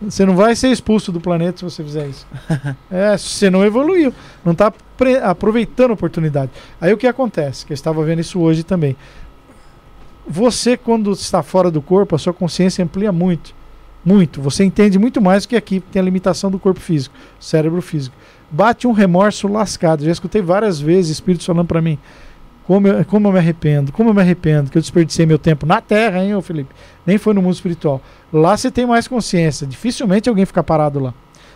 Você não vai ser expulso do planeta se você fizer isso. é, você não evoluiu. Não está aproveitando a oportunidade. Aí o que acontece? Que eu estava vendo isso hoje também. Você, quando está fora do corpo, a sua consciência amplia muito. Muito. Você entende muito mais do que aqui tem a limitação do corpo físico, cérebro físico. Bate um remorso lascado. Já escutei várias vezes espíritos falando para mim: Como eu, como eu me arrependo, como eu me arrependo que eu desperdicei meu tempo na terra, hein, ô Felipe? Nem foi no mundo espiritual. Lá você tem mais consciência. Dificilmente alguém fica parado lá.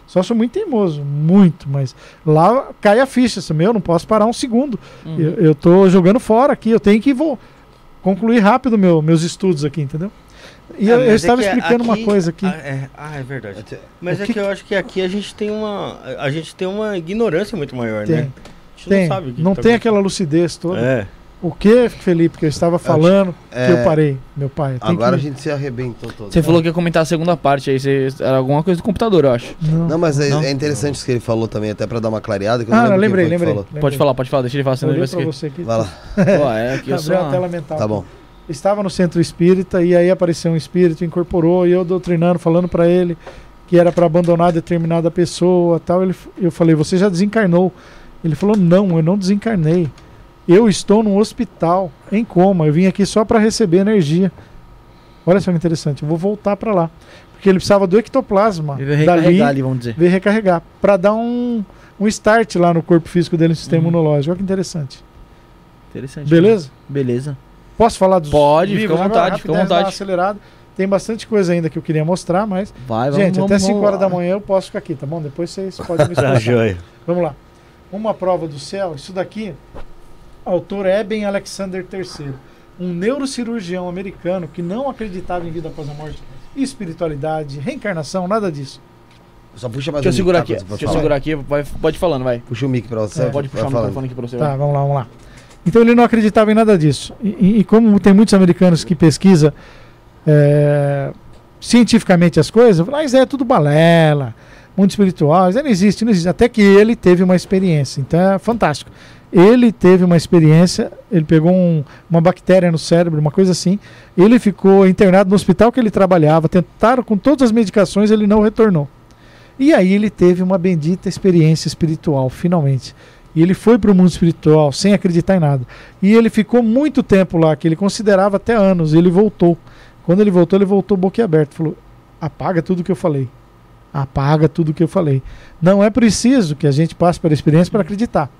Só sou muito teimoso, muito, mas lá cai a ficha. Assim, meu, não posso parar um segundo. Uhum. Eu, eu tô jogando fora aqui, eu tenho que vou concluir rápido meu, meus estudos aqui, entendeu? E É, eu, eu é estava que explicando uma aqui- coisa aqui. Ah, é, ah, é verdade. Mas O é que que, eu acho que aqui a gente tem uma. A gente tem uma ignorância muito maior, Tem, né? Gente tem. não sabe o que não tá tem aquela lucidez toda. É. O que, Felipe, que eu estava falando, que eu É, parei, meu pai? Tem Agora que... a gente se arrebentou todo. Você falou que ia comentar a segunda parte aí. Você... Era alguma coisa do computador, eu acho. Não. Não, mas é, Não? é interessante isso que ele falou também, até pra dar uma clareada. Que eu não Ah, não, lembrei, lembrei, lembrei. Pode falar, pode falar. Deixa ele falar, senão ele vai esquecer. você aqui. Vai lá, Pô, é que eu sou a uma- tela mental. tá bom. Estava no centro espírita e aí apareceu um espírito, incorporou e eu doutrinando, falando para ele que era para abandonar determinada pessoa, tal. Ele, eu falei: "Você já desencarnou?" Ele falou: "Não, eu não desencarnei. Eu estou num hospital em coma. Eu vim aqui só para receber energia." Olha só que interessante. Eu vou voltar para lá, porque ele precisava do ectoplasma Ele vai dali recarregar ali, vamos dizer. veio recarregar para dar um um start lá no corpo físico dele, no sistema Uhum. imunológico. Olha que interessante. Interessante. Beleza? Beleza. Posso falar dos Pode, fica à agora? vontade, fica à vontade. acelerada. Tem bastante coisa ainda que eu queria mostrar, mas. Vai, vamos, gente, vamos, até 5 vamos horas da manhã eu posso ficar aqui, tá bom? Depois vocês podem me joia. Vamos lá. Uma prova do céu. Isso daqui, autor Eben Alexander III, um neurocirurgião americano que não acreditava em vida após a morte, espiritualidade, reencarnação, nada disso. Só puxa mais Deixa eu um segurar mic, aqui. tá? Deixa eu segurar aqui. Vai, pode ir falando, vai. Puxa o mic pra você. É, Pode puxar o falando. microfone aqui pra você. Tá, vai. vamos lá, vamos lá. Então ele não acreditava em nada disso. E, e- e como tem muitos americanos que pesquisam é, cientificamente as coisas, falam, ah, é tudo balela, mundo espiritual, isso aí não existe, não existe. Até que ele teve uma experiência. Então é fantástico. Ele teve uma experiência, ele pegou um- uma bactéria no cérebro, uma coisa assim. Ele ficou internado no hospital que ele trabalhava, tentaram com todas as medicações, ele não retornou. E aí ele teve uma bendita experiência espiritual, finalmente. E ele foi para o mundo espiritual sem acreditar em nada. E ele ficou muito tempo lá, que ele considerava até anos. E ele voltou. Quando ele voltou, ele voltou boquiaberto. Falou: apaga tudo que eu falei. Apaga tudo que eu falei. Não é preciso que a gente passe pela experiência para acreditar.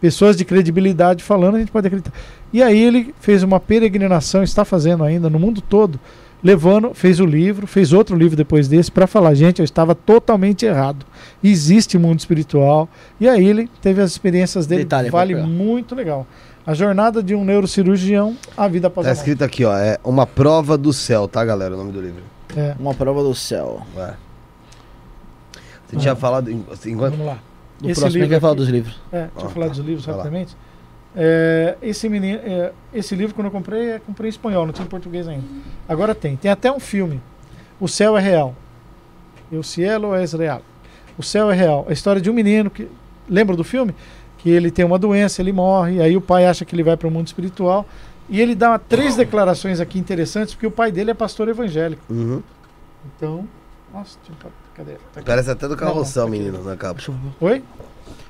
Pessoas de credibilidade falando, a gente pode acreditar. E aí ele fez uma peregrinação, está fazendo ainda no mundo todo, levando, fez o livro, fez outro livro depois desse para falar, gente, eu estava totalmente errado. Existe mundo espiritual. E aí ele teve as experiências dele, Detalhe, vale muito legal. A jornada de um neurocirurgião, a vida após Tá a morte. escrito aqui, ó. É Uma Prova do Céu, tá, galera? O nome do livro. É, Uma prova do céu. É. Você tinha falado. em- assim, enquanto- vamos lá. Do Esse próximo livro quer falar aqui- dos livros. É, deixa eu Ah, falar tá. dos livros Vai rapidamente. É, esse, menino, é, esse livro, quando eu comprei, eu comprei em espanhol, não tinha em português ainda. Agora tem. Tem até um filme. O Céu é Real. E o cielo é real. O céu é real. A história de um menino que. Lembra do filme? Que ele tem uma doença, ele morre, aí o pai acha que ele vai para o mundo espiritual. E ele dá três declarações aqui interessantes, porque o pai dele é pastor evangélico. Uhum. Então. Nossa, deixa eu- cadê? Tá. Parece até do carrossel, Não, não, menino, na capa. Oi? Do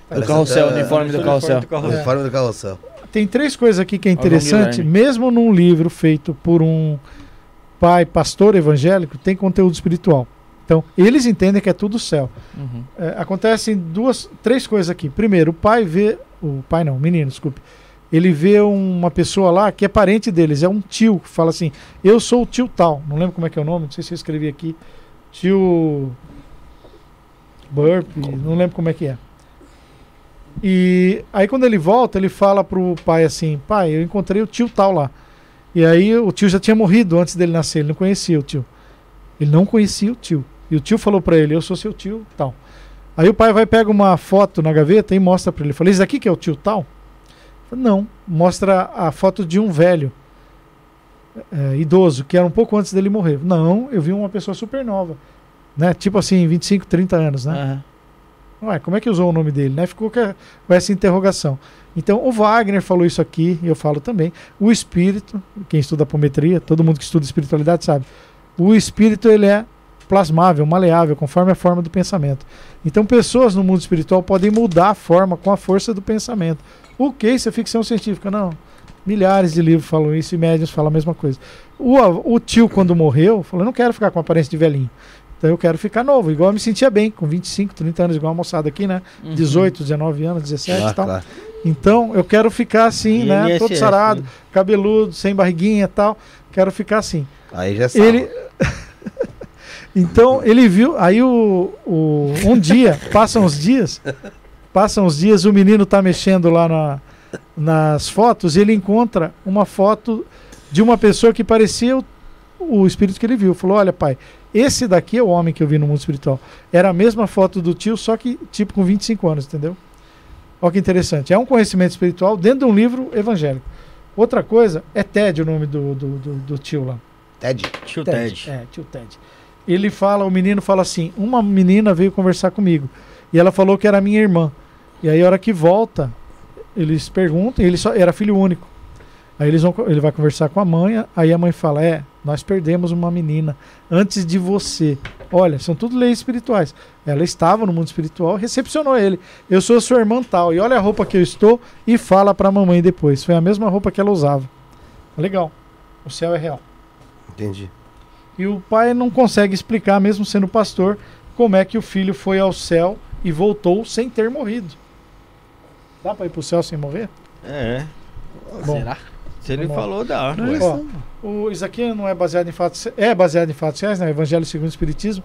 Parece carrossel, até- uniforme do carrossel. Uniforme do carrossel. Tem três coisas aqui que é interessante, mesmo num livro feito por um pai pastor evangélico, tem conteúdo espiritual. Então, eles entendem que é tudo céu. Uhum. É, acontecem duas, três coisas aqui. Primeiro, o pai vê, o pai não, o menino, desculpe. Ele vê uma pessoa lá que é parente deles, é um tio que fala assim: "Eu sou o tio tal". Não lembro como é que é o nome, não sei se eu escrevi aqui. Tio Burp, não lembro como é que é. E aí quando ele volta, ele fala pro pai assim: "Pai, eu encontrei o tio tal lá". E aí o tio já tinha morrido antes dele nascer, ele não conhecia o tio. Ele não conhecia o tio. E o tio falou pra ele: "Eu sou seu tio tal". Aí o pai vai pega uma foto na gaveta e mostra pra ele. Fala: "Esse aqui que é o tio tal?" Fala, Não, mostra a foto de um velho é, idoso que era um pouco antes dele morrer. Não, eu vi uma pessoa super nova, né? Tipo assim, 25, 30 anos, né? Aham. Ué, como é que usou o nome dele, né? Ficou com essa interrogação. Então, o Wagner falou isso aqui, e eu falo também. O espírito, quem estuda apometria, todo mundo que estuda espiritualidade sabe. O espírito, ele é plasmável, maleável, conforme a forma do pensamento. Então, pessoas no mundo espiritual podem mudar a forma com a força do pensamento. O que isso é ficção científica? Não. Milhares de livros falam isso e médios falam a mesma coisa. O, o tio, quando morreu, falou: não quero ficar com aparência de velhinho. Então eu quero ficar novo, igual eu me sentia bem, com 25, 30 anos, igual a moçada aqui, né? Uhum. 18, 19 anos, 17 Ah, e tal. claro. Então, eu quero ficar assim, né? Todo sarado, né? cabeludo, sem barriguinha e tal. Quero ficar assim. Aí já sabe. Ele. então, ele viu. Aí, o, o, um dia, passam os dias. Passam os dias, o menino tá mexendo lá na, nas fotos e ele encontra uma foto de uma pessoa que parecia o, o espírito que ele viu. Falou: Olha, pai, esse daqui é o homem que eu vi no mundo espiritual. Era a mesma foto do tio, só que tipo com 25 anos, entendeu? Olha que interessante. É um conhecimento espiritual dentro de um livro evangélico. Outra coisa é Ted, o nome do, do, do, do tio lá. Ted. Tio Ted. É, tio Ted. Ele fala, o menino fala assim: uma menina veio conversar comigo e ela falou que era minha irmã. E aí, a hora que volta, eles perguntam, e ele só era filho único. Aí eles vão, ele vai conversar com a mãe, aí a mãe fala: É, nós perdemos uma menina antes de você. Olha, são tudo leis espirituais. Ela estava no mundo espiritual, recepcionou ele. Eu sou sua irmã tal, e olha a roupa que eu estou, e fala para a mamãe depois. Foi a mesma roupa que ela usava. Legal. O céu é real. Entendi. E o pai não consegue explicar, mesmo sendo pastor, como é que o filho foi ao céu e voltou sem ter morrido. Dá para ir pro céu sem morrer? É. Bom, Será? Se ele lá. falou, dá. Não é Ó, o, isso aqui não é baseado em fatos. É baseado em fatos reais, né? Evangelho segundo o Espiritismo.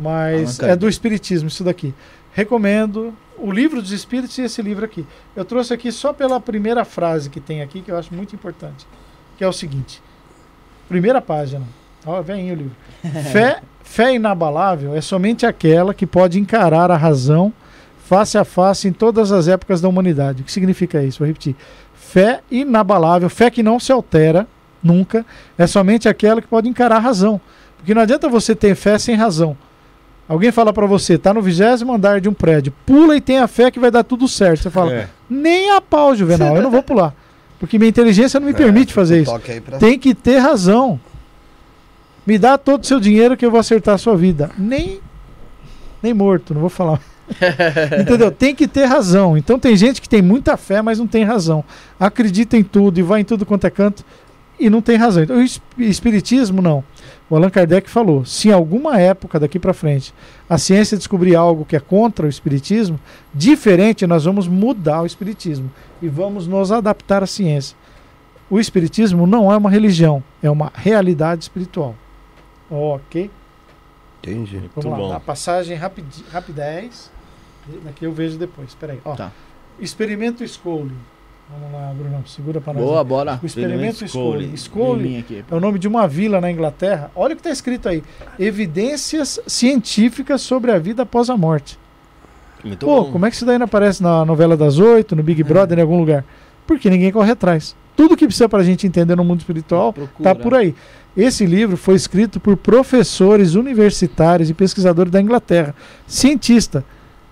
Mas Allan é do Espiritismo, isso daqui. Recomendo o livro dos Espíritos e esse livro aqui. Eu trouxe aqui só pela primeira frase que tem aqui, que eu acho muito importante. Que é o seguinte: primeira página. Ó, vem aí o livro. Fé, fé inabalável é somente aquela que pode encarar a razão face a face em todas as épocas da humanidade. O que significa isso? Vou repetir. Fé inabalável, fé que não se altera nunca, é somente aquela que pode encarar a razão. Porque não adianta você ter fé sem razão. Alguém fala pra você, tá no vigésimo andar de um prédio, pula e tenha fé que vai dar tudo certo. Você fala, É. nem a pau, Juvenal, eu não vou pular. Porque minha inteligência não me É, permite fazer isso. Pra... Tem que ter razão. Me dá todo o seu dinheiro que eu vou acertar a sua vida. Nem, nem morto, não vou falar. Entendeu? Tem que ter razão. Então tem gente que tem muita fé, mas não tem razão. Acredita em tudo e vai em tudo quanto é canto e não tem razão. Então, o es- espiritismo não. O Allan Kardec falou: se em alguma época daqui para frente a ciência descobrir algo que é contra o espiritismo, diferente, nós vamos mudar o espiritismo e vamos nos adaptar à ciência. O espiritismo não é uma religião, é uma realidade espiritual. Ok? Entendi. Muito Vamos lá, bom. a passagem rapidi, rapidez. Daqui eu vejo depois. Espera aí. Ó. Tá. Experimento Scully. Vamos lá, Bruno. Segura para nós. Boa, aí. bora. O experimento Liminha aqui. é o nome de uma vila na Inglaterra. Olha o que está escrito aí: Evidências científicas sobre a vida após a morte. Muito Pô, bom. como é que isso daí não aparece na novela das oito, no Big Brother, em algum lugar? Porque ninguém corre atrás. Tudo que precisa para a gente entender no mundo espiritual Procura. Tá por aí. Esse livro foi escrito por professores universitários e pesquisadores da Inglaterra, cientista.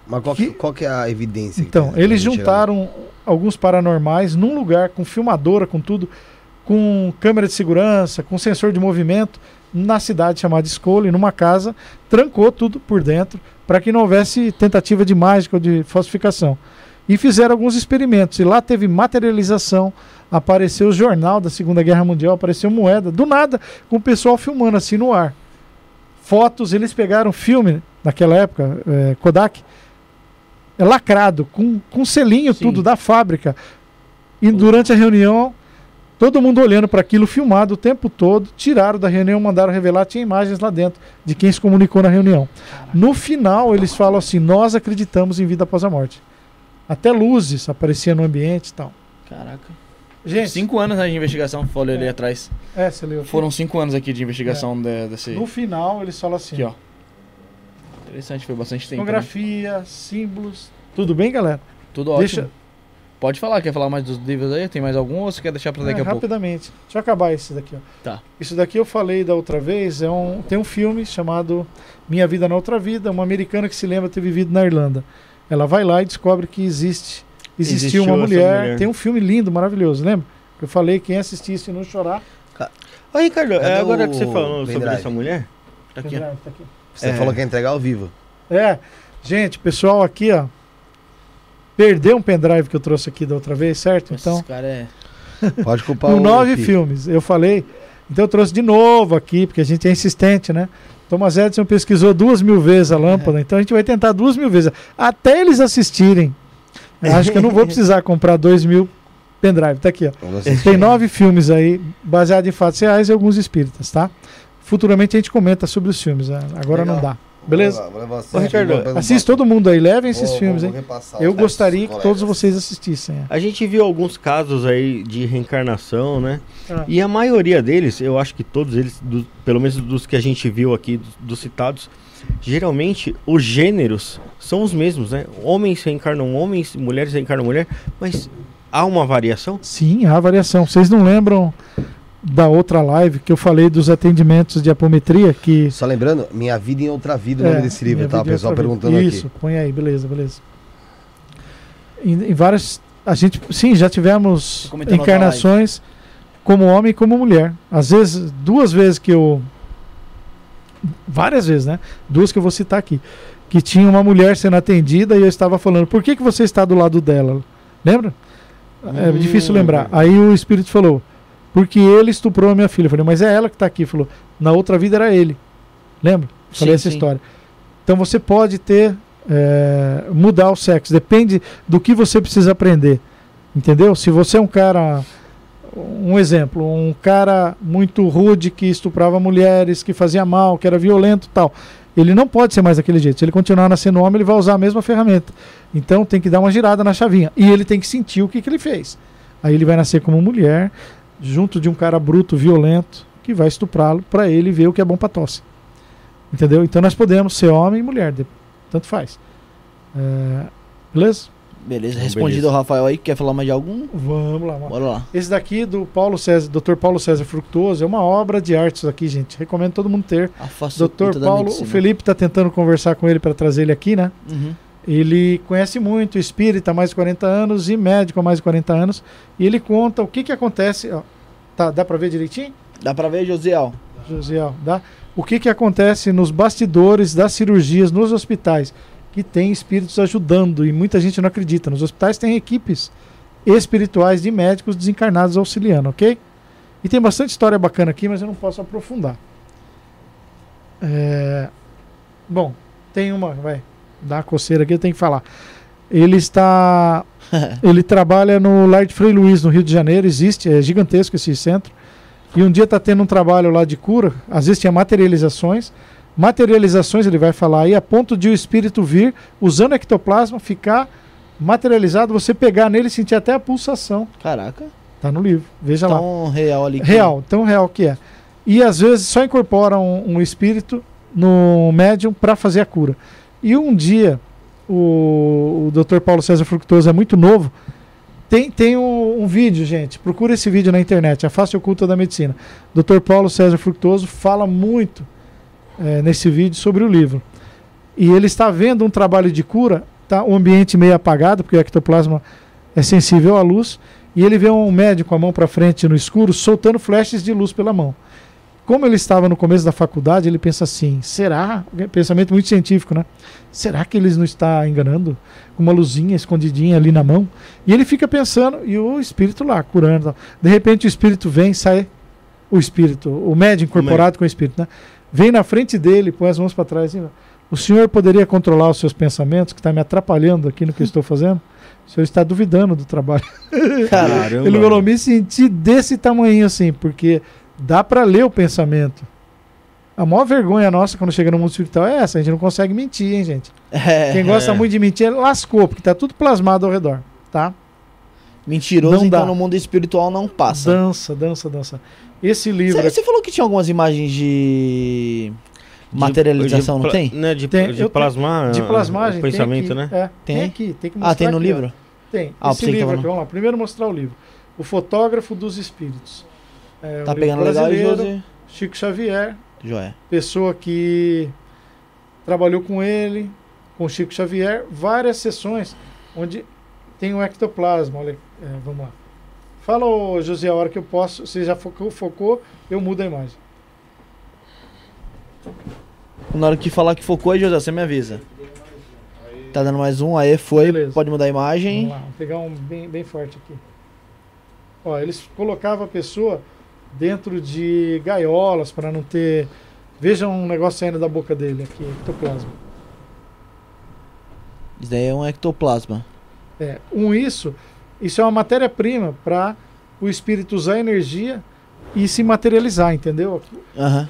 Mas qual que, Que- qual que é a evidência? Então, tem pra eles juntaram alguns paranormais num lugar com filmadora, com tudo, com câmera de segurança, com sensor de movimento, na cidade chamada Scully, numa casa, trancou tudo por dentro para que não houvesse tentativa de mágica ou de falsificação. E fizeram alguns experimentos. E lá teve materialização, apareceu o jornal da Segunda Guerra Mundial, apareceu moeda, do nada, com o pessoal filmando assim no ar. Fotos, eles pegaram filme naquela época, eh, Kodak, é lacrado, com, com selinho Sim. tudo da fábrica. E durante a reunião, todo mundo olhando para aquilo filmado o tempo todo, tiraram da reunião, mandaram revelar, tinha imagens lá dentro de quem se comunicou na reunião. No final, eles falam assim: Nós acreditamos em vida após a morte. Até luzes apareciam no ambiente e tal. Caraca. Gente, Cinco anos né, de investigação, falei ali É. atrás. é, você leu? Foram cinco anos aqui de investigação de- desse. No final, eles falam assim: Aqui, ó. Interessante, foi bastante tempo. Né? Fotografia, símbolos. Tudo bem, galera? Tudo ótimo. Deixa- Pode falar, quer falar mais dos livros aí? Tem mais algum ou você quer deixar pra daqui É, a pouco? rapidamente. Deixa eu acabar esse daqui. Ó. Tá. Isso daqui eu falei da outra vez. É um, tem um filme chamado Minha Vida na Outra Vida. Uma americana que se lembra ter vivido na Irlanda. Ela vai lá e descobre que existe, existiu Existiu uma mulher. mulher. Tem um filme lindo, maravilhoso. Lembra? Eu falei quem assistisse não chorar. Ô, Ricardo, é agora o que você falou sobre essa mulher? Tá aqui. Tá aqui. Você É. falou que ia entregar ao vivo. É, gente, pessoal aqui, ó. Perdeu um pendrive que eu trouxe aqui da outra vez, certo? Então, Esse cara é. Pode culpar com o nove Pi. filmes. Eu falei, então eu trouxe de novo aqui, porque a gente é insistente, né? Thomas Edison pesquisou duas mil vezes a lâmpada, então a gente vai tentar duas mil vezes, até eles assistirem Acho que eu não vou precisar comprar dois mil pendrive. Tá aqui, ó. Tem nove filmes aí, baseados em fatos reais e alguns espíritas, tá? Futuramente a gente comenta sobre os filmes. né? Agora Legal. não dá. Beleza? Vou levar- vou levar Ô, Ricardo, Assiste todo mundo aí, levem esses vou- filmes, vou hein? Eu os gostaria que colegas. todos vocês assistissem. é. A gente viu alguns casos aí de reencarnação, né? Ah. E a maioria deles, eu acho que todos eles, do- pelo menos dos que a gente viu aqui, dos, dos citados, geralmente os gêneros são os mesmos, né? Homens reencarnam homens, mulheres reencarnam mulher, mas há uma variação? Sim, há variação. Vocês não lembram da outra live que eu falei dos atendimentos de apometria que Só lembrando, Minha Vida em Outra Vida, o É, nome desse livro, tá? O pessoal Vida. perguntando Isso, aqui. põe aí, beleza, beleza. Em, em várias. A gente, sim, já tivemos encarnações como homem e como mulher. Às vezes, duas vezes que eu. Várias vezes, né? Duas que eu vou citar aqui. Que tinha uma mulher sendo atendida e eu estava falando, por que, que você está do lado dela? Lembra? É Hum. difícil lembrar. Aí o espírito falou, porque ele estuprou a minha filha. Eu falei, mas é ela que está aqui. Falou, na outra vida era ele. Lembra? Falei Sim, essa sim. história. Então você pode ter. é, mudar o sexo. Depende do que você precisa aprender. Entendeu? Se você é um cara. Um exemplo, um cara muito rude que estuprava mulheres, que fazia mal, que era violento e tal. Ele não pode ser mais daquele jeito. Se ele continuar nascendo homem, ele vai usar a mesma ferramenta. Então tem que dar uma girada na chavinha. E ele tem que sentir o que, que ele fez. Aí ele vai nascer como mulher, junto de um cara bruto, violento, que vai estuprá-lo para ele ver o que é bom para tosse. Entendeu? Então nós podemos ser homem e mulher, de- tanto faz. É, beleza? Beleza, Então, respondido beleza. ao Rafael aí. Quer falar mais de algum? Vamos lá. vamos lá. Bora lá. Esse daqui do Paulo César, Dr. Paulo César Fructuoso, é uma obra de arte isso aqui, gente. Recomendo todo mundo ter. Afastou Dr. Paulo, o. Felipe está tentando conversar com ele para trazer ele aqui, né? Uhum. Ele conhece muito espírita há mais de 40 anos e médico há mais de 40 anos. E ele conta o que, que acontece. Ó, tá, dá para ver direitinho? Dá pra ver, Josiel? Josiel, dá? O que, que acontece nos bastidores das cirurgias nos hospitais? Que tem espíritos ajudando e muita gente não acredita. Nos hospitais tem equipes espirituais de médicos desencarnados auxiliando, ok? E tem bastante história bacana aqui, mas eu não posso aprofundar. É, Bom, tem uma, vai, dá coceira aqui, eu tenho que falar. Ele está. ele trabalha no Lar de Frei Luiz, no Rio de Janeiro, existe, é gigantesco esse centro. E um dia está tendo um trabalho lá de cura, às vezes tinha materializações. Materializações, ele vai falar aí, a ponto de o espírito vir, usando ectoplasma, ficar materializado, você pegar nele e sentir até a pulsação. Caraca. Tá no livro, veja lá. Tão real ali. que- Real, tão real que é. E às vezes só incorpora um, um espírito no médium para fazer a cura. E um dia, o, o Dr. Paulo César Fructuoso é muito novo. Tem, tem um, um vídeo, gente. Procura esse vídeo na internet, A Face Oculta da Medicina. Dr. Paulo César Fructuoso fala muito eh, nesse vídeo sobre o livro. E ele está vendo um trabalho de cura, tá o ambiente meio apagado, porque o ectoplasma é sensível à luz, e ele vê um médico com a mão para frente no escuro, soltando flashes de luz pela mão. Como ele estava no começo da faculdade, ele pensa assim: será? Pensamento muito científico, né? Será que eles não está enganando? Com uma luzinha escondidinha ali na mão. E ele fica pensando, e o espírito lá, curando. De repente o espírito vem, sai. O espírito, o médium incorporado com o espírito, né? Vem na frente dele, põe as mãos para trás. Assim, o senhor poderia controlar os seus pensamentos, que está me atrapalhando aqui no que eu estou fazendo? O senhor está duvidando do trabalho. Caramba. Ele falou, me senti desse tamanho assim, porque dá para ler o pensamento. A maior vergonha nossa quando chega no mundo espiritual é essa, a gente não consegue mentir, hein, gente? É. Quem gosta É. muito de mentir, lascou, porque tá tudo plasmado ao redor, tá? Mentiroso, Não então dá. no mundo espiritual não passa. Dança, dança, dança. Esse livro Você aqui, falou que tinha algumas imagens de De- materialização, de não pla- tem? Né, de, Tem, de plasmar de ah, plasmagem, o pensamento, tem aqui, né? É, tem? Tem? aqui, tem que Ah, mostrar tem no aqui, ó. livro? Tem. Ah, Esse livro aqui, vamos lá. Primeiro mostrar o livro. O Fotógrafo dos Espíritos. É Tá pegando legal Josi? Chico Xavier, Joia. pessoa que trabalhou com ele, com Chico Xavier, várias sessões onde tem o ectoplasma. Olha, é, vamos lá. Fala, ô, José, a hora que eu posso. Você já focou, focou, eu mudo a imagem. Na hora que falar que focou aí, José, você me avisa. Tá dando mais um, aí foi. Beleza. Pode mudar a imagem. Vamos lá, vamos pegar um bem, bem forte aqui. Ó, eles colocavam a pessoa dentro de gaiolas para não ter. Veja um negócio saindo da boca dele aqui, ectoplasma. Isso daí é um ectoplasma. É, um isso, isso é uma matéria-prima para o espírito usar energia e se materializar, entendeu? Aham.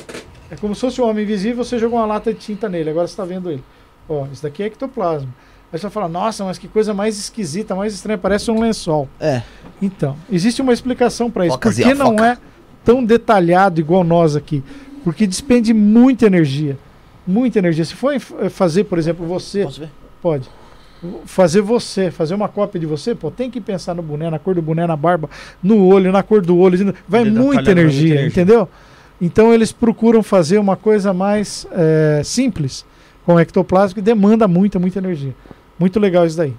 É como se fosse um homem invisível, você jogou uma lata de tinta nele, agora você está vendo ele. Ó, isso daqui é ectoplasma. Aí você vai falar, nossa, mas que coisa mais esquisita, mais estranha, parece um lençol. É. Então, existe uma explicação para isso. Por Focazinha, que não foca. é tão detalhado igual nós aqui? Porque despende muita energia. Muita energia. Se for fazer, por exemplo, você. Posso ver? Pode. Fazer você, fazer uma cópia de você, pô, tem que pensar no boné, na cor do boné, na barba, no olho, na cor do olho. Vai muita muita energia, energia. entendeu? Então eles procuram fazer uma coisa mais eh, simples com ectoplasma que demanda muita, muita energia. Muito legal isso daí.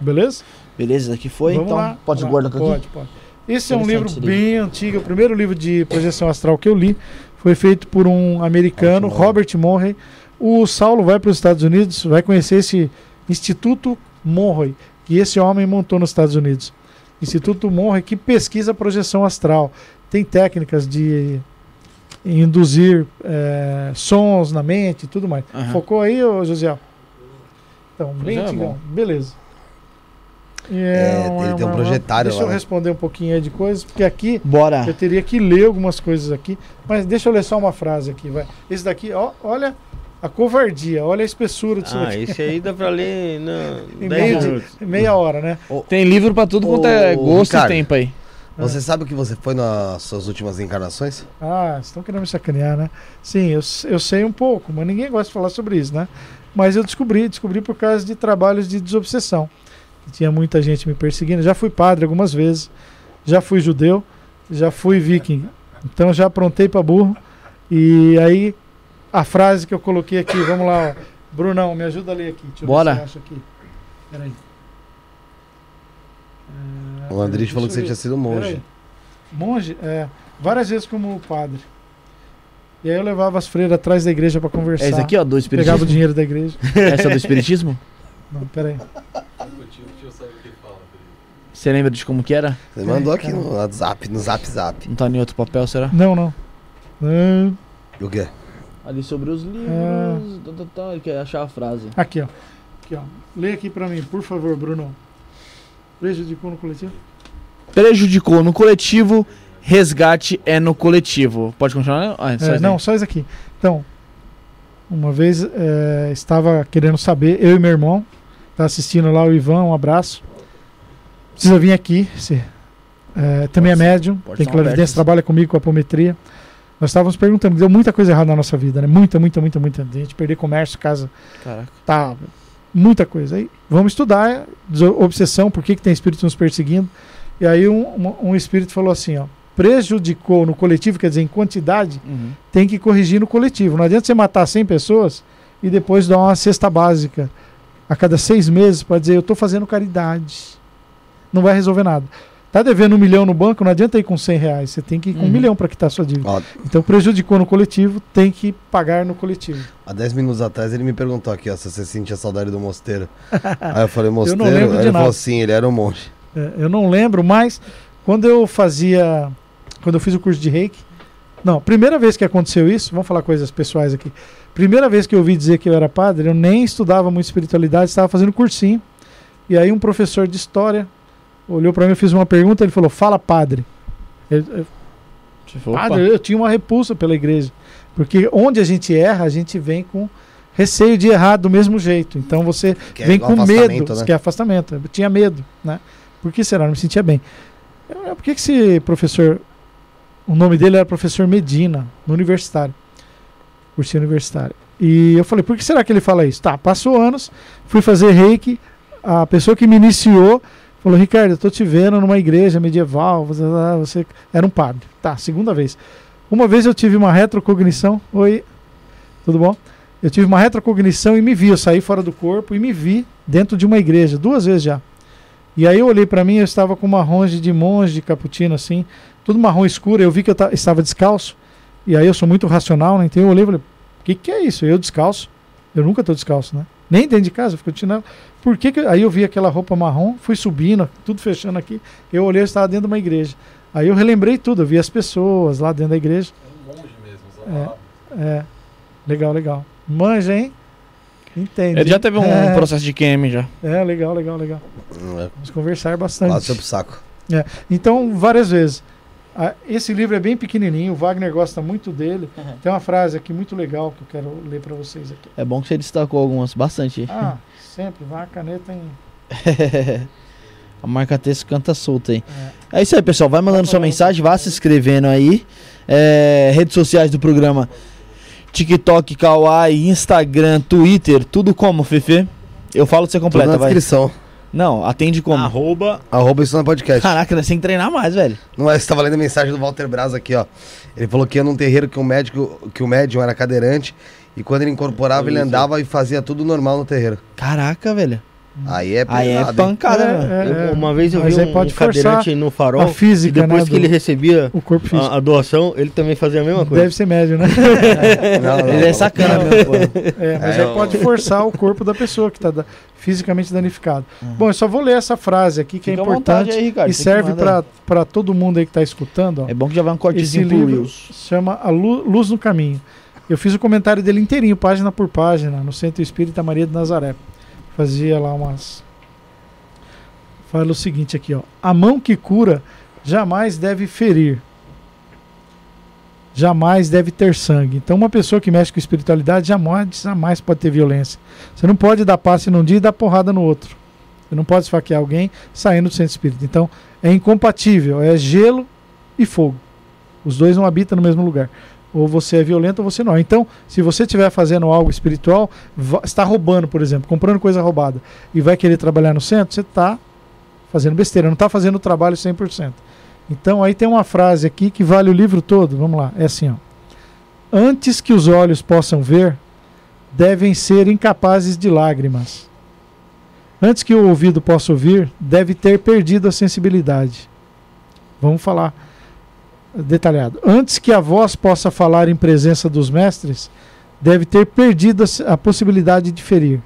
Beleza? Beleza, aqui foi. Vamos então, lá. pode guardar aqui? Pode, pode. Esse é um livro esse bem antigo. O primeiro livro de projeção astral que eu li foi feito por um americano, Robert Monroe. O Saulo vai para os Estados Unidos, vai conhecer esse Instituto Monroe, que esse homem montou nos Estados Unidos. Instituto Monroe que pesquisa projeção astral. Tem técnicas de induzir eh, sons na mente e tudo mais. Aham. Focou aí, ô José? Então, bem é, antigão. Beleza. E É, uma- ele tem um uma- projetário Deixa lá, eu né? responder um pouquinho aí de coisas, porque aqui Bora. eu teria que ler algumas coisas aqui, mas deixa eu ler só uma frase aqui, vai. Esse daqui, ó, olha a covardia, olha a espessura disso Ah, daqui. esse aí dá pra ler Em em meio 10 de-. Meia hora, né? Tem livro pra tudo quanto é gosto Ricardo. e tempo aí. Você sabe que você foi nas suas últimas encarnações? Ah, vocês estão querendo me sacanear, né? Sim, eu, eu sei um pouco, mas ninguém gosta de falar sobre isso, né? Mas eu descobri, descobri por causa de trabalhos de desobsessão. Tinha muita gente me perseguindo. Já fui padre algumas vezes, já fui judeu, já fui viking. Então já aprontei para burro. E aí, a frase que eu coloquei aqui, vamos lá, ó. Brunão, me ajuda a ler aqui. Deixa eu Bora. ver se eu acho aqui. Peraí. É, O Andrés falou que você tinha sido monge. Monge? É. Várias vezes como padre. E aí eu levava as freiras atrás da igreja pra conversar. É esse aqui, ó, do Pegava o espiritismo. dinheiro da igreja. Essa é do espiritismo? Não, peraí. Você lembra de como que era? Você mandou É, aqui no WhatsApp, no Zap Zap. Não tá em outro papel, será? Não, não. Não. O quê? Ali sobre os livros. Ah. tá, tá, tá, ele quer achar a frase. Aqui, ó. Aqui, ó. Lê aqui pra mim, por favor, Bruno. Prejudicou no coletivo? Prejudicou no coletivo, resgate é no coletivo. Pode continuar? Ah, só É, isso não, aí. só isso aqui. Então, uma vez é, estava querendo saber, eu e meu irmão, tá assistindo lá o Ivan, um abraço. Precisa vir aqui. Se, é, também é médium, tem clarividência, trabalha comigo com apometria. Nós estávamos perguntando, deu muita coisa errada na nossa vida, né? Muita, muita, muita, muita. A gente perder comércio, casa, Caraca. tá muita coisa. Aí vamos estudar é, obsessão, por que, que tem espírito nos perseguindo. E aí um, um- um espírito falou assim, ó, prejudicou no coletivo, quer dizer, em quantidade, Uhum. tem que corrigir no coletivo. Não adianta você matar 100 pessoas e depois dar uma cesta básica a cada seis meses para dizer eu estou fazendo caridade. Não vai resolver nada. Tá devendo um milhão no banco, não adianta ir com 100 reais. Você tem que ir com um Uhum. milhão para quitar sua dívida. Ó, Então prejudicou no coletivo, tem que pagar no coletivo. há 10 minutos atrás ele me perguntou aqui, ó, se você sentia saudade do mosteiro. Aí eu falei, mosteiro? lembro de ele nada. falou sim, ele era um monge. É, eu não lembro, mas quando eu fazia. Quando eu fiz o curso de reiki. Não, primeira vez que aconteceu isso, vamos falar coisas pessoais aqui. Primeira vez que eu ouvi dizer que eu era padre, eu nem estudava muito espiritualidade, estava fazendo cursinho. E aí um professor de história olhou para mim, eu fiz uma pergunta, ele falou: Fala, padre. Eu- eu- Opa. padre, eu tinha uma repulsa pela igreja. Porque onde a gente erra, a gente vem com receio de errar do mesmo jeito. Então você Que é vem igual com medo, né? que é afastamento. Eu tinha medo, né? Por que será? Não me sentia bem. Eu- Por que, que esse professor, o nome dele era professor Medina, no universitário, cursinho universitário. E eu falei, por que será que ele fala isso? Tá, passou anos, fui fazer reiki, a pessoa que me iniciou falou, Ricardo, eu tô te vendo numa igreja medieval, você, você era um padre. Tá, segunda vez. Uma vez eu tive uma retrocognição, oi, tudo bom? Eu tive uma retrocognição e me vi, eu saí fora do corpo e me vi dentro de uma igreja, duas vezes já. E aí eu olhei pra mim, eu estava com uma ronge de monge, de cappuccino assim, tudo marrom escuro, eu vi que eu ta- estava descalço. E aí eu sou muito racional, né? Então eu olhei e falei, o que, que é isso? Eu descalço? Eu nunca tô descalço, né? Nem dentro de casa, eu fico de chinelo. Por que, que eu- Aí eu vi aquela roupa marrom, fui subindo, tudo fechando aqui. Eu olhei, eu estava dentro de uma igreja. Aí eu relembrei tudo, eu vi as pessoas lá dentro da igreja. É um monge mesmo, isolado. É, legal, legal. Manja, hein? Entendi. Ele já teve um é, processo de QM já. É, legal, legal, legal. É, Vamos conversar bastante. Lá do seu saco. Então, várias vezes. Ah, Esse livro é bem pequenininho, o Wagner gosta muito dele. Tem uma frase aqui muito legal que eu quero ler para vocês aqui. É bom que você destacou algumas, bastante. Ah, sempre, vai a caneta em. A marca texto canta solta aí. É. isso aí, pessoal. Vai mandando sua mensagem, vá se inscrevendo aí. É, redes sociais do programa: TikTok, Kawaii, Instagram, Twitter, tudo como, Fefe? Eu falo, você Tudo completa, na vai. descrição. Não, atende como? Arroba Arroba isso na podcast. Caraca, nós tem que treinar mais, velho. Não é, você tava lendo a mensagem do Walter Braz aqui, ó. Ele falou que ia num terreiro que o médico, que o médium era cadeirante e quando ele incorporava, ele andava e fazia tudo normal no terreiro. Caraca, velho. Aí é Aí é pesado, hein? pancada, né? É, é, uma vez eu mas vi aí um, pode um cadeirante no farol. a física, e depois né, que ele recebia O corpo físico. a, a doação, ele também fazia a mesma coisa. Deve ser médio, né? Não, não, Ele é sacana mesmo, pô. É, mas É, aí pode forçar o corpo da pessoa que está fisicamente danificado. Uhum. Bom, eu só vou ler essa frase aqui que Fica é importante aí, Ricardo, e serve para todo mundo aí que está escutando. Ó. É bom que já vai um Esse cortezinho pro livro chama A Lu- Luz no Caminho. Eu fiz o comentário dele inteirinho, página por página, no Centro Espírita Maria de Nazaré. Fazia lá umas. Fala o seguinte aqui, ó. A mão que cura jamais deve ferir. Jamais deve ter sangue. Então, uma pessoa que mexe com espiritualidade jamais, jamais pode ter violência. Você não pode dar passe num dia e dar porrada no outro. Você não pode esfaquear alguém saindo do centro espírita. Então, é incompatível. É gelo e fogo. Os dois não habitam no mesmo lugar. Ou você é violento ou você não. Então, se você estiver fazendo algo espiritual, está roubando, por exemplo, comprando coisa roubada, e vai querer trabalhar no centro, você está fazendo besteira, não está fazendo o trabalho 100%. Então, aí tem uma frase aqui que vale o livro todo. Vamos lá. É assim, ó. Antes que os olhos possam ver, devem ser incapazes de lágrimas. Antes que o ouvido possa ouvir, deve ter perdido a sensibilidade. Vamos falar detalhado. Antes que a voz possa falar em presença dos mestres, deve ter perdido a possibilidade de ferir.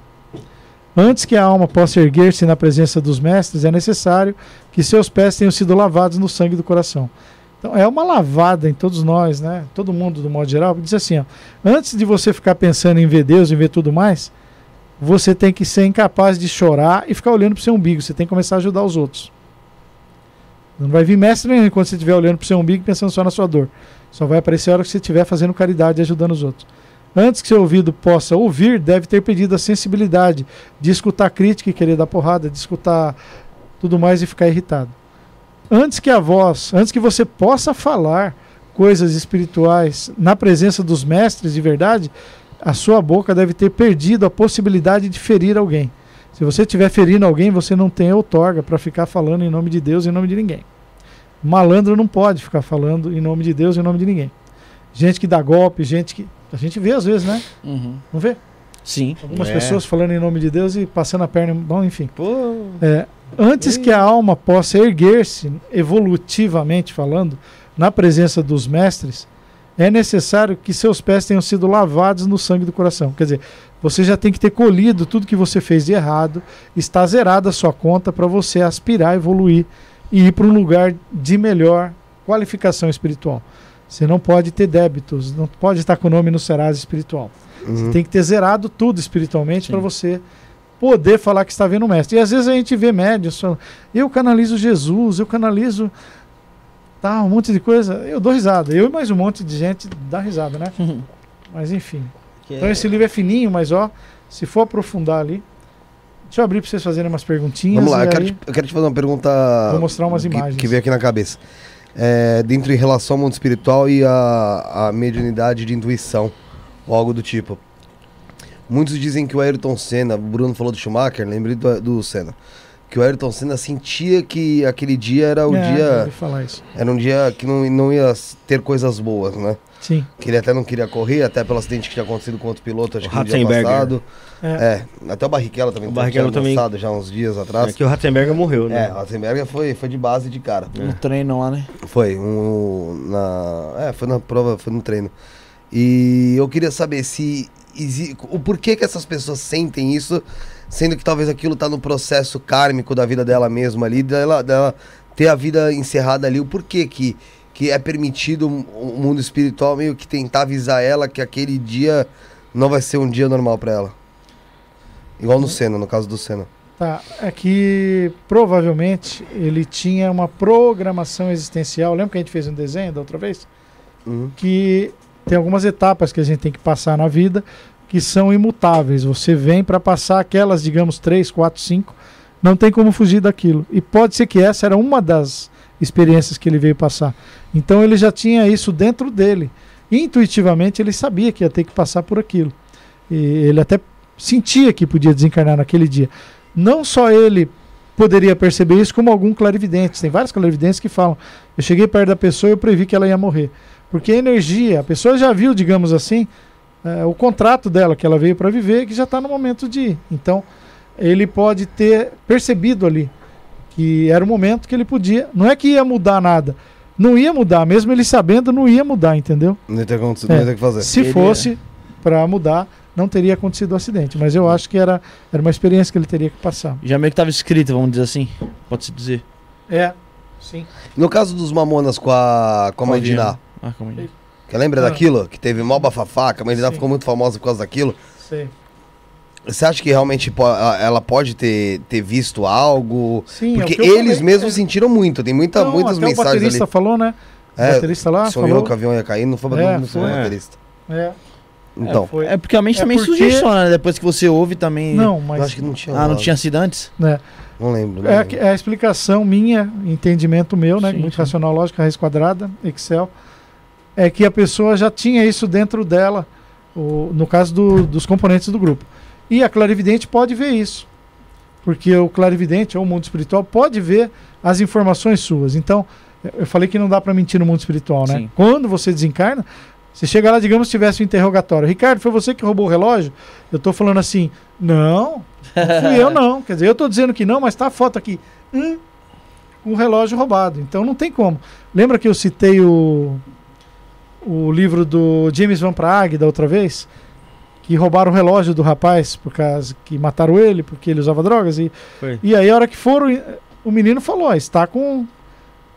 Antes que a alma possa erguer-se na presença dos mestres, é necessário que seus pés tenham sido lavados no sangue do coração. Então, é uma lavada em todos nós, né? Todo mundo, do modo geral, diz assim: ó, antes de você ficar pensando em ver Deus, em ver tudo mais, você tem que ser incapaz de chorar e ficar olhando para o seu umbigo. Você tem que começar a ajudar os outros. Não vai vir mestre nenhum quando você estiver olhando para o seu umbigo e pensando só na sua dor. Só vai aparecer a hora que você estiver fazendo caridade e ajudando os outros. Antes que seu ouvido possa ouvir, deve ter perdido a sensibilidade de escutar crítica e querer dar porrada, de escutar tudo mais e ficar irritado. Antes que a voz, antes que você possa falar coisas espirituais na presença dos mestres de verdade, a sua boca deve ter perdido a possibilidade de ferir alguém. Se você estiver ferindo alguém, você não tem outorga para ficar falando em nome de Deus, em nome de ninguém. Malandro não pode ficar falando em nome de Deus, em nome de ninguém. Gente que dá golpe, gente que. A gente vê às vezes, né? Uhum. Não vê? Sim. Algumas É. pessoas falando em nome de Deus e passando a perna. Bom, enfim. Pô, É, antes que a alma possa erguer-se, evolutivamente falando, na presença dos mestres, é necessário que seus pés tenham sido lavados no sangue do coração. Quer dizer, você já tem que ter colhido tudo que você fez de errado, está zerada a sua conta para você aspirar, evoluir e ir para um lugar de melhor qualificação espiritual. Você não pode ter débitos, não pode estar com o nome no Serasa espiritual. Você Uhum. tem que ter zerado tudo espiritualmente para você poder falar que está vendo o mestre. E às vezes a gente vê médios falando, eu canalizo Jesus, eu canalizo tá, um monte de coisa. Eu dou risada. Eu e mais um monte de gente dá risada, né? Mas enfim. Então esse livro é fininho, mas ó, se for aprofundar ali. Deixa eu abrir para vocês fazerem umas perguntinhas. Vamos lá, e eu quero, aí te, eu quero te fazer uma pergunta. Vou mostrar umas que- imagens. Que, veio aqui na cabeça. É, dentro em relação ao mundo espiritual e a, a mediunidade de intuição, ou algo do tipo. Muitos dizem que o Ayrton Senna, o Bruno falou do Schumacher, lembrei do, do Senna. Que o Ayrton Senna sentia que aquele dia era o É, dia. falar isso. Era um dia que não, não ia ter coisas boas, né? Sim. Que ele até não queria correr, até pelo acidente que tinha acontecido com outro piloto, acho O que no dia passado. É. É, até o Barrichello também O Barrichello também- já uns dias atrás. é que o Ratzenberger morreu, É, né? o Ratzenberger foi, foi de base de cara. No treino lá, né? Foi, um, na, é, foi na prova, foi no treino. E eu queria saber se o porquê que essas pessoas sentem isso, sendo que talvez aquilo tá no processo kármico da vida dela mesma ali, dela, dela ter a vida encerrada ali, o porquê que, que é permitido o mundo espiritual meio que tentar avisar ela que aquele dia não vai ser um dia normal pra ela. Igual no Senna, no caso do Senna. Tá, é que provavelmente ele tinha uma programação existencial. Lembra que a gente fez um desenho da outra vez? Uhum. Que tem algumas etapas que a gente tem que passar na vida que são imutáveis. Você vem para passar aquelas, digamos, três, quatro, cinco, não tem como fugir daquilo. E pode ser que essa era uma das experiências que ele veio passar. Então ele já tinha isso dentro dele. Intuitivamente ele sabia que ia ter que passar por aquilo. E ele até sentia que podia desencarnar naquele dia. Não só ele poderia perceber isso, como algum clarividente. Tem vários clarividentes que falam: eu cheguei perto da pessoa e eu previ que ela ia morrer. Porque a energia, a pessoa já viu, digamos assim, é, o contrato dela que ela veio para viver, que já está no momento de ir. Então, ele pode ter percebido ali que era o momento que ele podia. Não é que ia mudar nada. Não ia mudar, mesmo ele sabendo, não ia mudar, entendeu? Não ia ter, acontecido, É. não ia ter que fazer. Se Ele fosse para mudar, não teria acontecido o acidente. Mas eu acho que era, era uma experiência que ele teria que passar. Já meio que tava escrito, vamos dizer assim. Pode-se dizer. É, sim. No caso dos Mamonas com a, com a Ná, Ah, como é? Que lembra Ah. daquilo? Que teve mó bafafá, que a mãe de Ná Sim. ficou muito famosa por causa daquilo. Sei. Você acha que realmente ela pode ter, ter visto algo? Sim, é o Porque que eu eles falei, mesmos é. sentiram muito, tem muita, Não, muitas até o mensagens baterista ali. falou, né? O É, baterista lá sonhou falou. que o avião ia cair, não foi, É, não foi o baterista. É, Então, foi. É porque a mente É também porque- sugestiona, né? Depois que você ouve também. Não, eu mas acho que não tinha. Ah, não rolado. tinha sido antes? né, Não lembro. não é, lembro. que- é a explicação minha, entendimento meu, né? Sim, muito sim. racional, lógica, raiz quadrada, Excel. É que a pessoa já tinha isso dentro dela, o- no caso do- dos componentes do grupo. E a clarividente pode ver isso. Porque o clarividente, ou o mundo espiritual, pode ver as informações suas. Então, eu- falei que não dá para mentir no mundo espiritual, né? Sim. Quando você desencarna, você chega lá, digamos, se tivesse um interrogatório. Ricardo, foi você que roubou o relógio? Eu tô falando assim, não, não fui eu não. Quer dizer, eu tô dizendo que não, mas tá a foto aqui. Hum, um relógio roubado. Então não tem como. Lembra que eu citei o, o livro do James Van Prague da outra vez? Que roubaram o relógio do rapaz por causa que mataram ele, porque ele usava drogas. E, Foi. e aí, a hora que foram, o menino falou: está com,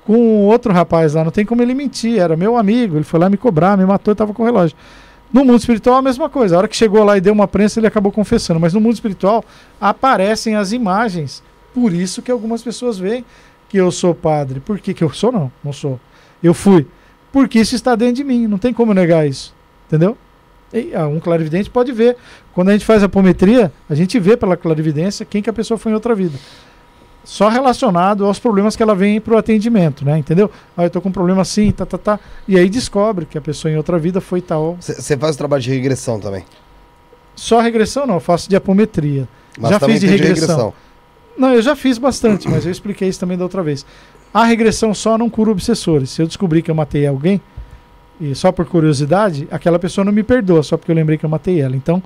com outro rapaz lá, não tem como ele mentir. Era meu amigo, ele foi lá me cobrar, me matou e estava com o relógio. No mundo espiritual, a mesma coisa. A hora que chegou lá e deu uma prensa, ele acabou confessando. Mas no mundo espiritual, aparecem as imagens. Por isso que algumas pessoas veem que eu sou padre. Por que, que eu sou? Não, não sou. Eu fui. Porque isso está dentro de mim. Não tem como negar isso. Entendeu? E, ah, um clarividente pode ver. Quando a gente faz a apometria, a gente vê pela clarividência quem que a pessoa foi em outra vida. Só relacionado aos problemas que ela vem para o atendimento, né? Entendeu? Ah, eu tô com um problema assim, tá, tá, tá. E aí descobre que a pessoa em outra vida foi tal. Você faz o trabalho de regressão também. Só regressão não, eu faço de apometria. Mas Já fiz de tem regressão. Não, eu já fiz bastante, mas eu expliquei isso também da outra vez. A regressão só não cura obsessores. Se eu descobrir que eu matei alguém, e só por curiosidade, aquela pessoa não me perdoa, só porque eu lembrei que eu matei ela. Então,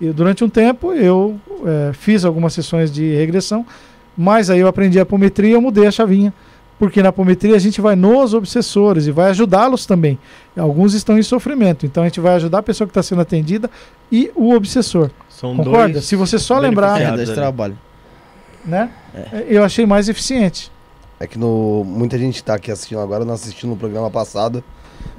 eu- durante um tempo, eu eh, fiz algumas sessões de regressão, mas aí eu aprendi a apometria e eu mudei a chavinha. Porque na apometria a gente vai nos obsessores e vai ajudá-los também. Alguns estão em sofrimento, então a gente vai ajudar a pessoa que está sendo atendida e o obsessor. São Concorda? dois Se você só lembrar, É, desse trabalho. né? Eu achei mais eficiente. É que no, muita gente tá aqui assistindo agora, não assistiu no programa passado.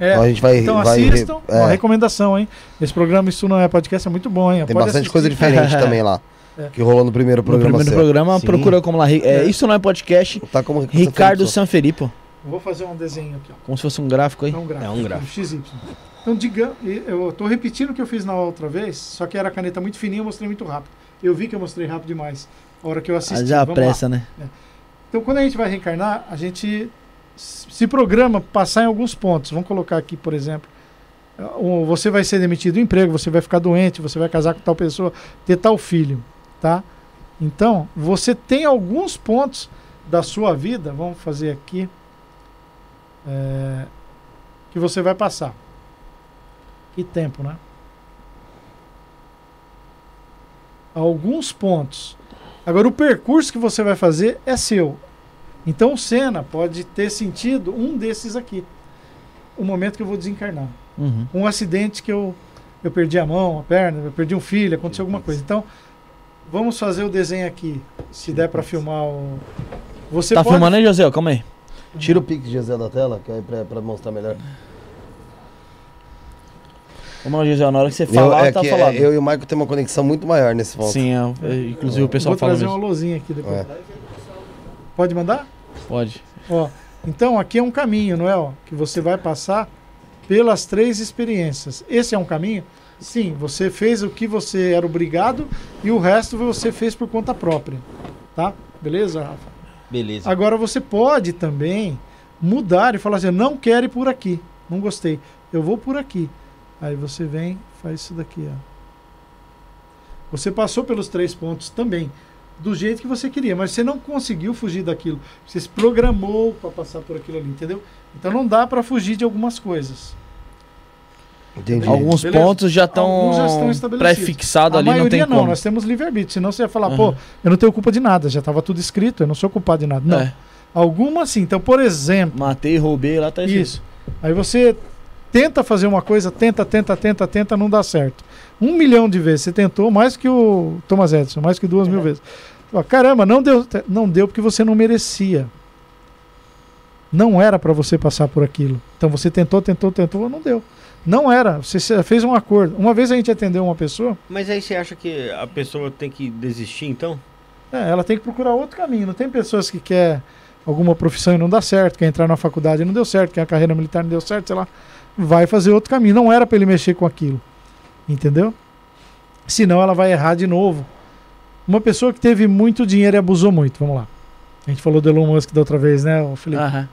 É, Então a gente vai. então vai assistam. é, Uma recomendação, hein? Esse programa Isso Não É Podcast é muito bom, hein? tem Pode bastante assistir. coisa diferente também lá. É. Que rolou no primeiro No programa primeiro seu. programa, Sim. procura como lá. É, É. Isso não é podcast. Tá como Ricardo Sanfilippo. Sanferipo. Vou fazer um desenho aqui, ó. Como se fosse um gráfico aí. É um gráfico. É um gráfico. XY. Então, diga, eu tô repetindo o que eu fiz na outra vez, só que era caneta muito fininha, eu mostrei muito rápido. Eu vi que eu mostrei rápido demais. A hora que eu assisti. Ah, já Vamos lá. pressa, né? Então, quando a gente vai reencarnar, a gente se programa passar em alguns pontos. Vamos colocar aqui, por exemplo, você vai ser demitido do emprego, você vai ficar doente, você vai casar com tal pessoa, ter tal filho, tá? Então, você tem alguns pontos da sua vida, vamos fazer aqui, é, que você vai passar. Que tempo, né? Alguns pontos. Agora, o percurso que você vai fazer é seu. Então, o Senna pode ter sentido um desses aqui. O momento que eu vou desencarnar. Uhum. Um acidente que eu, eu perdi a mão, a perna, eu perdi um filho, aconteceu alguma coisa. Então, vamos fazer o desenho aqui. Se der para filmar o. Você Tá pode... filmando aí, José? Calma aí. Tira o pique de Zé da tela, que é pra mostrar melhor. Vamos lá, José, na hora que você Eu, falar, é tá que, é, falado. eu e o Michael temos uma conexão muito maior nesse ponto. Sim, é, é, inclusive o pessoal Vou fala trazer mesmo. uma luzinha aqui depois. É. Pode mandar? Pode. Ó, então aqui é um caminho, não é? Ó, que você vai passar pelas três experiências. Esse é um caminho? Sim, você fez o que você era obrigado e o resto você fez por conta própria. Tá? Beleza, Rafa? Beleza. Agora você pode também mudar e falar assim: eu não quero ir por aqui, não gostei, eu vou por aqui. Aí você vem, faz isso daqui, ó. Você passou pelos três pontos também, do jeito que você queria, mas você não conseguiu fugir daquilo. Você se programou para passar por aquilo ali, entendeu? Então não dá para fugir de algumas coisas. Entendi. Alguns Beleza? pontos já estão Alguns já estão estabelecidos. pré-fixados ali, não tem maioria não, como. nós temos livre-arbítrio, senão você ia falar, Aham. pô, eu não tenho culpa de nada, já estava tudo escrito, eu não sou culpado de nada. Não. É, Algumas sim. Então, por exemplo, matei, roubei, lá tá escrito. Isso. Aí você tenta fazer uma coisa, tenta, tenta, tenta, tenta, não dá certo. Um milhão de vezes. Você tentou mais que o Thomas Edison, mais que duas mil vezes. Caramba, não deu, não deu porque você não merecia. Não era para você passar por aquilo. Então você tentou, tentou, tentou, não deu. Não era. Você fez um acordo. Uma vez a gente atendeu uma pessoa, Mas aí você acha que a pessoa tem que desistir, então? é, ela tem que procurar outro caminho. Não tem pessoas que quer alguma profissão e não dá certo, quer entrar na faculdade e não deu certo, quer a carreira militar e não deu certo, sei lá, vai fazer outro caminho. Não era para ele mexer com aquilo. Entendeu? Senão ela vai errar de novo. Uma pessoa que teve muito dinheiro e abusou muito, vamos lá. A gente falou do Elon Musk da outra vez, né, Felipe? Aham.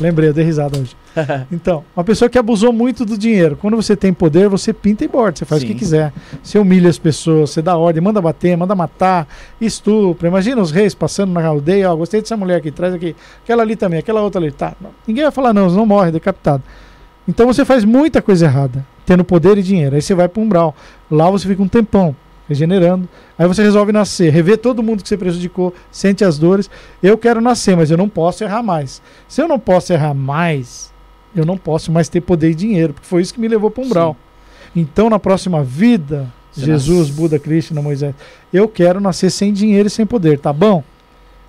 Lembrei, eu dei risada hoje. Então, uma pessoa que abusou muito do dinheiro. Quando você tem poder, você pinta e borda, você faz o Sim. que quiser. Você humilha as pessoas, você dá ordem, manda bater, manda matar, estupra. Imagina os reis passando na aldeia, ó, gostei dessa mulher aqui, traz aqui. Aquela ali também, aquela outra ali. Tá. Ninguém vai falar, não, você não morre, decapitado. Então você faz muita coisa errada, tendo poder e dinheiro. Aí você vai para um umbral. Lá você fica um tempão, regenerando. Aí você resolve nascer, rever todo mundo que você prejudicou, sente as dores. Eu quero nascer, mas eu não posso errar mais. Se eu não posso errar mais, eu não posso mais ter poder e dinheiro, porque foi isso que me levou para um umbral. Então, na próxima vida, Você Jesus, nasce- Buda, Krishna, Moisés, eu quero nascer sem dinheiro e sem poder, tá bom?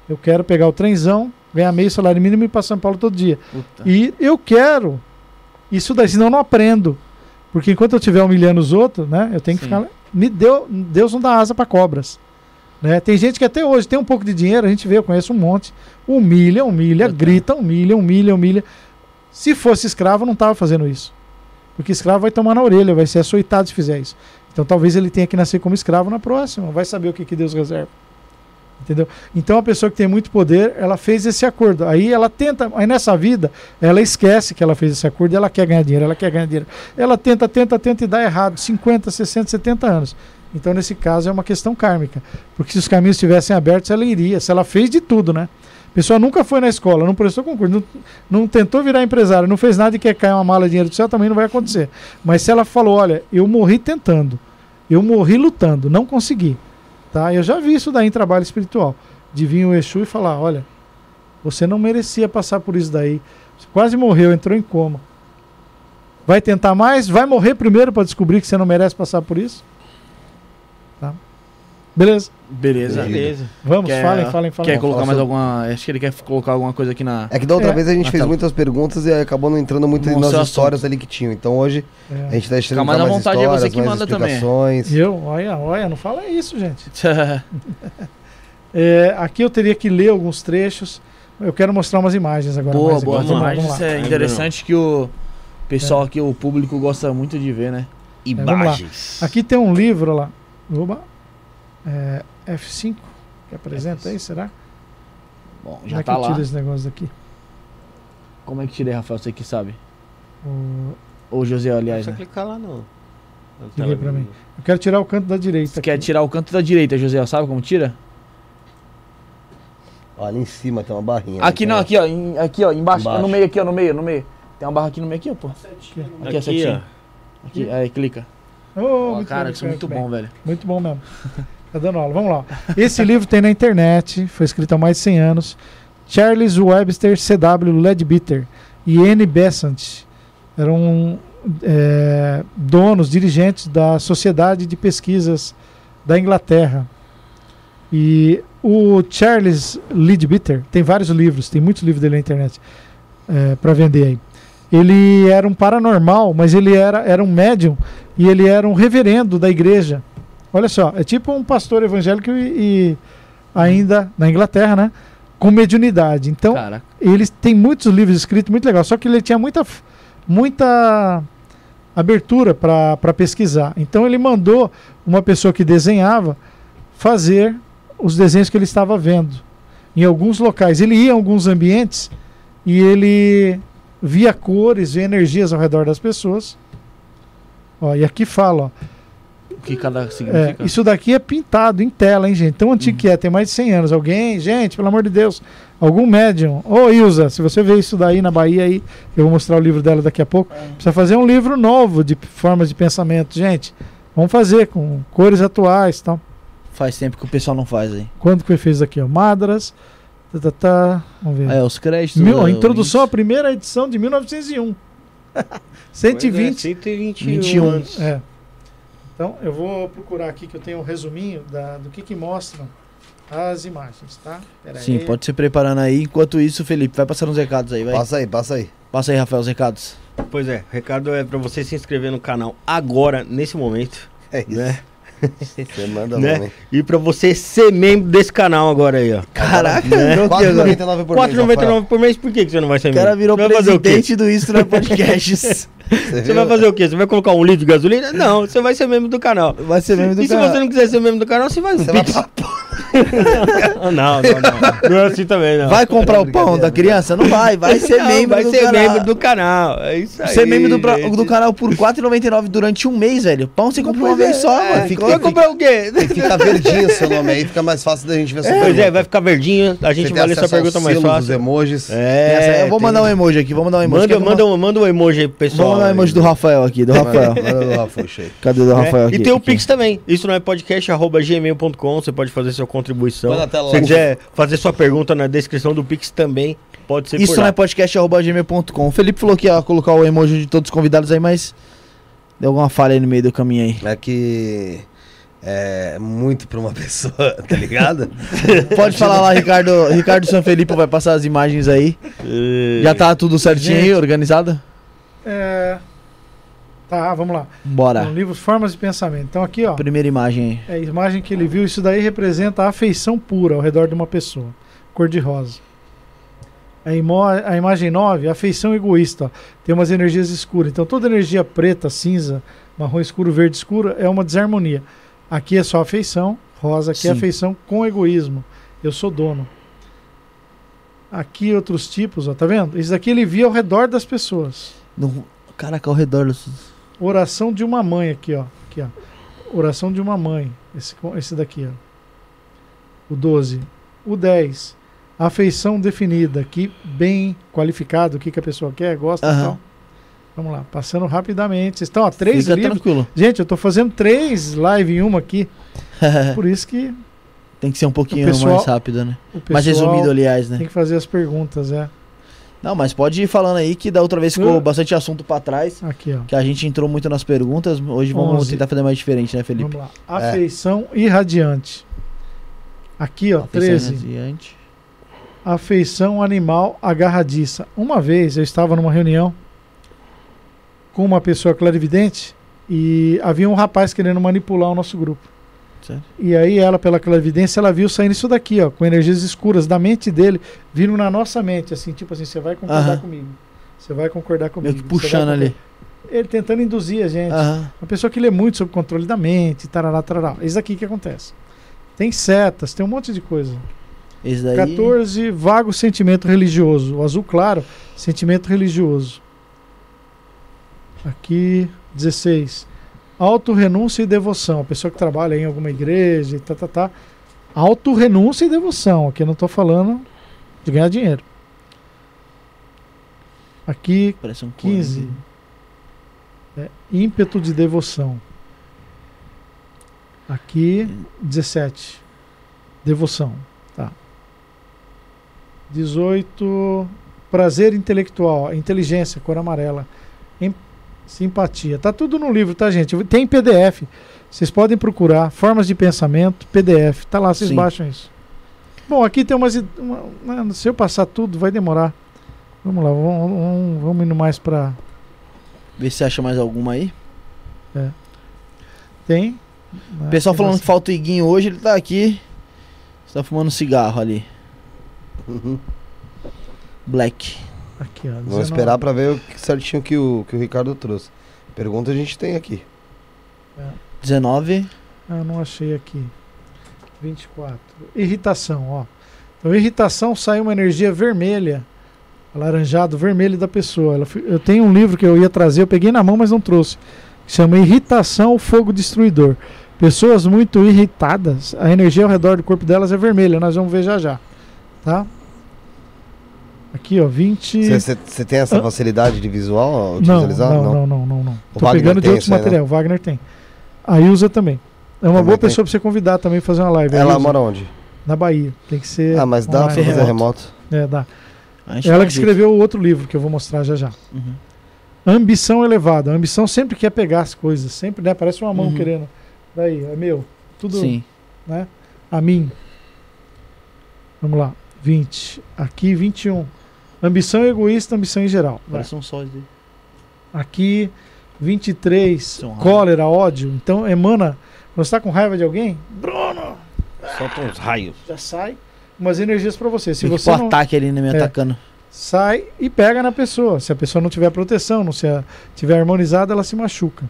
Eu quero pegar o trenzão, ganhar meio salário mínimo e ir para São Paulo todo dia. Puta. E eu quero isso daí, senão eu não aprendo. Porque enquanto eu estiver humilhando os outros, né, eu tenho que Sim. ficar. Me deu, Deus não dá asa para cobras. Né? Tem gente que até hoje tem um pouco de dinheiro, a gente vê, eu conheço um monte. Humilha, humilha, grita, humilha, humilha, humilha. Se fosse escravo, não estava fazendo isso. Porque escravo vai tomar na orelha, vai ser açoitado se fizer isso. Então talvez ele tenha que nascer como escravo na próxima, vai saber o que, que Deus reserva. Entendeu? Então a pessoa que tem muito poder, ela fez esse acordo. Aí ela tenta, aí nessa vida, ela esquece que ela fez esse acordo e ela quer ganhar dinheiro, ela quer ganhar dinheiro. Ela tenta, tenta, tenta e dá errado, 50, 60, 70 anos. Então nesse caso é uma questão kármica. Porque se os caminhos estivessem abertos, ela iria. Se ela fez de tudo, né? A pessoa nunca foi na escola, não prestou concurso, não, não tentou virar empresário, não fez nada e quer cair uma mala de dinheiro do céu, também não vai acontecer. Mas se ela falou, olha, eu morri tentando, eu morri lutando, não consegui. Tá? Eu já vi isso daí em trabalho espiritual. De vir o Exu e falar, olha, você não merecia passar por isso daí. Você quase morreu, entrou em coma. Vai tentar mais? Vai morrer primeiro para descobrir que você não merece passar por isso? Beleza. Beleza. Beleza. Vamos, Quer- falem, falem, falem. Quer colocar mais sobre- alguma. Acho que ele quer colocar alguma coisa aqui na. É que da outra É. vez a gente Ah, fez tá. muitas perguntas e acabou não entrando muito nas seu histórias ali que tinham. Então hoje a É. gente tá Fica mais à vontade, é você que mais manda também. explicações. Eu, olha, olha, não fala isso, gente. É, aqui eu teria que ler alguns trechos. Eu quero mostrar umas imagens agora. boa, mais boa. aqui. As Vamos lá, imagens vamos lá. é interessante que o pessoal aqui, o público gosta muito de ver, né? lá. Imagens. Aqui tem um livro lá. Oba. É, F5 que apresenta aí, será? Bom, Como já é que tá eu tiro lá. esse negócio daqui? Como é que tirei, Rafael? Você que sabe. O- Ou José, É aliás, só né? clicar lá no. tela pra mim. Eu quero tirar o canto da direita. Você quer aqui. tirar o canto da direita, José? Sabe como tira? Ó, ali em cima tem uma barrinha. Aqui né? não, aqui ó, em- aqui ó, embaixo, Embaixo. no meio aqui ó, no meio, no meio. Tem uma barra aqui no meio aqui, ó, pô. Aqui, é Aqui, setinha. ó. Aqui, aí clica. Oh, Ó, cara, bem, isso é muito bem. bom, velho. Muito bom mesmo. Tá dando aula. Vamos lá. Esse livro tem na internet, foi escrito há mais de 100 anos. Charles Webster C.W. Leadbeater e N. Besant eram é, donos, dirigentes da Sociedade de Pesquisas da Inglaterra. E o Charles Leadbeater tem vários livros, tem muitos livros dele na internet para vender aí. ele era um paranormal, mas ele era, era um médium e ele era um reverendo da igreja. Olha só, é tipo um pastor evangélico e, e ainda na Inglaterra, né? Com mediunidade. Então, Caraca. ele tem muitos livros escritos, muito legal. Só que ele tinha muita, muita abertura para pesquisar. Então, ele mandou uma pessoa que desenhava fazer os desenhos que ele estava vendo em alguns locais. Ele ia em alguns ambientes e ele via cores, via energias ao redor das pessoas. Ó, e aqui fala, ó, que cada é, significa? isso daqui é pintado em tela, hein, gente? Tão antigo que é, tem mais de 100 anos. Alguém, gente, pelo amor de Deus, algum médium. Ô, Ilza, se você vê isso daí na Bahia aí, eu vou mostrar o livro dela daqui a pouco. Precisa fazer um livro novo de formas de pensamento. Gente, vamos fazer com cores atuais e tal. Faz tempo que o pessoal não faz aí. Quando que foi feito isso aqui, ó? Madras, tá, tá, tá, vamos ver. É, os créditos. Mil, a é, introdução à primeira edição de 1901. 120. 121 21. anos. É. Então, eu vou procurar aqui que eu tenho um resuminho da, do que, que mostram as imagens, tá? Pera Sim, aí. pode se preparando aí. Enquanto isso, Felipe, vai passando os recados aí, vai. Passa aí, passa aí. Passa aí, Rafael, os recados. Pois é, o recado é pra você se inscrever no canal agora, nesse momento, É isso. né? Você manda Né? E pra você ser membro desse canal agora aí, ó. Caraca, Né? virou o quê agora? 4,99 por mês, Rafael. 4,99 por mês, por que, que você não vai ser O membro? cara virou vai o presidente do Isso Não é Podcasts. Você Você vai fazer o quê? Você vai colocar um litro de gasolina? Não, você vai ser membro do canal. Vai ser membro do e se canal. você não quiser ser membro do canal, você vai. Você vai pra não, não, não. Não é assim também, não. Vai comprar o pão da criança? Não vai, vai ser Não, membro vai do ser canal. membro do canal. É isso aí. Ser membro do, pra- do canal por R$4,99 durante um mês, velho. Pão você compra uma vez é, só, é, mano. fica- Vai comprar o quê? Fica verdinho o seu nome aí, fica mais fácil da gente ver sua Pois pergunta. é, vai ficar verdinho. A gente vai ler sua pergunta mais fácil. emojis. É, eu vou tem- mandar um emoji aqui, vou mandar um emoji. Manda, manda, um, manda um emoji aí pro pessoal. Mandar um emoji do Rafael aqui, do Rafael. Manda, do Rafuxo aí. Cadê o do? Rafael aqui? E tem o. Pix também. Isso não é podcast, arroba gmail.com. Você pode fazer sua contribuição. Na tela Se quiser fazer sua pergunta na descrição do Pix também, pode ser Isso por não é podcast.gmail.com. O Felipe falou que ia colocar o emoji de todos os convidados aí, mas deu alguma falha aí no meio do caminho aí. É que é muito pra uma pessoa, tá ligado? Pode falar lá, Ricardo. Ricardo Sanfelipe vai passar as imagens aí. Já tá tudo certinho aí, organizado? É, Tá, vamos lá. Bora. Um livro Formas de Pensamento. Então aqui, ó, Primeira imagem é a imagem que ele viu. Isso daí representa a afeição pura ao redor de uma pessoa. Cor de rosa. A, a imagem 9, afeição egoísta. ó. Tem umas energias escuras. Então toda energia preta, cinza, marrom escuro, verde escuro é uma desarmonia. Aqui é só afeição, rosa. Aqui é Sim. afeição com egoísmo. Eu sou dono. Aqui outros tipos, ó, tá vendo? Isso aqui ele via ao redor das pessoas. No... Caraca, ao redor dos. Oração de uma mãe aqui, ó. Aqui, ó. Oração de uma mãe. Esse, esse daqui, ó. O 12. O 10. Afeição definida. Aqui, bem qualificado. O que, que a pessoa quer, gosta e Aham. tal. Vamos lá, passando rapidamente. Vocês estão, ó, três Fica livros. tranquilo. Gente, eu tô fazendo três live em uma aqui. Por isso que Tem que ser um pouquinho pessoal- mais rápido, né? Mais resumido, aliás, né? tem que fazer as perguntas, é. Não, mas pode ir falando aí que da outra vez ficou Eu- bastante assunto pra trás. Aqui, ó. Que a gente entrou muito nas perguntas. Hoje vamos Onze. tentar fazer mais diferente, né, Felipe? Vamos lá. Afeição irradiante. Aqui, ó, Afeição 13. irradiante. Afeição animal agarradiça. Uma vez eu estava numa reunião com uma pessoa clarividente e havia um rapaz querendo manipular o nosso grupo. Certo. E aí ela, pela clarividência, ela viu saindo isso daqui, ó, com energias escuras da mente dele, vindo na nossa mente, assim, tipo assim, você vai concordar Aham. comigo. Você vai concordar comigo. Meio que puxando ali. Ele tentando induzir a gente. Aham. Uma pessoa que lê muito sobre controle da mente, tarará, tarará. Isso aqui que acontece. Tem setas, tem um monte de coisa. Esse daí. 14, vago sentimento religioso. O azul claro, sentimento religioso. Aqui, 16. Auto-renúncia e devoção. A pessoa que trabalha em alguma igreja e tá, tá, tá. Auto-renúncia e devoção. Aqui eu não estou falando de ganhar dinheiro. Aqui, Parece um 15. cone. É, ímpeto de devoção. Aqui, 17. Devoção. Tá. 18. Prazer intelectual. Inteligência, cor amarela. Simpatia. Tá tudo no livro, tá, gente? Tem PDF. Vocês podem procurar. Formas de pensamento, PDF. Tá lá, vocês Sim. baixam isso. Bom, aqui tem umas. Uma, uma- se eu passar tudo, vai demorar. Vamos lá, vamos, vamos, vamos indo mais pra. Vê se acha mais alguma aí. Tem. né, Pessoal tem falando que falta o Iguinho hoje, ele tá aqui. Está fumando cigarro ali. Uhum. Black. Aqui, ó. Vamos 19. esperar pra ver o que certinho que o, que o Ricardo trouxe. Pergunta a gente tem aqui. 19. Ah, não achei aqui. 24. Irritação, ó. Então, irritação sai uma energia vermelha, alaranjado, vermelho da pessoa. Ela eu tenho um livro que eu ia trazer, eu peguei na mão, mas não trouxe. Que chama Irritação, o Fogo Destruidor. Pessoas muito irritadas, a energia ao redor do corpo delas é vermelha. Nós vamos ver já já. Tá? Aqui, ó, 20. Você tem essa Ah. facilidade de visual, de Não, visualizar? não, não, não, não, não. O Tô Wagner pegando de outros aí, né? materiais. O Wagner tem. A Ilza também. É uma Também boa tem. pessoa pra você convidar também pra fazer uma live. Ela mora onde? Na Bahia. Tem que ser. Ah, mas dá pra online. fazer remoto. remoto. É, dá. A gente Ela que escreveu o outro livro que eu vou mostrar já já. Uhum. Ambição elevada. A ambição sempre quer pegar as coisas. Sempre, né? Parece uma mão Uhum. querendo. Daí, é meu. Tudo, Sim. né? A mim. Vamos lá. 20. Aqui, 21. Ambição egoísta, ambição em geral. Vai. Parece um só. Aqui, 23. São raiva. Cólera, ódio. Então, emana. Quando você tá com raiva de alguém, Bruno, Solta uns raios. já sai umas energias pra você. Se Tem você pôr não, ataque ali, né? Me É. atacando. sai e pega na pessoa. Se a pessoa não tiver proteção, não se tiver harmonizada, ela se machuca.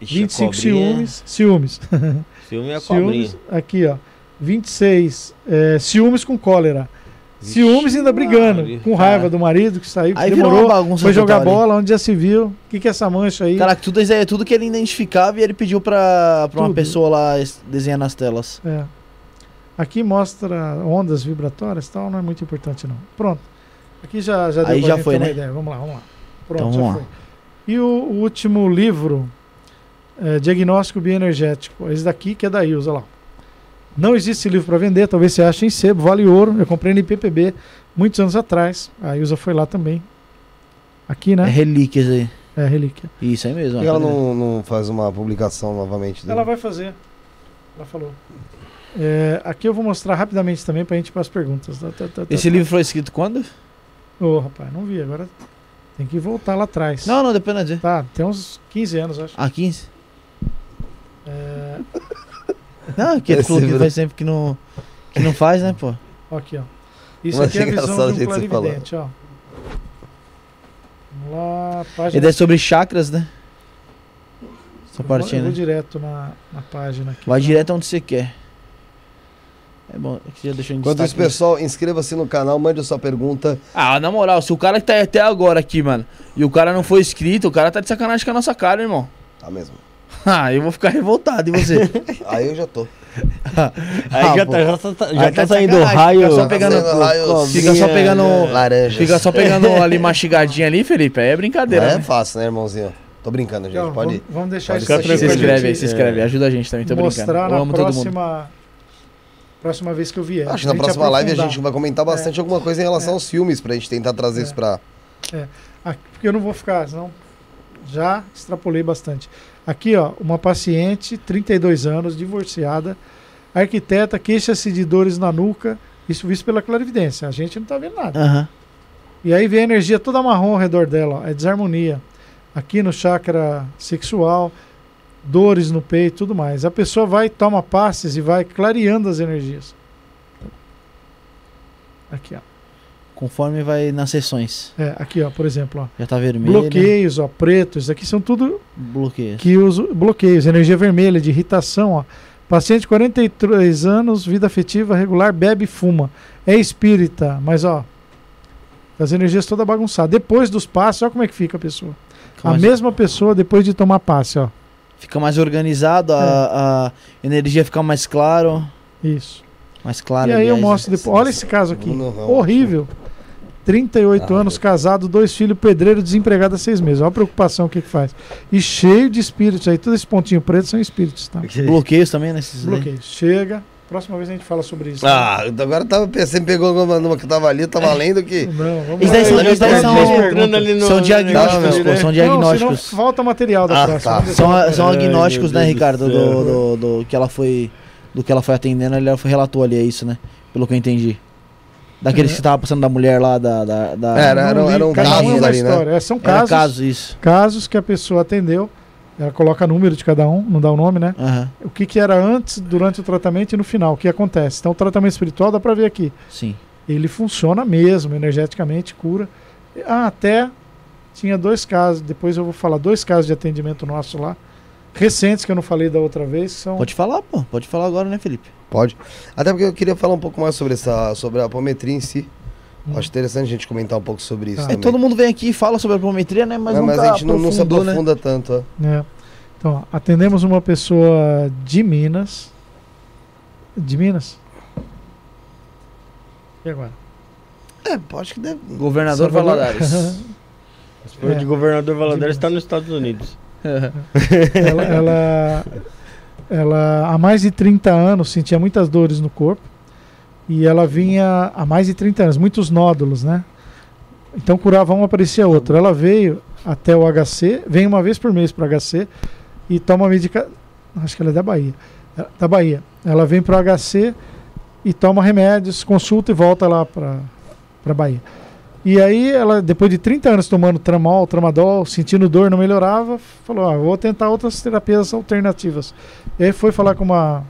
Ixi, 25 a cobrinha- ciúmes. Ciúmes. Ciúme é a cobrinha. ciúmes. Aqui, ó. 26. É, ciúmes com cólera. Ciúmes ainda brigando. Maria. Com raiva Cara. do marido que saiu, que Aí virou demorou. uma bagunça. Foi jogar bola, onde já se viu. O que, que é essa mancha aí? Caraca, tudo isso aí é tudo que ele identificava e ele pediu pra, pra uma pessoa lá es- desenhar nas telas. É. Aqui mostra ondas vibratórias e tal, não é muito importante não. Pronto. Aqui já, já deu Aí pra já foi, ter uma né? ideia. Vamos lá, vamos lá. Pronto, Então, já vamos foi. E o, o último livro, é, Diagnóstico Bioenergético. Esse daqui que é da Ilza, lá. Não existe livro para vender, talvez você ache em sebo, vale ouro. Eu comprei no IPPB muitos anos atrás. A Ilza foi lá também. Aqui, É né? relíquias aí. É, relíquia. Isso aí mesmo. Que ela vendo? não, não faz uma publicação novamente? dele? Ela vai fazer. Ela falou. É, aqui eu vou mostrar rapidamente também pra gente ir para as perguntas. Tá, tá, tá, Esse tá. livro foi escrito quando? Ô, rapaz, não vi. Agora tem que voltar lá atrás. Não, não, não dizer. Tá, tem uns 15 anos, acho. Ah, 15? É, Não, que ele falou que livro- faz tempo que não, que não faz, né, pô? ó, aqui, ó. Isso Mas aqui é a engraçado visão de um clarividente, ó. Vamos lá, Ele página. é sobre chakras, né? Essa partinha, eu vou né? direto na, na página aqui. Vai tá? direto onde você quer. É bom, aqui já deixou Enquanto isso, né? pessoal, inscreva-se no canal, mande a sua pergunta. Ah, na moral, se o cara que tá até agora aqui, mano, e o cara não foi inscrito, o cara tá de sacanagem com a nossa cara, irmão. Tá mesmo? Ah, eu vou ficar revoltado, e você? Aí eu já tô. Aí Ah, já tá, já tá, já Aí tá tá saindo sacanagem, raio. fica só pegando- raios Fica só pegando. laranjas. Fica só pegando ali mastigadinha ali, Felipe. Aí é brincadeira, é né? fácil, né, irmãozinho? Tô brincando, gente. Ó, Pode vamos, vamos deixar pode isso aqui Se inscreve aí, se inscreve. Ajuda a gente também, tô brincando. mostrar Eu na amo todo mundo. próxima, próxima vez que eu vier. Acho que na próxima live a gente vai comentar bastante alguma coisa em relação É. aos filmes, pra gente tentar trazer É. isso pra. Aqui, porque eu não vou ficar, senão já extrapolei bastante. Aqui, ó, uma paciente, 32 anos, divorciada, arquiteta, queixa-se de dores na nuca, isso visto pela clarividência. A gente não tá vendo nada. Aham. E aí vem a energia toda marrom ao redor dela, ó, é desarmonia. Aqui no chakra sexual, dores no peito, tudo mais. A pessoa vai, toma passes e vai clareando as energias. Aqui, ó. Conforme vai nas sessões. É, aqui, ó, por exemplo, ó. Já tá vermelho. Bloqueios, ó, pretos. Aqui são tudo Bloqueios. que os bloqueios, energia vermelha, de irritação, ó. Paciente 43 anos, vida afetiva regular, bebe e fuma. É espírita, mas ó, as energias toda bagunçadas. Depois dos passes, olha como é que fica a pessoa. Fica A mais, mesma pessoa depois de tomar passe, ó. fica mais organizado, É. a, a energia fica mais claro. Isso. Mais clara. e aí eu mostro depois. Olha esse caso aqui. Não, não. Horrível. 38 Ah, anos, casado, dois filhos, pedreiro, desempregado há seis meses. Olha a preocupação que que faz. E cheio de espíritos aí. Todo esse pontinho preto são espíritos, tá? Bloqueios também, né? aí. Bloqueios. Chega. Próxima vez a gente fala sobre isso. Ah, agora tava, você me pegou numa, numa que tava ali, tava lendo que. Não, vamos Isso daí são- lá. isso daí são- entrando ali no- São diagnósticos, pô, são Não, diagnósticos. senão falta material da Ah, próxima. tá. São, são Ai, agnósticos, meu né, do Ricardo? Do, céu. do, do que ela foi. Do que ela foi atendendo, ela foi relatou ali, é isso, né? Pelo que eu entendi. Daqueles que tava passando da mulher lá da. da, da- Era, era, eram um é casos uma ali, né? história. É, são Era casos, caso isso. casos que a pessoa atendeu. Ela coloca número de cada um, não dá o nome, né? Aham, O que, que era antes, durante o tratamento e no final, o que acontece. Então, o tratamento espiritual dá pra ver aqui. sim. Ele funciona mesmo, energeticamente, cura. Ah, até tinha dois casos, depois eu vou falar dois casos de atendimento nosso lá, recentes que eu não falei da outra vez, são Pode falar, pô. Pode falar agora, né, Felipe? Pode. Até porque eu queria falar um pouco mais sobre essa, sobre a apometria em si. Hum. Acho interessante a gente comentar um pouco sobre isso Tá. É, todo mundo vem aqui e fala sobre a apometria, né? Mas, É, nunca mas a gente não, não se né? aprofunda tanto. ó. É. Então, ó, atendemos uma pessoa de Minas. De Minas? E agora? É, acho que deve. Governador Salvador. Valadares. Se for É. de governador Valadares, está nos Estados Unidos. ela, ela, ela, há mais de 30 anos, sentia muitas dores no corpo. E ela vinha há mais de 30 anos, muitos nódulos, né? Então curava um, aparecia outro. Ela veio até o HC, vem uma vez por mês para o HC e toma medicação. Acho que ela é da Bahia. Da Bahia. Ela vem para o HC e toma remédios, consulta e volta lá para para Bahia. E aí ela, depois de 30 anos tomando tramol, tramadol, sentindo dor, não melhorava, falou, ah, vou tentar outras terapias alternativas. E aí foi falar com uma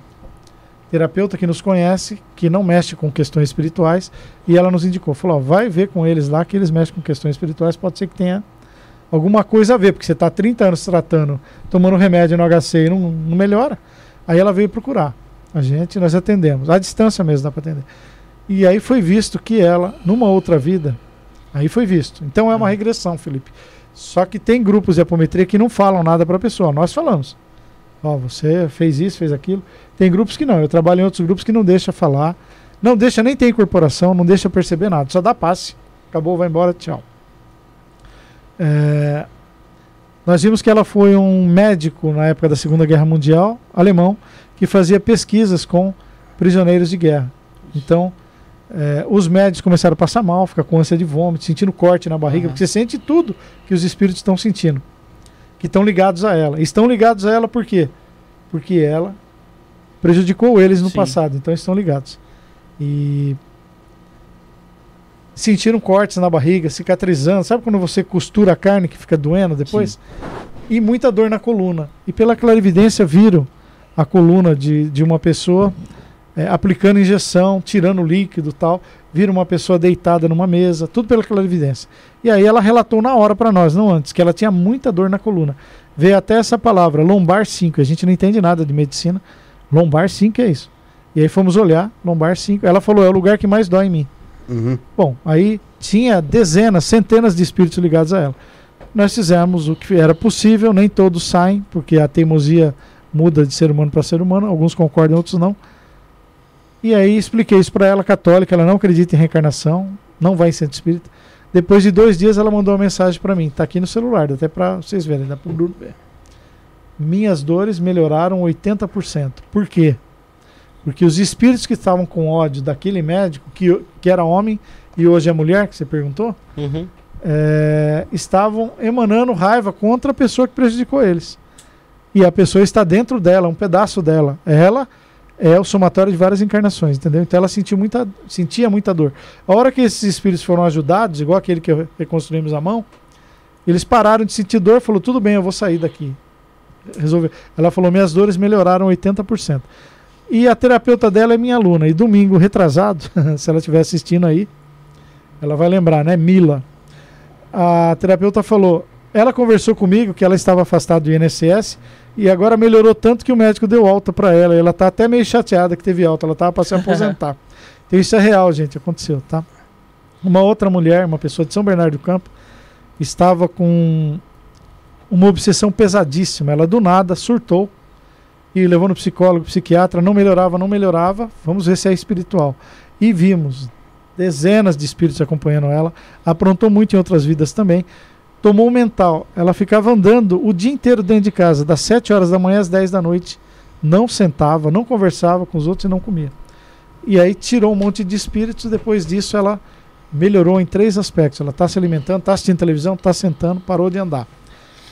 terapeuta que nos conhece, que não mexe com questões espirituais, e ela nos indicou, falou, ó, vai ver com eles lá que eles mexem com questões espirituais, pode ser que tenha alguma coisa a ver, porque você está 30 anos tratando, tomando remédio no HC e não, não melhora. Aí ela veio procurar. A gente, nós atendemos. À distância mesmo dá para atender. E aí foi visto que ela, numa outra vida, aí foi visto. Então é uma regressão, Felipe. Só que tem grupos de apometria que não falam nada para a pessoa. Nós falamos. Ó, você fez isso, fez aquilo. Tem grupos que não. Eu trabalho em outros grupos que não deixa falar. Não deixa nem ter incorporação, não deixa perceber nada. Só dá passe. Acabou, vai embora, tchau. É, nós vimos que ela foi um médico na época da Segunda Guerra Mundial, alemão, que fazia pesquisas com prisioneiros de guerra. Então, é, os médicos começaram a passar mal, ficar com ânsia de vômito, sentindo corte na barriga, Aham. porque você sente tudo que os espíritos estão sentindo, que estão ligados a ela. Estão ligados a ela por quê? Porque ela prejudicou eles no Sim. passado, então estão ligados. E sentiram cortes na barriga, cicatrizando. Sabe quando você costura a carne que fica doendo depois? E muita dor na coluna. E pela clarividência viram a coluna de, de uma pessoa é, aplicando injeção, tirando líquido tal. Viram uma pessoa deitada numa mesa, tudo pela clarividência. E aí ela relatou na hora para nós, não antes, que ela tinha muita dor na coluna. Veio até essa palavra, lombar 5. A gente não entende nada de medicina. Lombar 5 é isso. E aí fomos olhar, lombar 5. Ela falou, é o lugar que mais dói em mim. Uhum. Bom, aí tinha dezenas, centenas de espíritos ligados a ela. Nós fizemos o que era possível, nem todos saem, porque a teimosia muda de ser humano para ser humano, alguns concordam, outros não. E aí expliquei isso para ela, católica, ela não acredita em reencarnação, não vai em centro espírita. Depois de dois dias ela mandou uma mensagem para mim, tá aqui no celular, até para vocês verem, dá para ver. Minhas dores melhoraram 80%. Por quê? Porque os espíritos que estavam com ódio daquele médico, que, que era homem e hoje é mulher, que você perguntou, Uhum. é, estavam emanando raiva contra a pessoa que prejudicou eles. E a pessoa está dentro dela, um pedaço dela. Ela é o somatório de várias encarnações, entendeu? Então ela sentiu muita, sentia muita dor. A hora que esses espíritos foram ajudados, igual aquele que reconstruímos a mão, eles pararam de sentir dor, falou tudo bem, eu vou sair daqui. Resolveu. Ela falou minhas dores melhoraram 80%. E a terapeuta dela é minha aluna. E domingo retrasado, se ela estiver assistindo aí, ela vai lembrar, né? Mila. A terapeuta falou: ela conversou comigo que ela estava afastada do INSS e agora melhorou tanto que o médico deu alta para ela. E ela tá até meio chateada que teve alta, ela estava para se aposentar. então isso é real, gente, aconteceu, tá? Uma outra mulher, uma pessoa de São Bernardo do Campo, estava com uma obsessão pesadíssima. Ela do nada surtou e levou no psicólogo, psiquiatra, não melhorava, não melhorava. Vamos ver se é espiritual. E vimos dezenas de espíritos acompanhando ela. Aprontou muito em outras vidas também. Tomou mental. Ela ficava andando o dia inteiro dentro de casa, das 7 horas da manhã às 10 da noite. Não sentava, não conversava com os outros e não comia. E aí tirou um monte de espíritos. Depois disso, ela melhorou em três aspectos. Ela está se alimentando, está assistindo televisão, está sentando, parou de andar.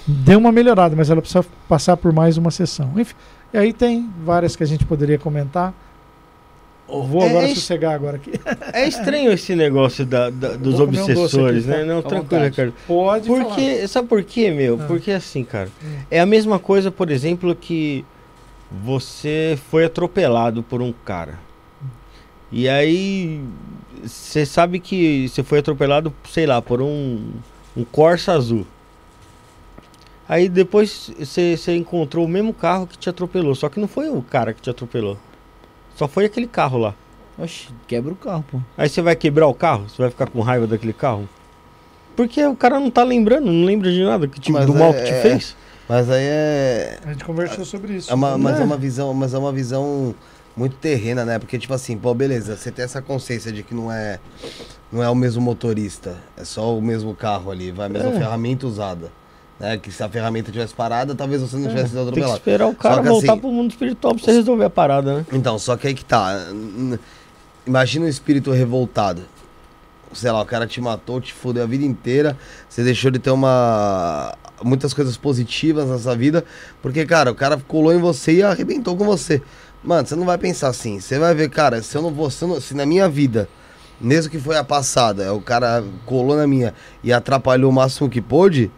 Deu uma melhorada, mas ela precisa passar por mais uma sessão. Enfim, e aí tem várias que a gente poderia comentar. Vou É, agora é sossegar agora aqui. É estranho esse negócio da, da- dos comer um obsessores, aqui, tá? né? Não, À tranquilo. Ricardo. Pode Porque, sabe por quê, meu? Ah. Porque assim, cara, Hum. é a mesma coisa, por exemplo, que você foi atropelado por um cara. E aí você sabe que você foi atropelado, sei lá, por um, um Corsa azul. Aí depois você encontrou o mesmo carro que te atropelou, só que não foi o cara que te atropelou. Só foi aquele carro lá. Oxi, quebra o carro, pô. Aí você vai quebrar o carro? Você vai ficar com raiva daquele carro? Porque o cara não tá lembrando, não lembra de nada que te, Mas do mal é- que te é- fez. Mas aí é. A gente conversou sobre isso. É uma, mas É. é uma visão, mas é uma visão muito terrena, né? Porque tipo assim, pô, beleza, você tem essa consciência de que não é não é o mesmo motorista, é só o mesmo carro ali, vai a mesma É. ferramenta usada, né? Que se a ferramenta tivesse parada, talvez você não tivesse sido Tem que atropelado. esperar o cara voltar assim- pro mundo espiritual pra você resolver a parada, né? Então, só que aí que tá. Imagina um espírito revoltado. Sei lá, o cara te matou, te fudeu a vida inteira. Você deixou de ter uma. muitas coisas positivas na sua vida. Porque, cara, o cara colou em você e arrebentou com você. Mano, você não vai pensar assim. Você vai ver, cara, se eu não vou. Se, não- se na minha vida, mesmo que foi a passada, o cara colou na minha e atrapalhou o máximo que pôde.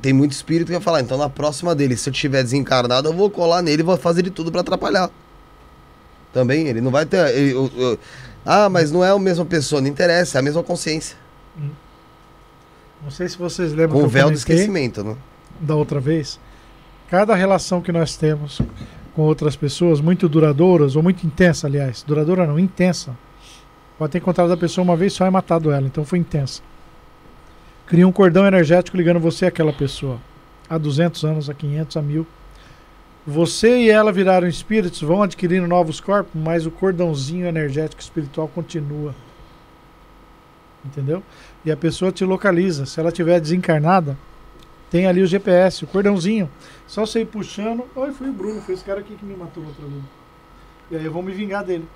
Tem muito espírito que vai falar, então na próxima dele, se eu tiver desencarnado, eu vou colar nele e vou fazer de tudo pra atrapalhar. Também, ele não vai ter. ele- o- o- ah, mas não é a mesma pessoa, não interessa, é a mesma consciência. Não sei se vocês lembram Com o eu véu do esquecimento, né? da outra vez. Cada relação que nós temos com outras pessoas, muito duradouras, ou muito intensa, aliás. Duradoura não, intensa. Pode ter encontrado a pessoa uma vez só e matado ela, então foi intensa. Cria um cordão energético ligando você àquela pessoa. Há 200 anos, há 500, há 1000. Você e ela viraram espíritos, vão adquirindo novos corpos, mas o cordãozinho energético espiritual continua. Entendeu? E a pessoa te localiza. Se ela tiver desencarnada, tem ali o GPS, o cordãozinho. Só você ir puxando. Oi, foi o Bruno, foi esse cara aqui que me matou outro dia. E aí eu vou me vingar dele.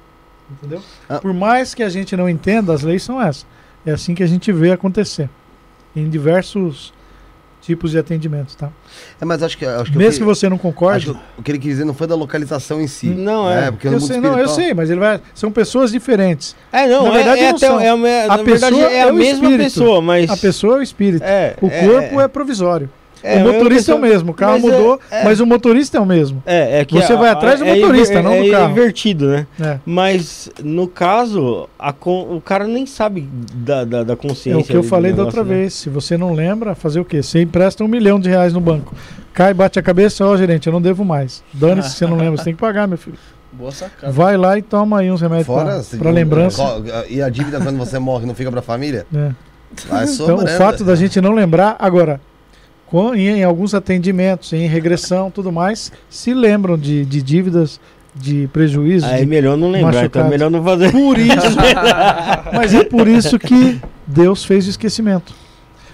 Entendeu? Ah. Por mais que a gente não entenda, as leis são essas. É assim que a gente vê acontecer. Em diversos tipos de atendimento, tá? É, mas acho que. Acho que Mesmo o que você não concorde. o que ele quis dizer não foi da localização em si. Não, é. porque Eu sei, não, eu sei, mas ele vai. São pessoas diferentes. É, não, Na é- verdade, é, não até, são. é, a, me- A na verdade pessoa é é a mesma espírito. pessoa, mas. A pessoa é o espírito. É, O corpo é, provisório. É, o motorista é o mesmo. O carro Mas é- mudou, é. mas o motorista é o mesmo. É, é que Você a- vai atrás do é motorista, não do é carro. invertido, né? É. Mas, no caso, a con- o cara nem sabe da, da, da consciência. É o que eu do falei da outra né? vez. Se você não lembra, fazer o quê? Você empresta um milhão de reais no banco. Cai, bate a cabeça, ó, gerente, eu não devo mais. Dane-se se você não lembra, você tem que pagar, meu filho. Boa sacada. Vai lá e toma aí uns remédios Fora. pra, pra lembrança. E a dívida quando você morre não fica pra família? É. Vai Então, o fato da gente não lembrar, agora, em, alguns atendimentos, em regressão tudo mais, se lembram de, de dívidas, de prejuízos. Aí é de- melhor não lembrar, então é melhor não fazer. Por isso, mas é por isso que Deus fez o esquecimento.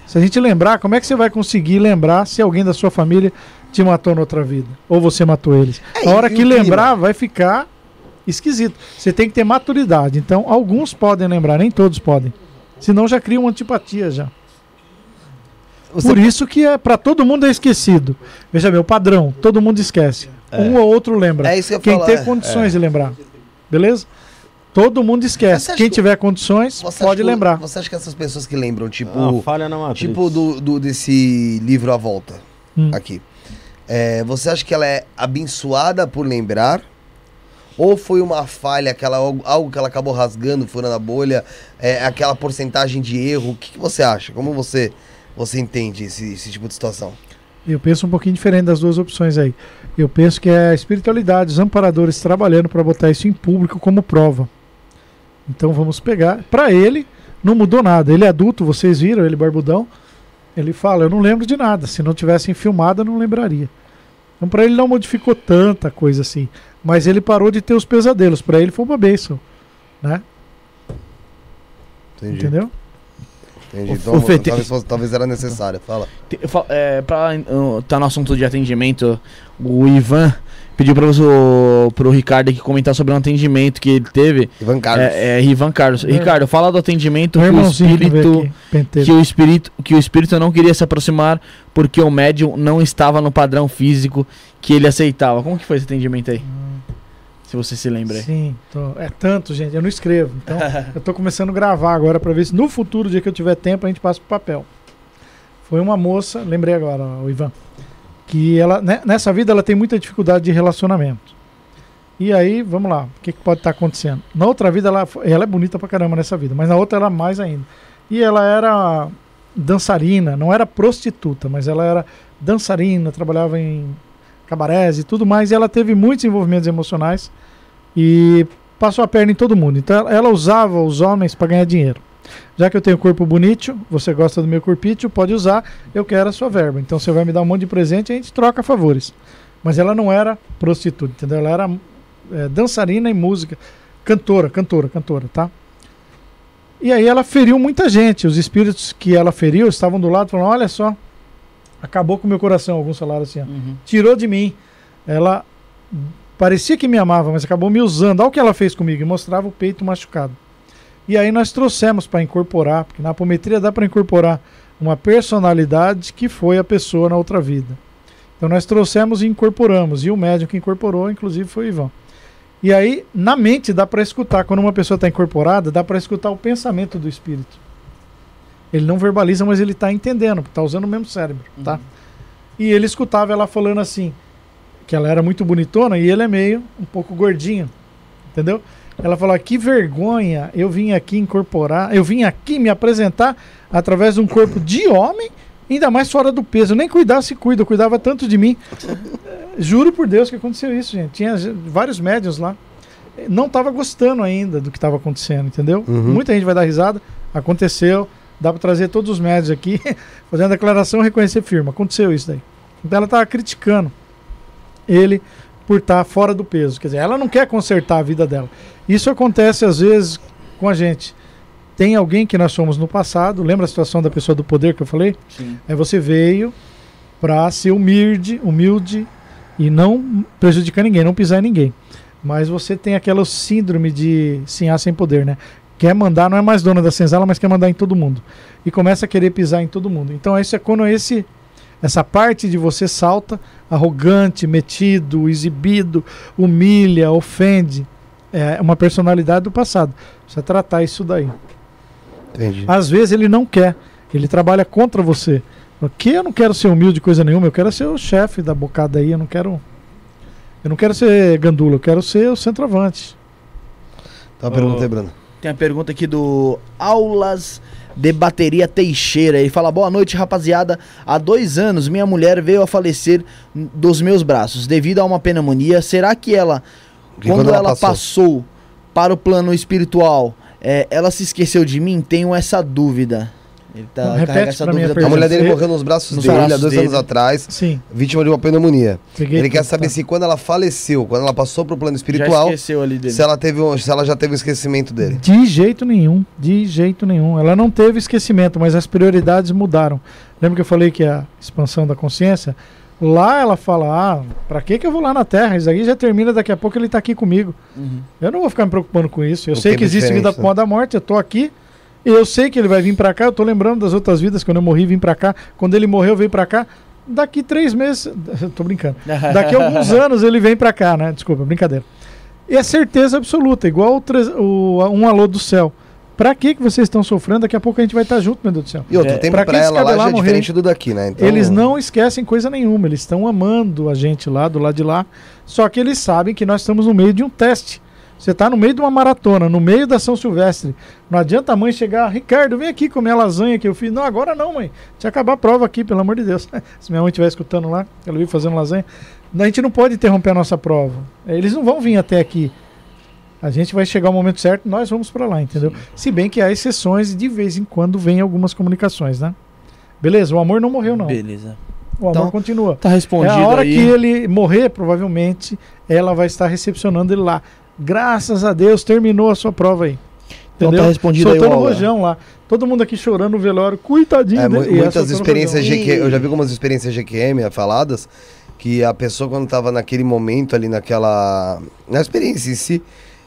Se a gente lembrar, como é que você vai conseguir lembrar se alguém da sua família te matou noutra vida? Ou você matou eles? É, a hora que lembrar, vai ficar esquisito. Você tem que ter maturidade. Então, alguns podem lembrar, nem todos podem. Senão já cria uma antipatia já. Você- Por isso que é para todo mundo é esquecido. Veja bem, o padrão, todo mundo esquece. Um ou outro lembra. É isso que eu Quem falar, tem é. condições de lembrar. Beleza? Todo mundo esquece. Quem que- tiver condições, Você pode que- lembrar. Você acha que essas pessoas que lembram, tipo. Uma falha na matriz. Tipo do, do- desse livro A Volta, Hum. aqui. É, você acha que ela é abençoada por lembrar? Ou foi uma falha, aquela, algo algo que ela acabou rasgando, furando a bolha, é, aquela porcentagem de erro? O que, que você acha? Como você, você entende esse, esse tipo de situação? Eu penso um pouquinho diferente das duas opções aí. Eu penso que é a espiritualidade, os amparadores trabalhando para botar isso em público como prova. Então vamos pegar. Para ele, não mudou nada. Ele é adulto, vocês viram, ele barbudão. Ele fala: Eu não lembro de nada. Se não tivessem filmado, eu não lembraria. Então, para ele, não modificou tanta coisa assim. Mas ele parou de ter os pesadelos. Para ele, foi uma bênção. Né? Entendi. Entendeu? Entendi. O- Então, o Fê, tem- talvez, fosse- talvez era necessário. Fala. É, pra uh, tá no assunto de atendimento, o Ivan pediu para o pro Ricardo aqui comentar sobre um atendimento que ele teve. Ivan Carlos. É, é Ivan Carlos. É. Ricardo, fala do atendimento que o espírito aqui, que o espírito que o espírito não queria se aproximar porque o médium não estava no padrão físico que ele aceitava. Como que foi esse atendimento aí? Se você se lembra. Sim, tô- é tanto, gente. Eu não escrevo. Então, eu tô começando a gravar agora pra ver se no futuro, dia que eu tiver tempo, a gente passa pro papel. Foi uma moça, lembrei agora, o Ivan, que ela né, nessa vida ela tem muita dificuldade de relacionamento. E aí, vamos lá, o que, que pode estar acontecendo? Na outra vida, ela, ela é bonita pra caramba nessa vida, mas na outra ela mais ainda. E ela era dançarina, não era prostituta, mas ela era dançarina, trabalhava em cabarés e tudo mais, e ela teve muitos envolvimentos emocionais e passou a perna em todo mundo. Então ela- usava os homens para ganhar dinheiro. Já que eu tenho corpo bonito, você gosta do meu corpício, pode usar, eu quero a sua verba. Então você vai me dar um monte de presente e a gente troca favores. Mas ela não era prostituta, entendeu? Ela era é, dançarina e música, cantora, cantora, cantora, tá? E aí ela feriu muita gente. Os espíritos que ela feriu estavam do lado falando: olha só, acabou com o meu coração. Alguns falaram assim: ó, Uhum. tirou de mim. Ela parecia que me amava, mas acabou me usando. Olha o que ela fez comigo, e mostrava o peito machucado. E aí nós trouxemos para incorporar, porque na apometria dá para incorporar uma personalidade que foi a pessoa na outra vida. Então nós trouxemos e incorporamos, e o médium que incorporou, inclusive, foi o Ivan. E aí, na mente, dá para escutar, quando uma pessoa está incorporada, dá para escutar o pensamento do espírito. Ele não verbaliza, mas ele está entendendo, está usando o mesmo cérebro, tá? E ele escutava ela falando assim, que ela era muito bonitona e ele é meio um pouco gordinho, entendeu? Ela falou: que vergonha, eu vim aqui incorporar, eu vim aqui me apresentar através de um corpo de homem, ainda mais fora do peso. Eu nem cuidar se cuida, eu cuidava tanto de mim. Juro por Deus que aconteceu isso, gente. Tinha vários médios lá. Não estava gostando ainda do que estava acontecendo, entendeu? Uhum. Muita gente vai dar risada. Aconteceu. Dá para trazer todos os médios aqui, fazer uma declaração e reconhecer firma. Aconteceu isso daí. Então ela estava criticando ele por estar fora do peso. Quer dizer, ela não quer consertar a vida dela. Isso acontece às vezes com a gente. Tem alguém que nós somos no passado, lembra a situação da pessoa do poder que eu falei? Sim. Aí você veio para ser humilde, humilde e não prejudicar ninguém, não pisar em ninguém. Mas você tem aquela síndrome de sinhá sem poder, né? Quer mandar, não é mais dona da senzala, mas quer mandar em todo mundo. E começa a querer pisar em todo mundo. Então isso é quando esse essa parte de você salta, arrogante, metido, exibido, humilha, ofende. É uma personalidade do passado. Precisa tratar isso daí. Entendi. Às vezes ele não quer, ele trabalha contra você. Porque eu não quero ser humilde coisa nenhuma, eu quero ser o chefe da bocada aí, eu não quero. Eu não quero ser gandula, eu quero ser o centroavante. Tá uma pergunta aí, Bruno. Tem a pergunta aqui do Aulas de Bateria Teixeira. Ele fala: Boa noite, rapaziada. Há dois anos minha mulher veio a falecer dos meus braços devido a uma pneumonia. Será que ela, quando, quando ela ela passou? passou? para o plano espiritual, é, ela se esqueceu de mim? Tenho essa dúvida. Ele tá Não, repete carrega essa a dúvida A mulher dele Ele- morreu nos braços Nos dele há dois dele. anos atrás, Sim. vítima de uma pneumonia. Peguei Ele quer saber tá. se quando ela faleceu, quando ela passou pro plano Já espiritual, esqueceu ali dele. se ela, teve um- se ela já teve um esquecimento dele. De jeito nenhum, de jeito nenhum. Ela não teve esquecimento, mas as prioridades mudaram. Lembra que eu falei que a expansão da consciência? Lá ela fala: ah, pra que, que eu vou lá na Terra? Isso aí já termina, daqui a pouco ele tá aqui comigo. Uhum. Eu não vou ficar me preocupando com isso. Eu O sei que é que existe vida né? após a morte, eu tô aqui. Eu sei que ele vai vir pra cá. Eu tô lembrando das outras vidas, quando eu morri, vim pra cá. Quando ele morreu, veio pra cá. Daqui três meses. tô brincando. Daqui a alguns anos ele vem pra cá, né? Desculpa, brincadeira. E é certeza absoluta, igual o, o- um alô do céu. Pra que, que vocês estão sofrendo? Daqui a pouco a gente vai estar junto, meu Deus do céu. E outro, É, tempo pra pra, ela lá já é morrer? diferente do daqui, né? Então, Eles não esquecem coisa nenhuma, eles estão amando a gente lá, do lado de lá. Só que eles sabem que nós estamos no meio de um teste. Você está no meio de uma maratona, no meio da São Silvestre. Não adianta a mãe chegar, Ricardo, vem aqui comer a lasanha que eu fiz. Não, agora não, mãe. Deixa eu acabar a prova aqui, pelo amor de Deus. Se minha mãe estiver escutando lá, ela veio fazendo lasanha. A gente não pode interromper a nossa prova. Eles não vão vir até aqui. A gente vai chegar o momento certo, nós vamos para lá, entendeu? Se bem que há exceções e de vez em quando vem algumas comunicações, né? Beleza, o amor não morreu, não. Beleza. O amor Então, continua. Tá respondido É a hora aí. que ele morrer, provavelmente, ela vai estar recepcionando ele lá. Graças a Deus, terminou a sua prova aí. Então Entendeu? tá respondido aí, Soltando o Ola. rojão lá. Todo mundo aqui chorando no velório. Coitadinho É, dele. E muitas experiências. GQ, eu já vi algumas experiências GQM faladas que a pessoa quando estava naquele momento ali naquela na experiência em si,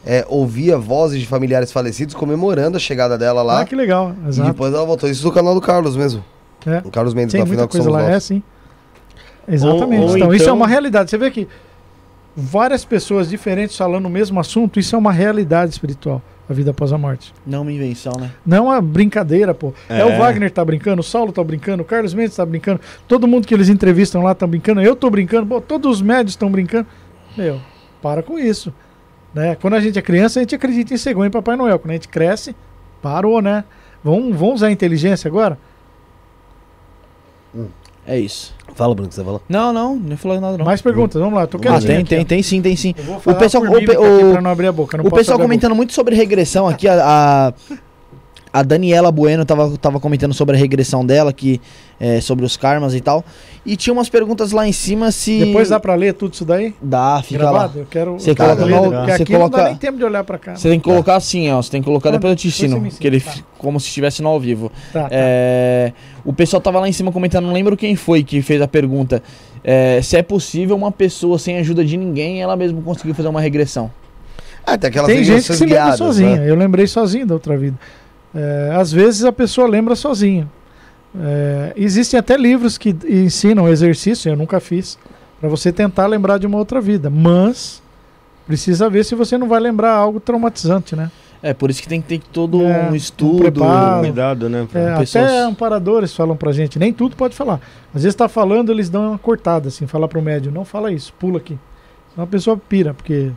é, ouvia vozes de familiares falecidos comemorando a chegada dela lá. Ah, que legal. e Exato. depois ela voltou. Isso do canal do Carlos mesmo. É. O Carlos Mendes Tem da muita final que somos lá, nós. é sim. Exatamente. Ou- ou então, isso é então- uma realidade. Você vê que várias pessoas diferentes falando o mesmo assunto, isso é uma realidade espiritual, a vida após a morte. Não uma invenção, né? Não é uma brincadeira, pô. É, É. o Wagner tá brincando, o Saulo tá brincando, o Carlos Mendes tá brincando, todo mundo que eles entrevistam lá tá brincando, eu tô brincando, pô, todos os médios estão brincando. Meu, para com isso. Né? Quando a gente é criança, a gente acredita em cegonha e Papai Noel. Quando a gente cresce, parou, né? Vamos, vamos usar a inteligência agora? É isso. Fala, Bruno, o que você fala? Não, não, não falou nada não. Mais perguntas, vamos lá. Tô ah, tem, aqui, tem, tem sim, tem sim. Eu vou O falar pessoal, por o, o- pra não abrir a boca. não o pessoal comentando muito sobre regressão aqui, a, a, a Daniela Bueno tava, tava comentando sobre a regressão dela, que, é, sobre os karmas e tal. E tinha umas perguntas lá em cima se. Depois dá pra ler tudo isso daí? Dá, fica Gravado? lá. Eu quero, Você quero coloca no- você aqui não coloca- dá nem tempo de olhar pra cá. Você tem que colocar assim, ó. Você tem que colocar, Tá. depois eu te ensino. que ele, tá. Como se estivesse no ao vivo. Tá, tá. É, o pessoal tava lá em cima comentando, não lembro quem foi que fez a pergunta. é, se é possível uma pessoa sem ajuda de ninguém, ela mesmo conseguir fazer uma regressão. Ah, tem aquelas Tem gente que se lembra guiadas, sozinha. né? Eu lembrei sozinho da outra vida. É, às vezes a pessoa lembra sozinha. É, existem até livros que ensinam exercício, eu nunca fiz, para você tentar lembrar de uma outra vida. Mas precisa ver se você não vai lembrar algo traumatizante, né? É, por isso que tem que ter todo É, um um estudo. preparo. Cuidado, né? É, pessoas- Até amparadores falam pra gente, nem tudo pode falar. Às vezes tá falando, eles dão uma cortada, assim, falar pro médium, não fala isso, pula aqui. Senão a pessoa pira, porque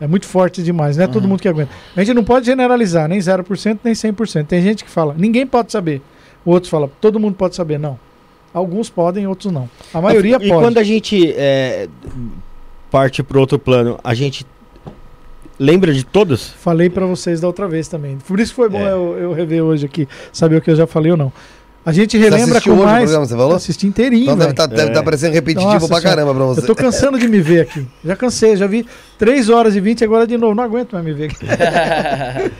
é muito forte demais, não é todo Aham. mundo que aguenta. A gente não pode generalizar, nem 0%, nem 100%. Tem gente que fala, ninguém pode saber. Outros falam, todo mundo pode saber. Não. Alguns podem, outros não. A maioria e pode. quando a gente é, parte pro outro plano, a gente lembra de todas? Falei pra vocês da outra vez também. Por isso que foi bom É. eu, eu rever hoje aqui, saber o que eu já falei ou não. A gente Você relembra assistiu com hoje o mais... programa, você falou? Assisti inteirinho, Então deve velho. estar deve É. tá parecendo repetitivo Nossa pra Senhora. caramba pra você. Eu tô cansando de me ver aqui. Já cansei, já vi 3 horas e 20 agora de novo. Não aguento mais me ver aqui.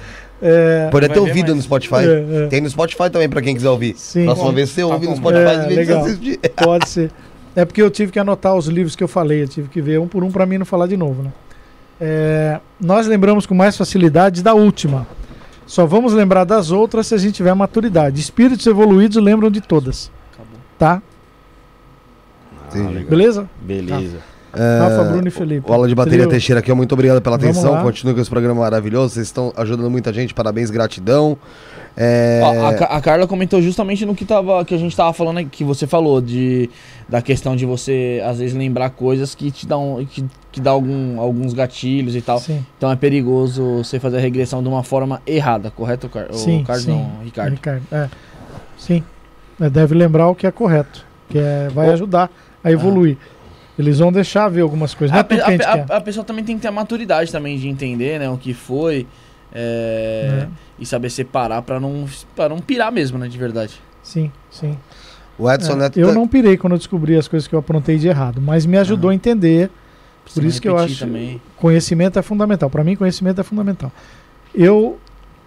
É, Pode até ouvido mais. no Spotify. é, é, Tem no Spotify também pra quem quiser ouvir. Sim. Próxima Bom, vez você ouve no. Spotify É, legal. assistir. pode ser. É porque eu tive que anotar os livros que eu falei. Eu tive que ver um por um pra mim não falar de novo, né? É, nós lembramos com mais facilidade da última. Só vamos lembrar das outras se a gente tiver maturidade. Espíritos evoluídos lembram de todas. Tá? Sim. Ah. Beleza? Beleza. É, Rafa, Bruno e Felipe. O aula de bateria Trio. Teixeira aqui, muito obrigado pela Vamos atenção. lá. Continue com esse programa maravilhoso. Vocês estão ajudando muita gente. Parabéns, gratidão. É, a, a Carla comentou justamente no que, tava, que a gente tava falando, que você falou, de, da questão de você, às vezes, lembrar coisas que te dão, que, que dá algum, alguns gatilhos e tal. Sim. Então é perigoso você fazer a regressão de uma forma errada, correto, Car Sim, o Carlos? sim. Não, Ricardo. Ricardo. É. Sim. É, deve lembrar o que é correto. Que é, vai ajudar a evoluir. Eles vão deixar ver algumas coisas. É A, a a- a pessoa também tem que ter a maturidade também de entender, né, o que foi é, É. e saber separar pra não, pra não pirar mesmo, né, de verdade. Sim, sim. o Edson É, Neto. eu tá- não pirei quando eu descobri as coisas que eu aprontei de errado, mas me ajudou a entender. Pra Por isso que eu acho- Também. Conhecimento é fundamental. Para mim, conhecimento é fundamental. Eu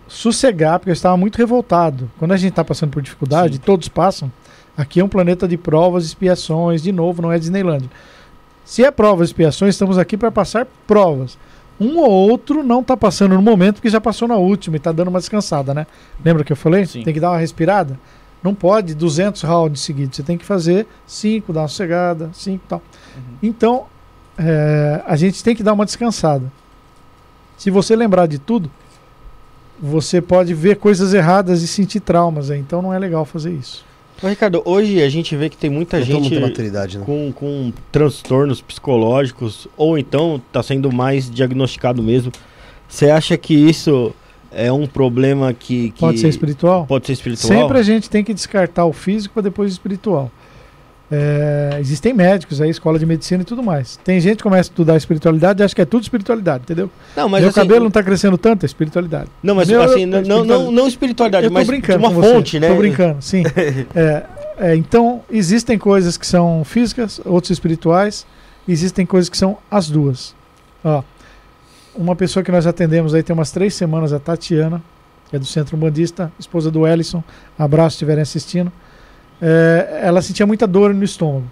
sossegar, porque eu estava muito revoltado. Quando a gente está passando por dificuldade, Sim. todos passam. Aqui é um planeta de provas, expiações, de novo, não é Disneylandia. Se é provas, expiações, estamos aqui para passar provas. Um ou outro não está passando no momento porque já passou na última e está dando uma descansada, né? Lembra que eu falei? Sim. Tem que dar uma respirada. Não pode 200 rounds seguidos. Você tem que fazer 5, dar uma sossegada, 5 e tal. Uhum. Então, é, a gente tem que dar uma descansada. Se você lembrar de tudo, você pode ver coisas erradas e sentir traumas. Aí. Então não é legal fazer isso. Ô, Ricardo, hoje a gente vê que tem muita Faltou gente muita maturidade, né? com, com transtornos psicológicos, ou então tá sendo mais diagnosticado mesmo. Você acha que isso é um problema que. que Pode ser espiritual? Pode ser espiritual? Sempre a gente tem que descartar o físico para depois o espiritual. É, existem médicos aí, escola de medicina e tudo mais. Tem gente que começa a estudar espiritualidade e acha que é tudo espiritualidade, entendeu? Não, mas Meu assim, cabelo não tá crescendo tanto, é espiritualidade. Não, mas Meu, assim, não, não, não, não espiritualidade, Eu mas brincando uma fonte, né? Tô brincando, sim. É, é, então, existem coisas que são físicas, outras espirituais, existem coisas que são as duas. Ó, uma pessoa que nós atendemos aí tem umas três semanas, a Tatiana, que é do Centro Umbandista, esposa do Ellison, abraço se estiverem assistindo. É, ela sentia muita dor no estômago,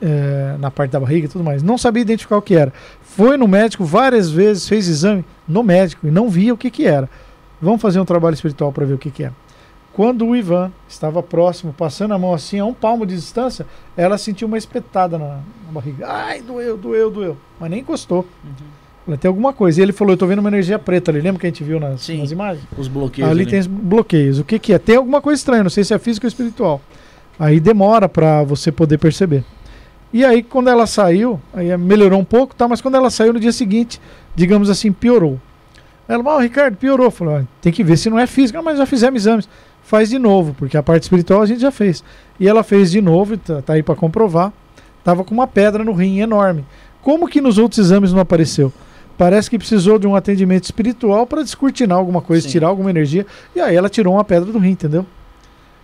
é, na parte da barriga e tudo mais. Não sabia identificar o que era. Foi no médico várias vezes, fez exame no médico e não via o que, que era. Vamos fazer um trabalho espiritual para ver o que, que é. Quando o Ivan estava próximo, passando a mão assim a um palmo de distância, ela sentiu uma espetada na, na barriga. Ai, doeu, doeu, doeu. Mas nem encostou. Ela tem alguma coisa. E ele falou: Eu tô vendo uma energia preta ali. Lembra que a gente viu nas, Sim. nas imagens? Os bloqueios. ali tem bloqueios. O que, que é? Tem alguma coisa estranha, não sei se é físico ou espiritual. Aí demora pra você poder perceber. E aí, quando ela saiu, aí melhorou um pouco, tá? Mas quando ela saiu no dia seguinte, digamos assim, piorou. Ela falou, ah, Ricardo, piorou. Falou, ah, tem que ver se não é físico. Ah, mas já fizemos exames. Faz de novo, porque a parte espiritual a gente já fez. E ela fez de novo, tá, tá aí pra comprovar. Tava com uma pedra no rim enorme. Como que nos outros exames não apareceu? Parece que precisou de um atendimento espiritual para descortinar alguma coisa, Sim. tirar alguma energia. E aí ela tirou uma pedra do rim, entendeu?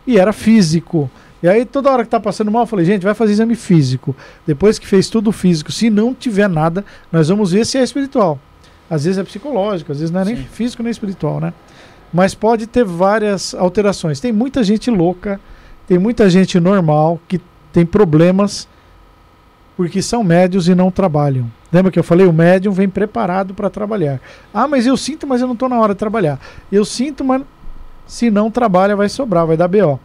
E era físico. E aí toda hora que tá passando mal, eu falei, gente, vai fazer exame físico. Depois que fez tudo físico, se não tiver nada, nós vamos ver se é espiritual. Às vezes é psicológico, às vezes não é nem Sim. físico nem espiritual, né? Mas pode ter várias alterações. Tem muita gente louca, tem muita gente normal que tem problemas porque são médios e não trabalham. Lembra que eu falei? O médium vem preparado para trabalhar. Ah, mas eu sinto, mas eu não estou na hora de trabalhar. Eu sinto, mas se não trabalha, vai sobrar, vai dar BO.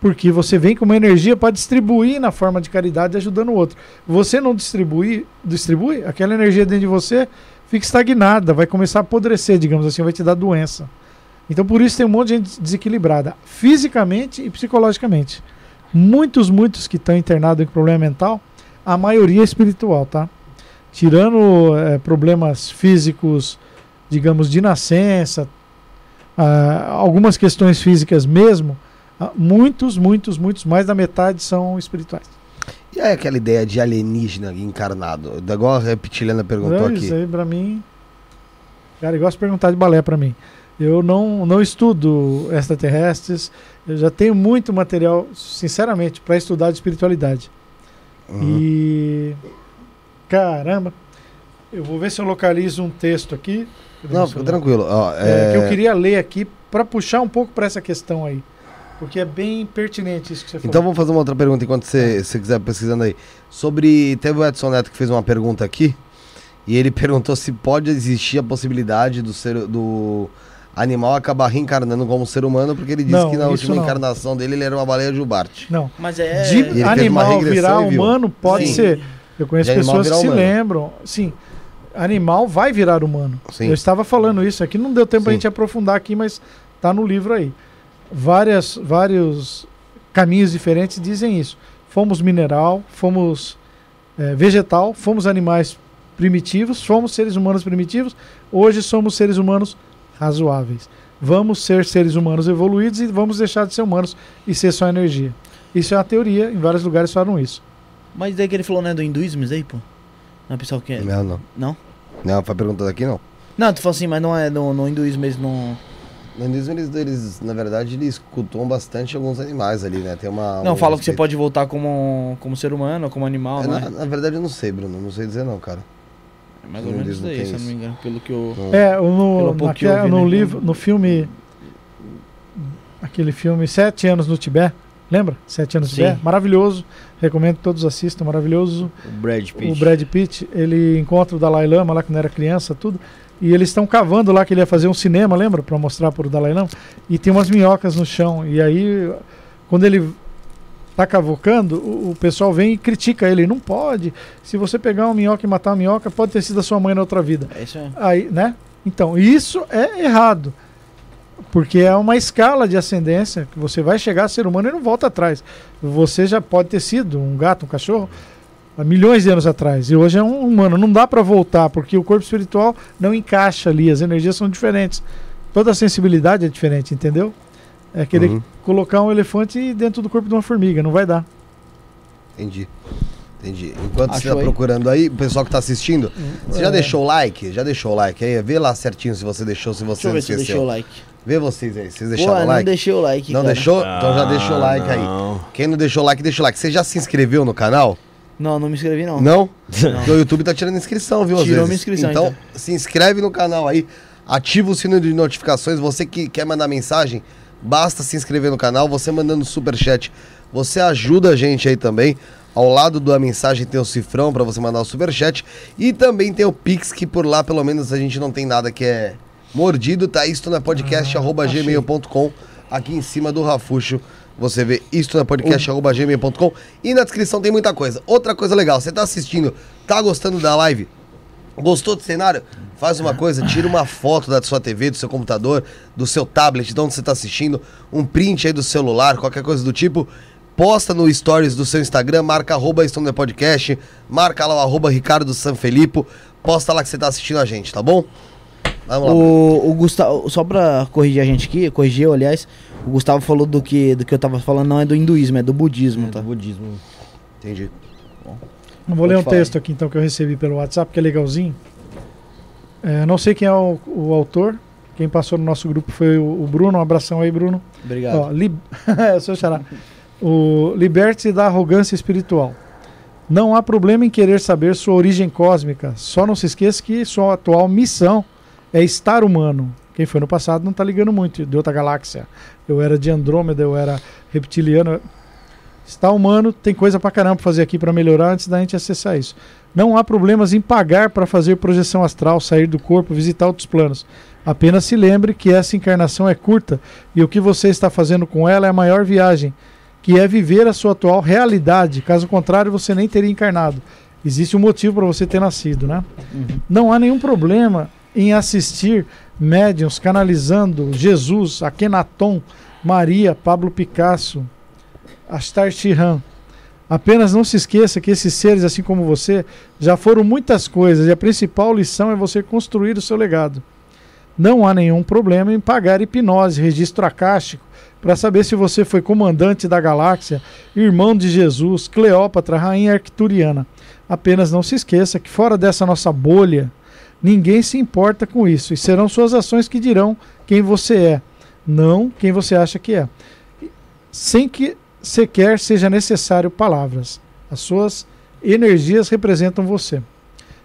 Porque você vem com uma energia para distribuir na forma de caridade, ajudando o outro. Você não distribui, distribui, aquela energia dentro de você fica estagnada, vai começar a apodrecer, digamos assim, vai te dar doença. Então por isso tem um monte de gente desequilibrada, fisicamente e psicologicamente. Muitos, muitos que estão internados com problema mental, a maioria é espiritual, tá? Tirando eh, problemas físicos, digamos, de nascença, ah, algumas questões físicas mesmo, ah, muitos, muitos, muitos, mais da metade são espirituais. E aí aquela ideia de alienígena encarnado? Igual a reptiliana perguntou É, Isso aqui. aí pra mim. Cara, gosto de perguntar de balé pra mim. Eu não, não estudo extraterrestres. Eu já tenho muito material, sinceramente, pra estudar de espiritualidade. Uhum. E. Caramba! Eu vou ver se eu localizo um texto aqui. Não, fica tranquilo. Ó, É, é, que eu queria ler aqui pra puxar um pouco pra essa questão aí. Porque é bem pertinente isso que você falou. Então vamos fazer uma outra pergunta enquanto você, você quiser pesquisando aí. Sobre. Teve o Edson Neto que fez uma pergunta aqui. E ele perguntou se pode existir a possibilidade do ser do animal acabar reencarnando como ser humano, porque ele disse Não, que na última não. encarnação dele ele era uma baleia jubarte. Não. Mas é. De ele fez uma animal virar humano pode Sim. ser. Eu conheço pessoas que virar se humano. lembram. Sim, animal vai virar humano. Sim. Eu estava falando isso aqui, não deu tempo Sim. gente aprofundar aqui, mas tá no livro aí. Várias, vários caminhos diferentes dizem isso. Fomos mineral, fomos eh, vegetal, fomos animais primitivos, fomos seres humanos primitivos, hoje somos seres humanos razoáveis. Vamos ser seres humanos evoluídos e vamos deixar de ser humanos e ser só energia. Isso é uma teoria, em vários lugares falam isso. Mas daí que ele falou, né, do hinduísmo, isso aí, pô? Não é pessoal que é. Não, não. Não? Não, foi perguntando aqui não. Não, tu falou assim, mas não é no, no hinduísmo mesmo, não. No hinduísmo, eles, eles, na verdade, eles cultuam bastante alguns animais ali, né? Tem uma. Não, um falam que você pode voltar como, como ser humano ou como animal, É, não na, na verdade, eu não sei, Bruno. Não sei dizer não, cara. É mais ou no menos isso daí, tem se eu não me engano, pelo que eu... É, Pelo no, pouco que eu vi, no né? livro, no filme, aquele filme Sete Anos no Tibete, lembra? Sete Anos no Sim. Tibete, maravilhoso, recomendo que todos assistam, maravilhoso. O Brad Pitt. O Brad Pitt, ele encontra o Dalai Lama lá quando era criança, tudo, e eles estão cavando lá que ele ia fazer um cinema, lembra? Pra mostrar pro Dalai Lama, e tem umas minhocas no chão, e aí, quando ele tá cavocando, o, o pessoal vem e critica ele, não pode, se você pegar uma minhoca e matar uma minhoca, pode ter sido a sua mãe na outra vida. É isso aí. Aí, né? Então, isso é errado. Porque é uma escala de ascendência que você vai chegar a ser humano e não volta atrás. Você já pode ter sido um gato, um cachorro, há milhões de anos atrás. E hoje é um humano. Não dá para voltar, porque o corpo espiritual não encaixa ali. As energias são diferentes. Toda a sensibilidade é diferente, entendeu? É querer Uhum. Colocar um elefante dentro do corpo de uma formiga. Não vai dar. Entendi. Entendi. Enquanto você Achou tá aí? procurando aí, o pessoal que tá assistindo, você já É. deixou o like? Já deixou o like aí? Vê lá certinho se você deixou, se você Deixa eu não ver se eu deixei o esqueceu. like. Vê vocês aí, vocês Pô, deixaram o não like? deixei o like, Não cara. deixou? Então já deixa o like aí. Não. Quem não deixou o like, deixa o like. Você já se inscreveu no canal? Não, não me inscrevi não. Não? Porque o YouTube tá tirando inscrição, viu? às Tirou vezes. minha inscrição, Então, então. se inscreve no canal aí, ativa o sino de notificações. Você que quer mandar mensagem, basta se inscrever no canal. Você mandando superchat, você ajuda a gente aí também. Ao lado da mensagem tem o cifrão pra você mandar o superchat. E também tem o Pix, que por lá pelo menos a gente não tem nada que é mordido. Tá isso no podcast Ah, aqui em cima do Rafuxo. Você vê isto na podcast.gmail.com e na descrição tem muita coisa. Outra coisa legal, você tá assistindo, tá gostando da live? Gostou do cenário? Faz uma coisa, tira uma foto da sua TV, do seu computador, do seu tablet, de onde você está assistindo, um print aí do celular, qualquer coisa do tipo. Posta no stories do seu Instagram, marca arroba Podcast, marca lá o arroba Ricardo Sanfelipe, posta lá que você está assistindo a gente, tá bom? Vamos lá. O, o Gustavo, só pra corrigir a gente aqui, corrigir aliás, o Gustavo falou do que, do que eu tava falando, não é do hinduísmo, é do budismo, É, tá? do budismo. Entendi. Eu vou ler um falar texto aqui então que eu recebi pelo WhatsApp, que é legalzinho. É, não sei quem é o, o autor. Quem passou no nosso grupo foi o, o Bruno. Um abração aí, Bruno. Obrigado. Ó, li... seu xará. O liberte-se da arrogância espiritual. Não há problema em querer saber sua origem cósmica. Só não se esqueça que sua atual missão é estar humano. Quem foi no passado não está ligando muito, de outra galáxia. Eu era de Andrômeda, eu era reptiliano. Estar humano tem coisa pra caramba pra fazer aqui para melhorar antes da gente acessar isso. Não há problemas em pagar para fazer projeção astral, sair do corpo, visitar outros planos. Apenas se lembre que essa encarnação é curta e o que você está fazendo com ela é a maior viagem, que é viver a sua atual realidade. Caso contrário, você nem teria encarnado. Existe um motivo para você ter nascido, né? Não há nenhum problema em assistir médiums canalizando Jesus, Akhenaton, Maria, Pablo Picasso, Astar Shihan. Apenas não se esqueça que esses seres, assim como você, já foram muitas coisas e a principal lição é você construir o seu legado. Não há nenhum problema em pagar hipnose, registro acástico, para saber se você foi comandante da galáxia, irmão de Jesus, Cleópatra, rainha arcturiana. Apenas não se esqueça que fora dessa nossa bolha, ninguém se importa com isso e serão suas ações que dirão quem você é, não quem você acha que é. Sem que sequer seja necessário palavras. As suas energias representam você.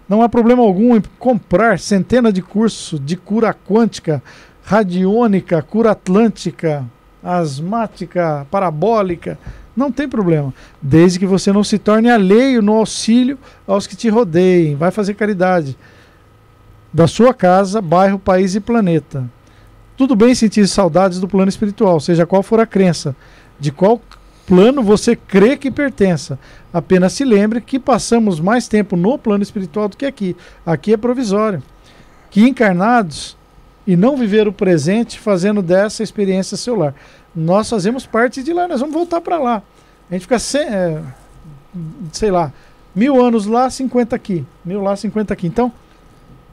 Não há problema algum em comprar centenas de cursos de cura quântica, radiônica, cura atlântica, asmática, parabólica. Não tem problema. Desde que você não se torne alheio no auxílio aos que te rodeiem. Vai fazer caridade. Da sua casa, bairro, país e planeta. Tudo bem sentir saudades do plano espiritual, seja qual for a crença, de qual plano você crê que pertença. Apenas se lembre que passamos mais tempo no plano espiritual do que aqui. Aqui é provisório. Que encarnados e não viver o presente fazendo dessa experiência seu lar. Nós fazemos parte de lá, nós vamos voltar para lá. A gente fica, sem, é, sei lá, mil anos lá, 50 aqui. Mil lá, 50 aqui. Então,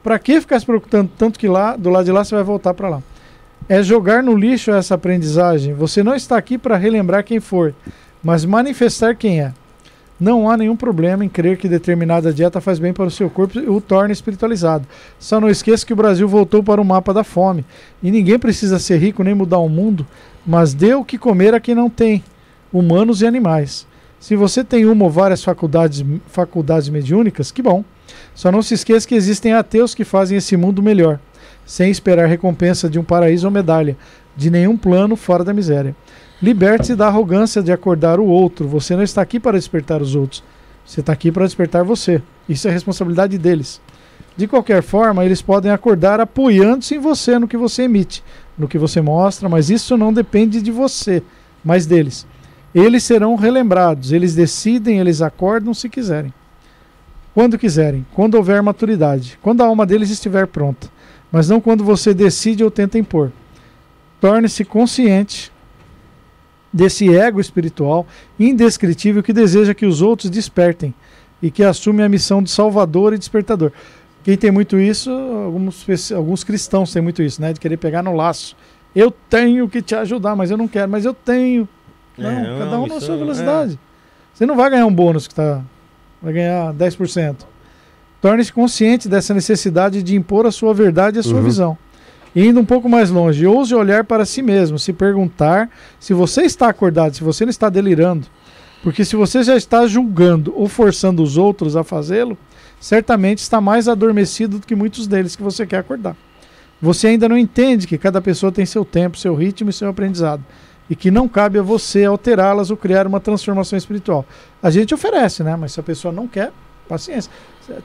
para que ficar se preocupando tanto que lá, do lado de lá, você vai voltar para lá? É jogar no lixo essa aprendizagem. Você não está aqui para relembrar quem foi, mas manifestar quem é. Não há nenhum problema em crer que determinada dieta faz bem para o seu corpo e o torna espiritualizado. Só não esqueça que o Brasil voltou para o mapa da fome. E ninguém precisa ser rico nem mudar o mundo, mas dê o que comer a quem não tem, humanos e animais. Se você tem uma ou várias faculdades, faculdades mediúnicas, que bom. Só não se esqueça que existem ateus que fazem esse mundo melhor sem esperar recompensa de um paraíso ou medalha, de nenhum plano fora da miséria. Liberte-se da arrogância de acordar o outro. Você não está aqui para despertar os outros. Você está aqui para despertar você. Isso é responsabilidade deles. De qualquer forma, eles podem acordar apoiando-se em você no que você emite, no que você mostra, mas isso não depende de você, mas deles. Eles serão relembrados, eles decidem, eles acordam se quiserem. Quando quiserem, quando houver maturidade, quando a alma deles estiver pronta mas não quando você decide ou tenta impor. Torne-se consciente desse ego espiritual indescritível que deseja que os outros despertem e que assume a missão de salvador e despertador. Quem tem muito isso, alguns, alguns cristãos têm muito isso, né? De querer pegar no laço. Eu tenho que te ajudar, mas eu não quero, mas eu tenho. Não, É, cada um na sua é- velocidade. Você não vai ganhar um bônus que tá. Vai ganhar 10%. Torne-se consciente dessa necessidade de impor a sua verdade e a sua Uhum. visão. E indo um pouco mais longe, ouse olhar para si mesmo, se perguntar se você está acordado, se você não está delirando. Porque se você já está julgando ou forçando os outros a fazê-lo, certamente está mais adormecido do que muitos deles que você quer acordar. Você ainda não entende que cada pessoa tem seu tempo, seu ritmo e seu aprendizado. E que não cabe a você alterá-las ou criar uma transformação espiritual. A gente oferece, né? Mas se a pessoa não quer, paciência.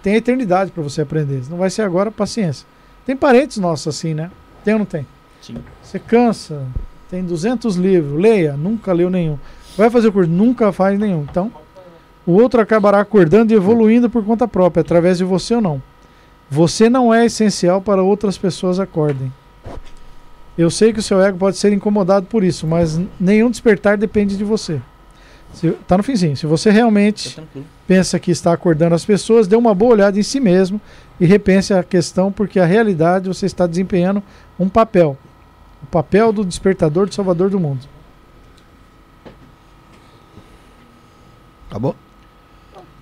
Tem a eternidade para você aprender. Se não vai ser agora, paciência. Tem parentes nossos assim, né? Tem ou não tem? Sim. Você cansa, tem 200 livros, leia, nunca leu nenhum. Vai fazer o curso, nunca faz nenhum. Então, o outro acabará acordando e evoluindo por conta própria, através de você ou não. Você não é essencial para outras pessoas acordem. Eu sei que o seu ego pode ser incomodado por isso, mas nenhum despertar depende de você. Se, tá no finzinho. Se você realmente Tá pensa que está acordando as pessoas, dê uma boa olhada em si mesmo e repense a questão, porque a realidade você está desempenhando um papel. O papel do despertador do salvador do mundo. Acabou?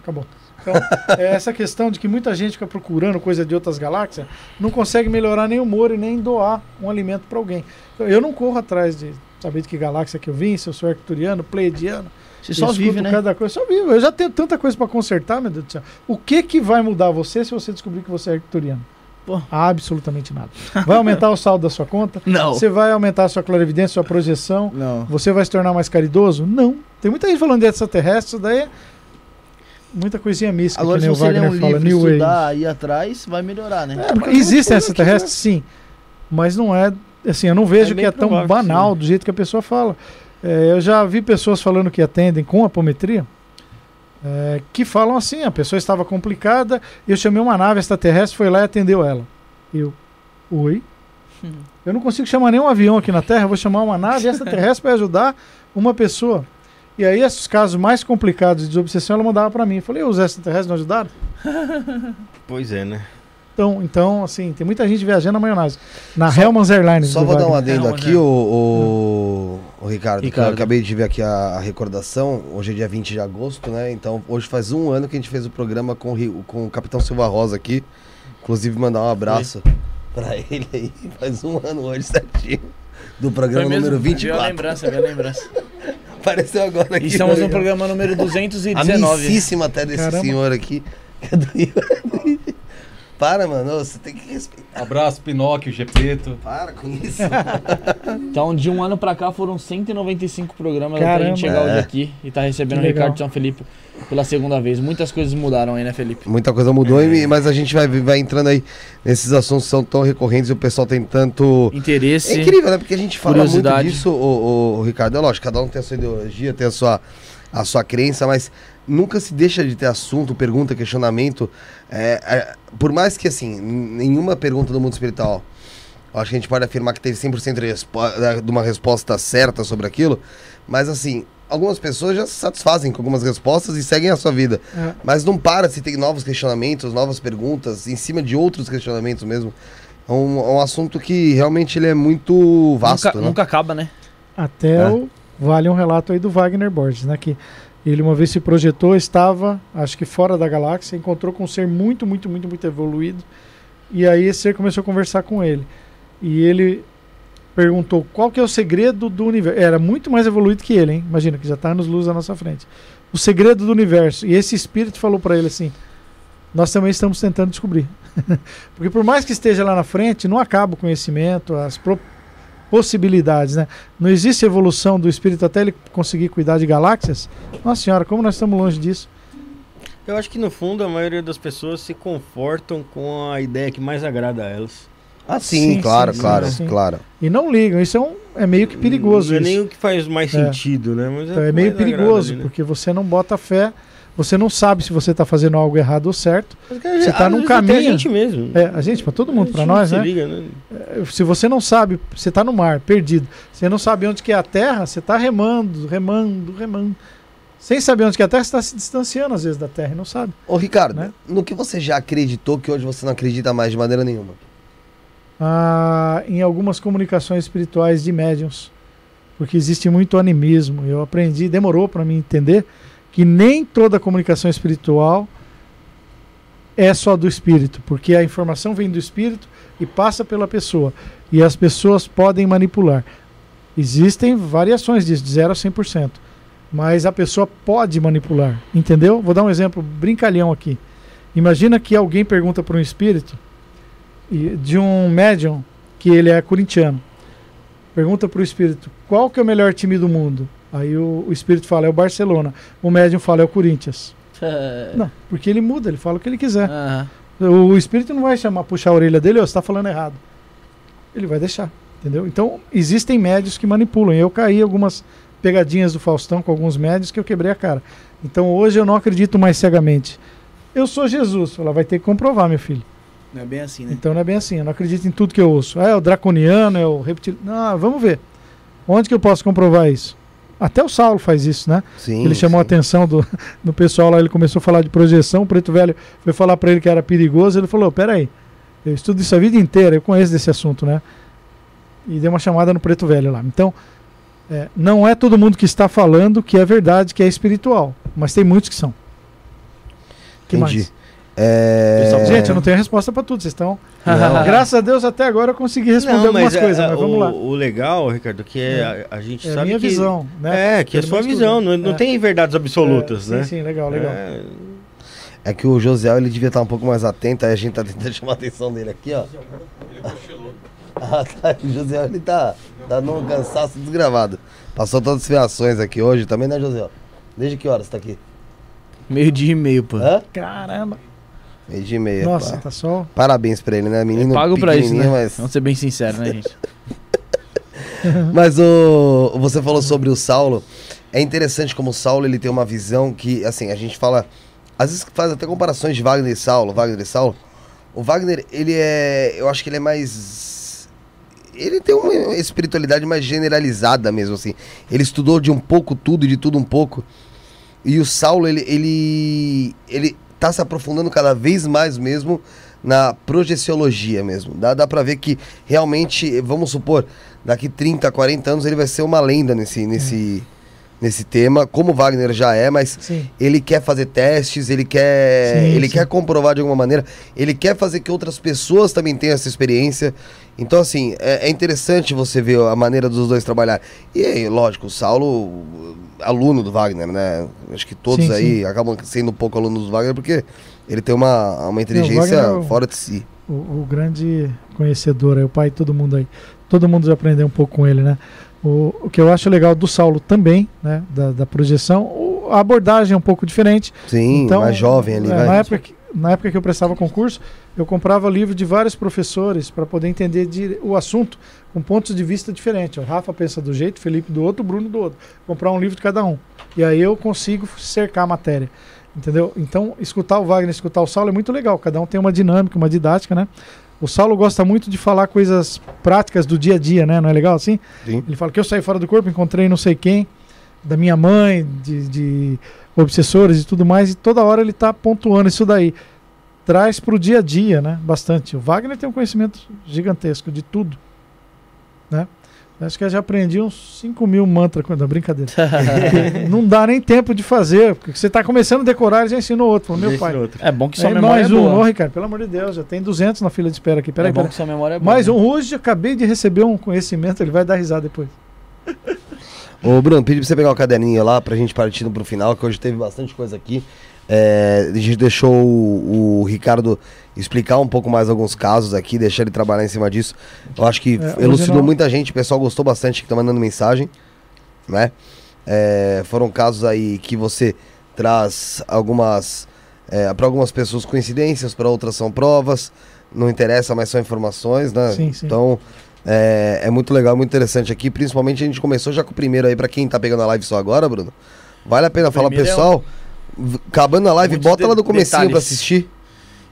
Acabou. Então, é essa questão de que muita gente fica procurando coisa de outras galáxias, não consegue melhorar nem o humor e nem doar um alimento para alguém. Eu não corro atrás de saber de que galáxia que eu vim, se eu sou arcturiano, pleiadiano. Você só vive, né? Cada coisa, só vivo. Eu já tenho tanta coisa para consertar, meu Deus do céu. O que que vai mudar você se você descobrir que você é arcturiano? Pô. Absolutamente nada. Vai aumentar o saldo da sua conta? Não. Você vai aumentar a sua clarividência, sua projeção? Não. Você vai se tornar mais caridoso? Não. Tem muita gente falando de extraterrestre, isso daí é muita coisinha mística, Agora, que se nem o você ler Wagner um fala, livro, New estudar, aí atrás, vai melhorar, né? É, existem extraterrestres, sim, mas não é, assim, eu não vejo É que é tão provável banal sim. do jeito que a pessoa fala. É, eu já vi pessoas falando que atendem com apometria, é, que falam assim, a pessoa estava complicada, eu chamei uma nave extraterrestre, foi lá e atendeu ela. Eu, oi? Hum. Eu não consigo chamar nenhum avião aqui na Terra, eu vou chamar uma nave extraterrestre para ajudar uma pessoa. E aí, esses casos mais complicados de desobsessão, ela mandava para mim. Eu falei, os extraterrestres não ajudaram? Pois é, né? Então, então, assim, tem muita gente viajando na maionese. Na Hellman's Airlines. Só vou dar um Wagner. adendo aqui, o, o, o Ricardo, que Ricardo. eu acabei de ver aqui a, a recordação. Hoje é dia 20 de agosto, né? Então, hoje faz um ano que a gente fez o programa com, o com o Capitão Silva Rosa aqui. Inclusive, mandar um abraço pra ele aí. Faz um ano hoje, certinho. Do programa número Viu a 24. lembrança, viu a lembrança. Apareceu agora aqui. E estamos no programa número 219. Amicíssima até desse Caramba. senhor aqui. que é do. Para, mano. Você tem que respeitar. Abraço, Pinóquio, Gepeto. Para com isso. Então, de um ano pra cá foram 195 programas até a Caramba. gente chegar hoje É. aqui e tá recebendo o. Ricardo São Felipe pela segunda vez. Muitas coisas mudaram aí, né, Felipe? Muita coisa mudou, e- mas a gente vai, vai entrando aí nesses assuntos que são tão recorrentes e o pessoal tem tanto. Interesse. É incrível, né? Porque a gente fala muito disso, o, o, Ricardo. É lógico, cada um tem a sua ideologia, tem a sua, a sua crença, mas nunca se deixa de ter assunto, pergunta, questionamento. É, é, por mais que, assim, nenhuma pergunta do mundo espiritual, acho que a gente pode afirmar que teve 100% de, de uma resposta certa sobre aquilo, mas, assim, algumas pessoas já se satisfazem com algumas respostas e seguem a sua vida. É. Mas não para se tem novos questionamentos, novas perguntas, em cima de outros questionamentos mesmo. É um, é um assunto que realmente ele é muito vasto, nunca, né? nunca acaba, né? Até É. o, vale um relato aí do Wagner Borges, né? Que ele uma vez se projetou, estava, acho que fora da galáxia, encontrou com um ser muito, muito, muito, muito evoluído. E aí esse ser começou a conversar com ele. E ele perguntou qual que é o segredo do universo. Era muito mais evoluído que ele, hein? Imagina, que já está nos luz à nossa frente. O segredo do universo. E esse espírito falou para ele assim: Nós também estamos tentando descobrir. Porque por mais que esteja lá na frente, não acaba o conhecimento, as pro- possibilidades, né? Não existe evolução do espírito até ele conseguir cuidar de galáxias? Nossa senhora, como nós estamos longe disso? Eu acho que no fundo a maioria das pessoas se confortam com a ideia que mais agrada a elas. Ah, sim, Sim, claro, sim, claro, sim. claro. E não ligam, isso é, um, é meio que perigoso. Não é isso. nem o que faz mais É. sentido, né? Mas Então, o é meio perigoso, ali, né? porque você não bota fé, você não sabe se você está fazendo algo errado ou certo. Você tá Às num caminho- A gente mesmo. É, a gente, para todo mundo, para nós, se né? liga, né? Se você não sabe, você está no mar, perdido. Você não sabe onde que é a Terra, você está remando, remando, remando. Sem saber onde que é a Terra, você está se distanciando às vezes da Terra e não sabe. Ô, Ricardo, Né? no que você já acreditou que hoje você não acredita mais de maneira nenhuma? ah, em algumas comunicações espirituais de médiums, porque existe muito animismo. Eu aprendi, demorou para mim entender que nem toda comunicação espiritual é só do espírito, porque a informação vem do espírito e passa pela pessoa, e as pessoas podem manipular. Existem variações disso, de 0 a 100%, mas a pessoa pode manipular, entendeu? Vou dar um exemplo brincalhão aqui. Imagina que alguém pergunta para um espírito de um médium que ele é corintiano. Pergunta para o espírito: qual que é o melhor time do mundo? Aí o, o espírito fala: é o Barcelona. O médium fala: é o Corinthians. Não, porque ele muda, ele fala o que ele quiser. Aham. O, espírito não vai chamar, puxar a orelha dele: "Ô, você está falando errado. Ele vai deixar. Entendeu? Então, existem médios que manipulam. Eu caí algumas pegadinhas do Faustão com alguns médios que eu quebrei a cara. Então, hoje eu não acredito mais cegamente. Eu sou Jesus. Ela vai ter que comprovar, meu filho. Não é bem assim, né? Então não é bem assim. Eu não acredito em tudo que eu ouço. Ah, é o draconiano, é o reptiliano. Não, vamos ver. Onde que eu posso comprovar isso? Até o Saulo faz isso, né? Sim. ele chamou a sim. atenção do, do pessoal lá, ele começou a falar de projeção, o Preto Velho foi falar para ele que era perigoso, ele falou, peraí, eu estudo isso a vida inteira, eu conheço desse assunto, né? E deu uma chamada no Preto Velho lá. Então, é, não é todo mundo que está falando que é verdade, que é espiritual, mas tem muitos que são. que Entendi. mais? É... Gente, eu não tenho resposta para tudo, vocês estão... Não. Graças a Deus até agora eu consegui responder algumas é- coisas, é, mas vamos o, lá. O legal, Ricardo, que é, a, a gente É a sabe minha que... visão, né? É, que é Pelo sua visão, não, não É. tem verdades absolutas, É, né? Sim, sim, legal, legal. É, É que o Josiel ele devia estar um pouco mais atento, aí a gente tá tentando chamar a atenção dele aqui, ó. Ah, tá. O Josiel ele tá, tá num cansaço desgravado. Passou todas as fiações aqui hoje também, né, Josiel? Desde que horas você tá aqui? Meio dia e meio, pô. Hã? Caramba. Meio dia e meia. Nossa, pá. tá só... Parabéns pra ele, né? Menino Pago pra isso, né? mas... Vamos ser bem sinceros, né, gente? Mas o, você falou sobre o Saulo. É interessante como o Saulo ele tem uma visão que, assim, a gente fala. Às vezes faz até comparações de Wagner e Saulo, Wagner e Saulo. O Wagner, ele é. Eu acho que ele é mais. Ele tem uma espiritualidade mais generalizada mesmo, assim. Ele estudou de um pouco tudo e de tudo um pouco. E o Saulo, ele, ele, ele tá se aprofundando cada vez mais mesmo na projeciologia mesmo. Dá, dá pra ver que realmente, vamos supor, daqui 30, 40 anos ele vai ser uma lenda nesse, nesse, nesse tema, como Wagner já é, mas Sim. ele quer fazer testes, ele quer, Sim, ele sim. quer comprovar de alguma maneira, ele quer fazer que outras pessoas também tenham essa experiência. Então, assim, é, é interessante você ver a maneira dos dois trabalhar. E aí, lógico, o Saulo, aluno do Wagner, né? Acho que todos Sim, aí acabam sendo um pouco alunos do Wagner, porque ele tem uma, uma inteligência é o- fora de si. O, o grande conhecedor, aí, o pai de todo mundo aí. Todo mundo já aprendeu um pouco com ele, né? O, o que eu acho legal do Saulo também, né? Da, da projeção, a abordagem é um pouco diferente. Sim, mais jovem ali, é, vai. na, época que, na época que eu prestava concurso, eu comprava livro de vários professores para poder entender de- o assunto com pontos de vista diferentes. O Rafa pensa do jeito, Felipe do outro, Bruno do outro. Comprar um livro de cada um. E aí eu consigo cercar a matéria. Entendeu? Então, escutar o Wagner, escutar o Saulo é muito legal. Cada um tem uma dinâmica, uma didática, né? O Saulo gosta muito de falar coisas práticas do dia a dia, né? Não é legal assim? Sim. Ele fala que eu saí fora do corpo, encontrei não sei quem, da minha mãe, de, de obsessores e tudo mais, e toda hora ele tá pontuando isso daí. Traz pro dia a dia, né? Bastante. O Wagner tem um conhecimento gigantesco de tudo, né? Acho que eu já aprendi uns 5 mil mantras. Não, brincadeira. Porque não dá nem tempo de fazer, porque você tá começando a decorar e já ensinou outro. Falou, meu pai. outro. É bom que sua É, memória mais é um, boa. Ô, Ricardo, pelo amor de Deus, já tem 200 na fila de espera aqui. Peraí, é bom peraí. que sua memória é boa. Mais né? um, hoje eu acabei de receber um conhecimento, ele vai dar risada depois. Ô, Bruno, pedi pra você pegar o caderninho lá pra gente partir pro final, que hoje teve bastante coisa aqui. É, a gente deixou o, o Ricardo explicar um pouco mais alguns casos aqui, deixar ele trabalhar em cima disso. Eu acho que É, elucidou não- muita gente, o pessoal gostou bastante que tá mandando mensagem, né? É, foram casos aí que você traz algumas. É, para algumas pessoas coincidências, para outras são provas, não interessa, mas são informações, né? Sim, sim. Então é, é muito legal, muito interessante aqui. Principalmente a gente começou já com o primeiro aí, para quem tá pegando a live só agora, Bruno. Vale a pena falar, é pessoal. Acabando a live, Muitos bota lá de- do comecinho pra detalhes. assistir.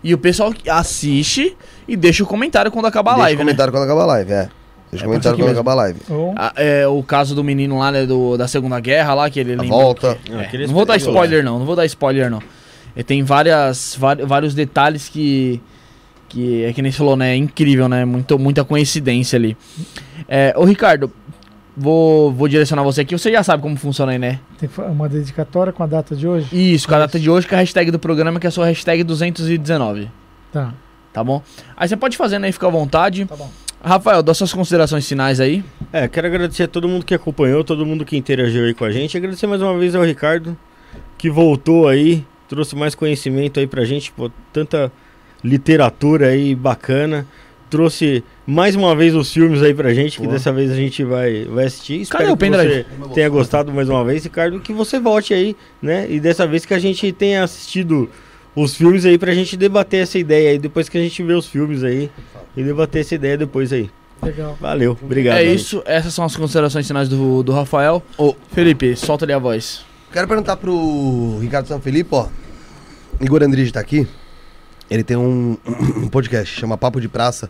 E o pessoal assiste e deixa o comentário quando acabar a Deixa live, o né? comentário quando acabar a live, é. Deixa É, o comentário quando acabar a live. Ou- Ah, é, o caso do menino lá, né, do, da Segunda Guerra lá, que ele lembra volta. que- é, aquele não vou dar spoiler não, não vou dar spoiler não. Ele tem várias, vários detalhes que, que é que nem você falou, né, é incrível, né, muito, muita coincidência ali. É, ô Ricardo, vou, vou direcionar você aqui, você já sabe como funciona aí, né? Tem uma dedicatória com a data de hoje? Isso, com a data de hoje, com a hashtag do programa, que é a sua hashtag 219, Tá, tá bom? Aí você pode fazer, né, fica à vontade. tá bom. Rafael, dá suas considerações finais aí. É, quero agradecer a todo mundo que acompanhou, todo mundo que interagiu aí com a gente. Agradecer mais uma vez ao Ricardo, que voltou aí, trouxe mais conhecimento aí pra gente, pô, tanta literatura aí bacana. Trouxe mais uma vez os filmes aí pra gente, que dessa vez a gente vai, vai assistir. Cadê Espero o que pendrive? você tenha gostado mais uma vez, Ricardo, que você volte aí, né? E dessa vez que a gente tenha assistido os filmes aí pra gente debater essa ideia aí, depois que a gente vê os filmes aí, e debater essa ideia depois aí. Legal. Valeu, obrigado. é amigo. isso, essas são as considerações finais do, do Rafael. Ô, Felipe, solta ali a voz. Quero perguntar pro Ricardo Sanfelipe, ó. Igor Andrige tá aqui. Ele tem um, um podcast, chama Papo de Praça.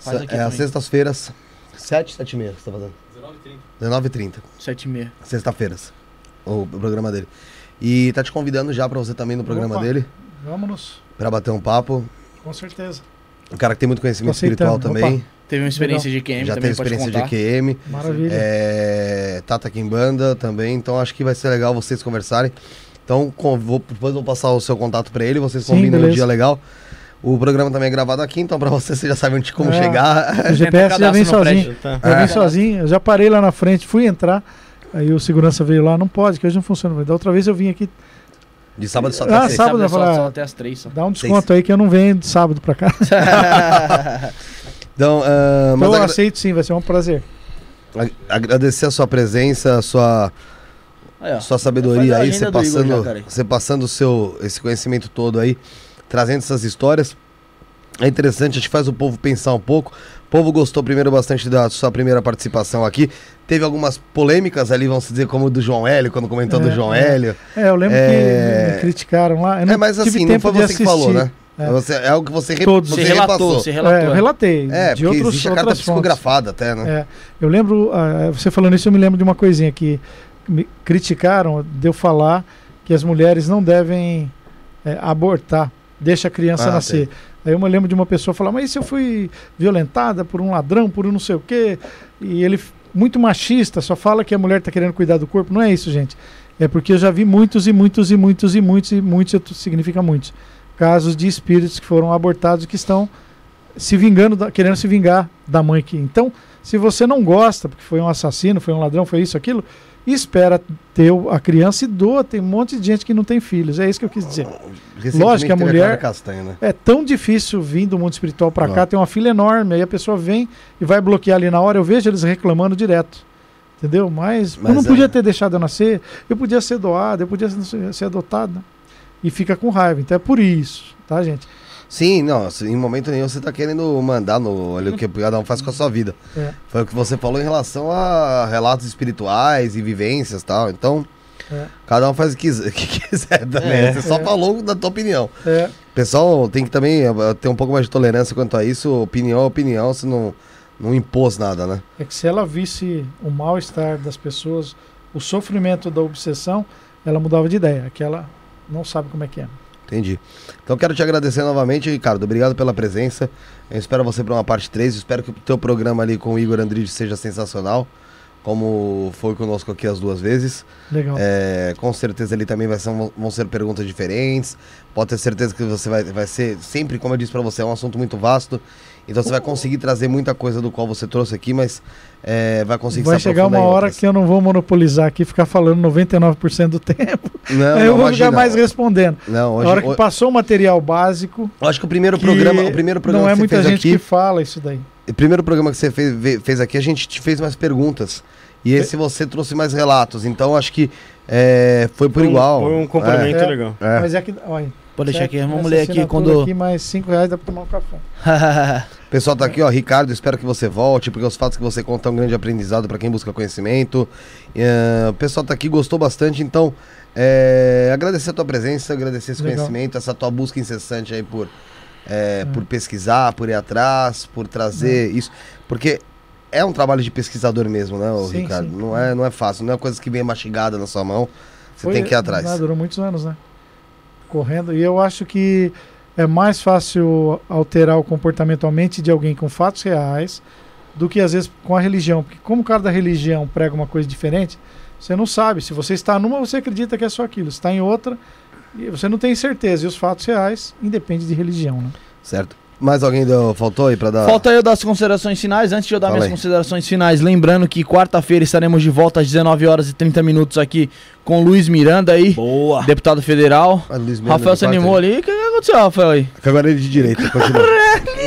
Faz aqui é às sextas-feiras. 7, 7 e meia que você tá fazendo? 19h30. 7 e meia. Sexta-feiras. O, o programa dele. E tá te convidando já pra você também no programa Opa. dele. Vamos, Pra bater um papo. com certeza. Um cara que tem muito conhecimento espiritual também. Teve uma experiência de QM já também, teve experiência de QM. Maravilha. É, Tata Kimbanda também, então acho que vai ser legal vocês conversarem. Então, com- vou, depois vou passar o seu contato pra ele, vocês Sim, combinam um beleza. dia legal. O programa também é gravado aqui, então pra você, você já sabe onde como É. chegar. O GPS já vem no sozinho. prédio. Tá. Já É. vim sozinho, eu já parei lá na frente, fui entrar. Aí o segurança veio lá, não pode, que hoje não funciona. Da outra vez eu vim aqui, De sábado só Ah, até seis. sábado Sábado só, só até as 3 só. dá um desconto aí que eu não venho de sábado pra cá. Então, ah, mas eu agra- aceito sim, vai ser um prazer. ag- agradecer a sua presença, a sua, Aí, sua sabedoria aí, você do passando, já, você passando o seu, esse conhecimento todo aí, trazendo essas histórias. É interessante, a gente faz o povo pensar um pouco. O povo gostou primeiro bastante da sua primeira participação aqui. Teve algumas polêmicas ali, vamos dizer, como o do João Hélio, quando comentou do É, João é. Hélio. É, eu lembro É. que me criticaram lá. Eu não É, mas assim, não tempo foi você que falou, assistir. né? É. Você- é algo que você, re, Todos. você Você relatou, repassou. você É, relatou. eu relatei. É, de outros, existe a carta outras fontes. psicografada até, né? É, eu lembro, ah, você falando isso, eu me lembro de uma coisinha que me criticaram de eu falar que as mulheres não devem é, abortar, deixa a criança Ah, nascer. Aí eu me lembro de uma pessoa falar, mas e se eu fui violentada por um ladrão, por um não sei o quê? E ele, muito machista, só fala que a mulher está querendo cuidar do corpo. Não é isso, gente. É porque eu já vi muitos e muitos e muitos e muitos e muitos significa muitos casos de espíritos que foram abortados que estão se vingando, querendo se vingar da mãe que. Então, se você não gosta, porque foi um assassino, foi um ladrão, foi isso, aquilo, espera ter a criança e doa. Tem um monte de gente que não tem filhos. É isso que eu quis dizer. Lógico que a mulher- Castanha, né? É tão difícil vir do mundo espiritual para cá, tem uma fila enorme, aí a pessoa vem e vai bloquear ali na hora. Eu vejo eles reclamando direto. Entendeu? Mas, Mas eu não é- podia ter deixado eu nascer, eu podia ser doado, eu podia ser, ser adotado. né? E fica com raiva. Então é por isso, tá, gente? Sim, não, em momento nenhum você tá querendo mandar no, ali, o que cada um faz com a sua vida. É. Foi o que você falou em relação a relatos espirituais e vivências e tal. Então, É. cada um faz o que quiser, que quiser também. É. Você só É. falou da tua opinião. É, O pessoal tem que também eh, ter um pouco mais de tolerância quanto a isso. Opinião é opinião, você não, não impôs nada, né? é que se ela visse o mal-estar das pessoas, o sofrimento da obsessão, ela mudava de ideia. Que ela não sabe como é que é. Entendi. Então quero te agradecer novamente, Ricardo. Obrigado pela presença. Eu espero você para uma parte 3. Espero que o teu programa ali com o Igor Andride seja sensacional. Como foi conosco aqui as duas vezes. Legal. É, com certeza ali também vai ser, vão ser perguntas diferentes. Pode ter certeza que você vai, vai ser, sempre, como eu disse para você, é um assunto muito vasto. Então você vai conseguir trazer muita coisa do qual você trouxe aqui, mas é, vai conseguir Vai se chegar uma hora que eu não vou monopolizar aqui e ficar falando 99% do tempo. Não, Aí eu não, vou imagina. ficar mais respondendo. Não, Na hoje, hora que hoje- passou o material básico, eu acho que o primeiro que programa, o primeiro programa não é que você muita fez gente aqui, que fala isso daí. O primeiro programa que você fez, fez aqui, a gente te fez mais perguntas. E esse você trouxe mais relatos. Então acho que é, foi por Foi um- igual. Foi um complemento É. legal. É, é. Mas é que, olha, Pode deixar aqui, vamos ler aqui quando. Aqui, mais 5 reais dá pra tomar um café. O pessoal tá aqui, ó. Ricardo, espero que você volte, porque os fatos que você conta é um grande aprendizado para quem busca conhecimento. É, o pessoal tá aqui, gostou bastante. Então, é, agradecer a tua presença, agradecer esse Legal. conhecimento, essa tua busca incessante aí por, é, por pesquisar, por ir atrás, por trazer isso. Porque é um trabalho de pesquisador mesmo, né, Sim, Ricardo? sim. Não, é, não é fácil, não é coisa que vem mastigada na sua mão. Você Foi- tem que ir atrás. né, durou muitos anos, né? Correndo. E eu acho que é mais fácil alterar o comportamento, a mente de alguém com fatos reais do que às vezes com a religião. Porque como o cara da religião prega uma coisa diferente, você não sabe. Se você está numa, você acredita que é só aquilo. Se está em outra, e você não tem certeza. E os fatos reais independe de religião, né? Certo. Mais alguém deu, faltou aí pra dar? Falta eu dar as considerações finais. Antes de eu dar Fala minhas aí. considerações finais, lembrando que quarta-feira estaremos de volta às 19 horas e 30 minutos aqui com o Luiz Miranda aí, Boa! deputado federal. Rafael se animou aí. ali. Que aconteceu, Rafael aí? Que agora ele de direita, continua.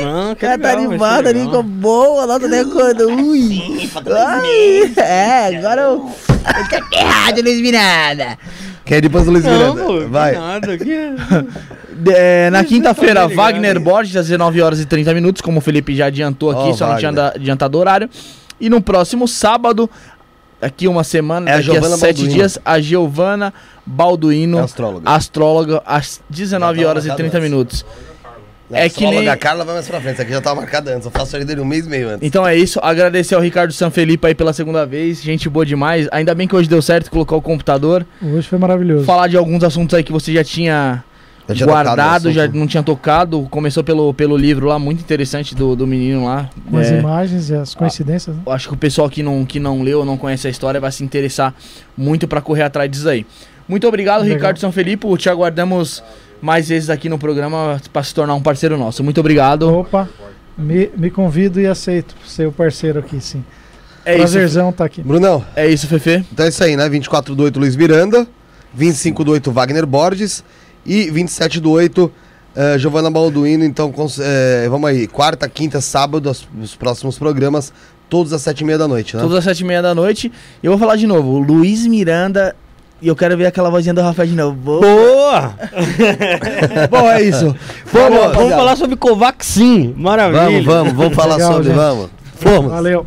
Não, que Cara, tá animado ali, ficou boa, nota de acordo. Ui. Ai, É, agora eu. tô errado, Luiz Miranda. Quem é depois do Luiz Não, Miranda? pô, Vai. nada. Que... É, na quinta-feira, tá Wagner? Borges, às 19 horas e 30 minutos, como o Felipe já adiantou aqui, Ó, só não tinha Wagner. adiantado o horário. E no próximo sábado, aqui uma semana, É a daqui a Giovana sete Balduino. dias, a Giovana Balduino, É astróloga. astróloga, às 19 Já tá horas e marcado 30 antes. minutos. Não, é a que astróloga nem- A Carla vai mais pra frente. Isso aqui já tava marcado antes. Eu faço isso dele um mês e meio antes. Então é isso, agradecer ao Ricardo Sanfelipe aí pela segunda vez, gente boa demais. Ainda bem que hoje deu certo colocar o computador. Hoje foi maravilhoso. Falar de alguns assuntos aí que você já tinha Tocado no guardado, já não tinha tocado. Começou pelo, pelo livro lá, muito interessante do, do menino lá. Com as É, imagens e as coincidências, né? eu acho que o pessoal que não, que não leu, não conhece a história, vai se interessar muito pra correr atrás disso aí. Muito obrigado, Legal. Ricardo Sanfelipe. Te aguardamos mais vezes aqui no programa pra se tornar um parceiro nosso. Muito obrigado. Opa, me, me convido e aceito ser o parceiro aqui, sim. É isso, Prazerzão estar aqui. Brunão, é isso, Fefe. então é isso aí, né? 24 do 8, Luiz Miranda. 25 do 8, Wagner Borges. E 27 do 8, eh, Giovana Balduino. Então, eh, vamos aí. Quarta, quinta, sábado, os, os próximos programas. Todos às 7h30 da noite, né? Todas às sete e meia da noite. E eu vou falar de novo. Luiz Miranda. E eu quero ver aquela vozinha do Rafael de novo. Boa. Boa! Bom, é isso. Vamos, Vamos falar sobre Covaxin. Maravilha. Vamos, vamos, vamos falar Legal, sobre, gente. vamos. Fomos. Valeu.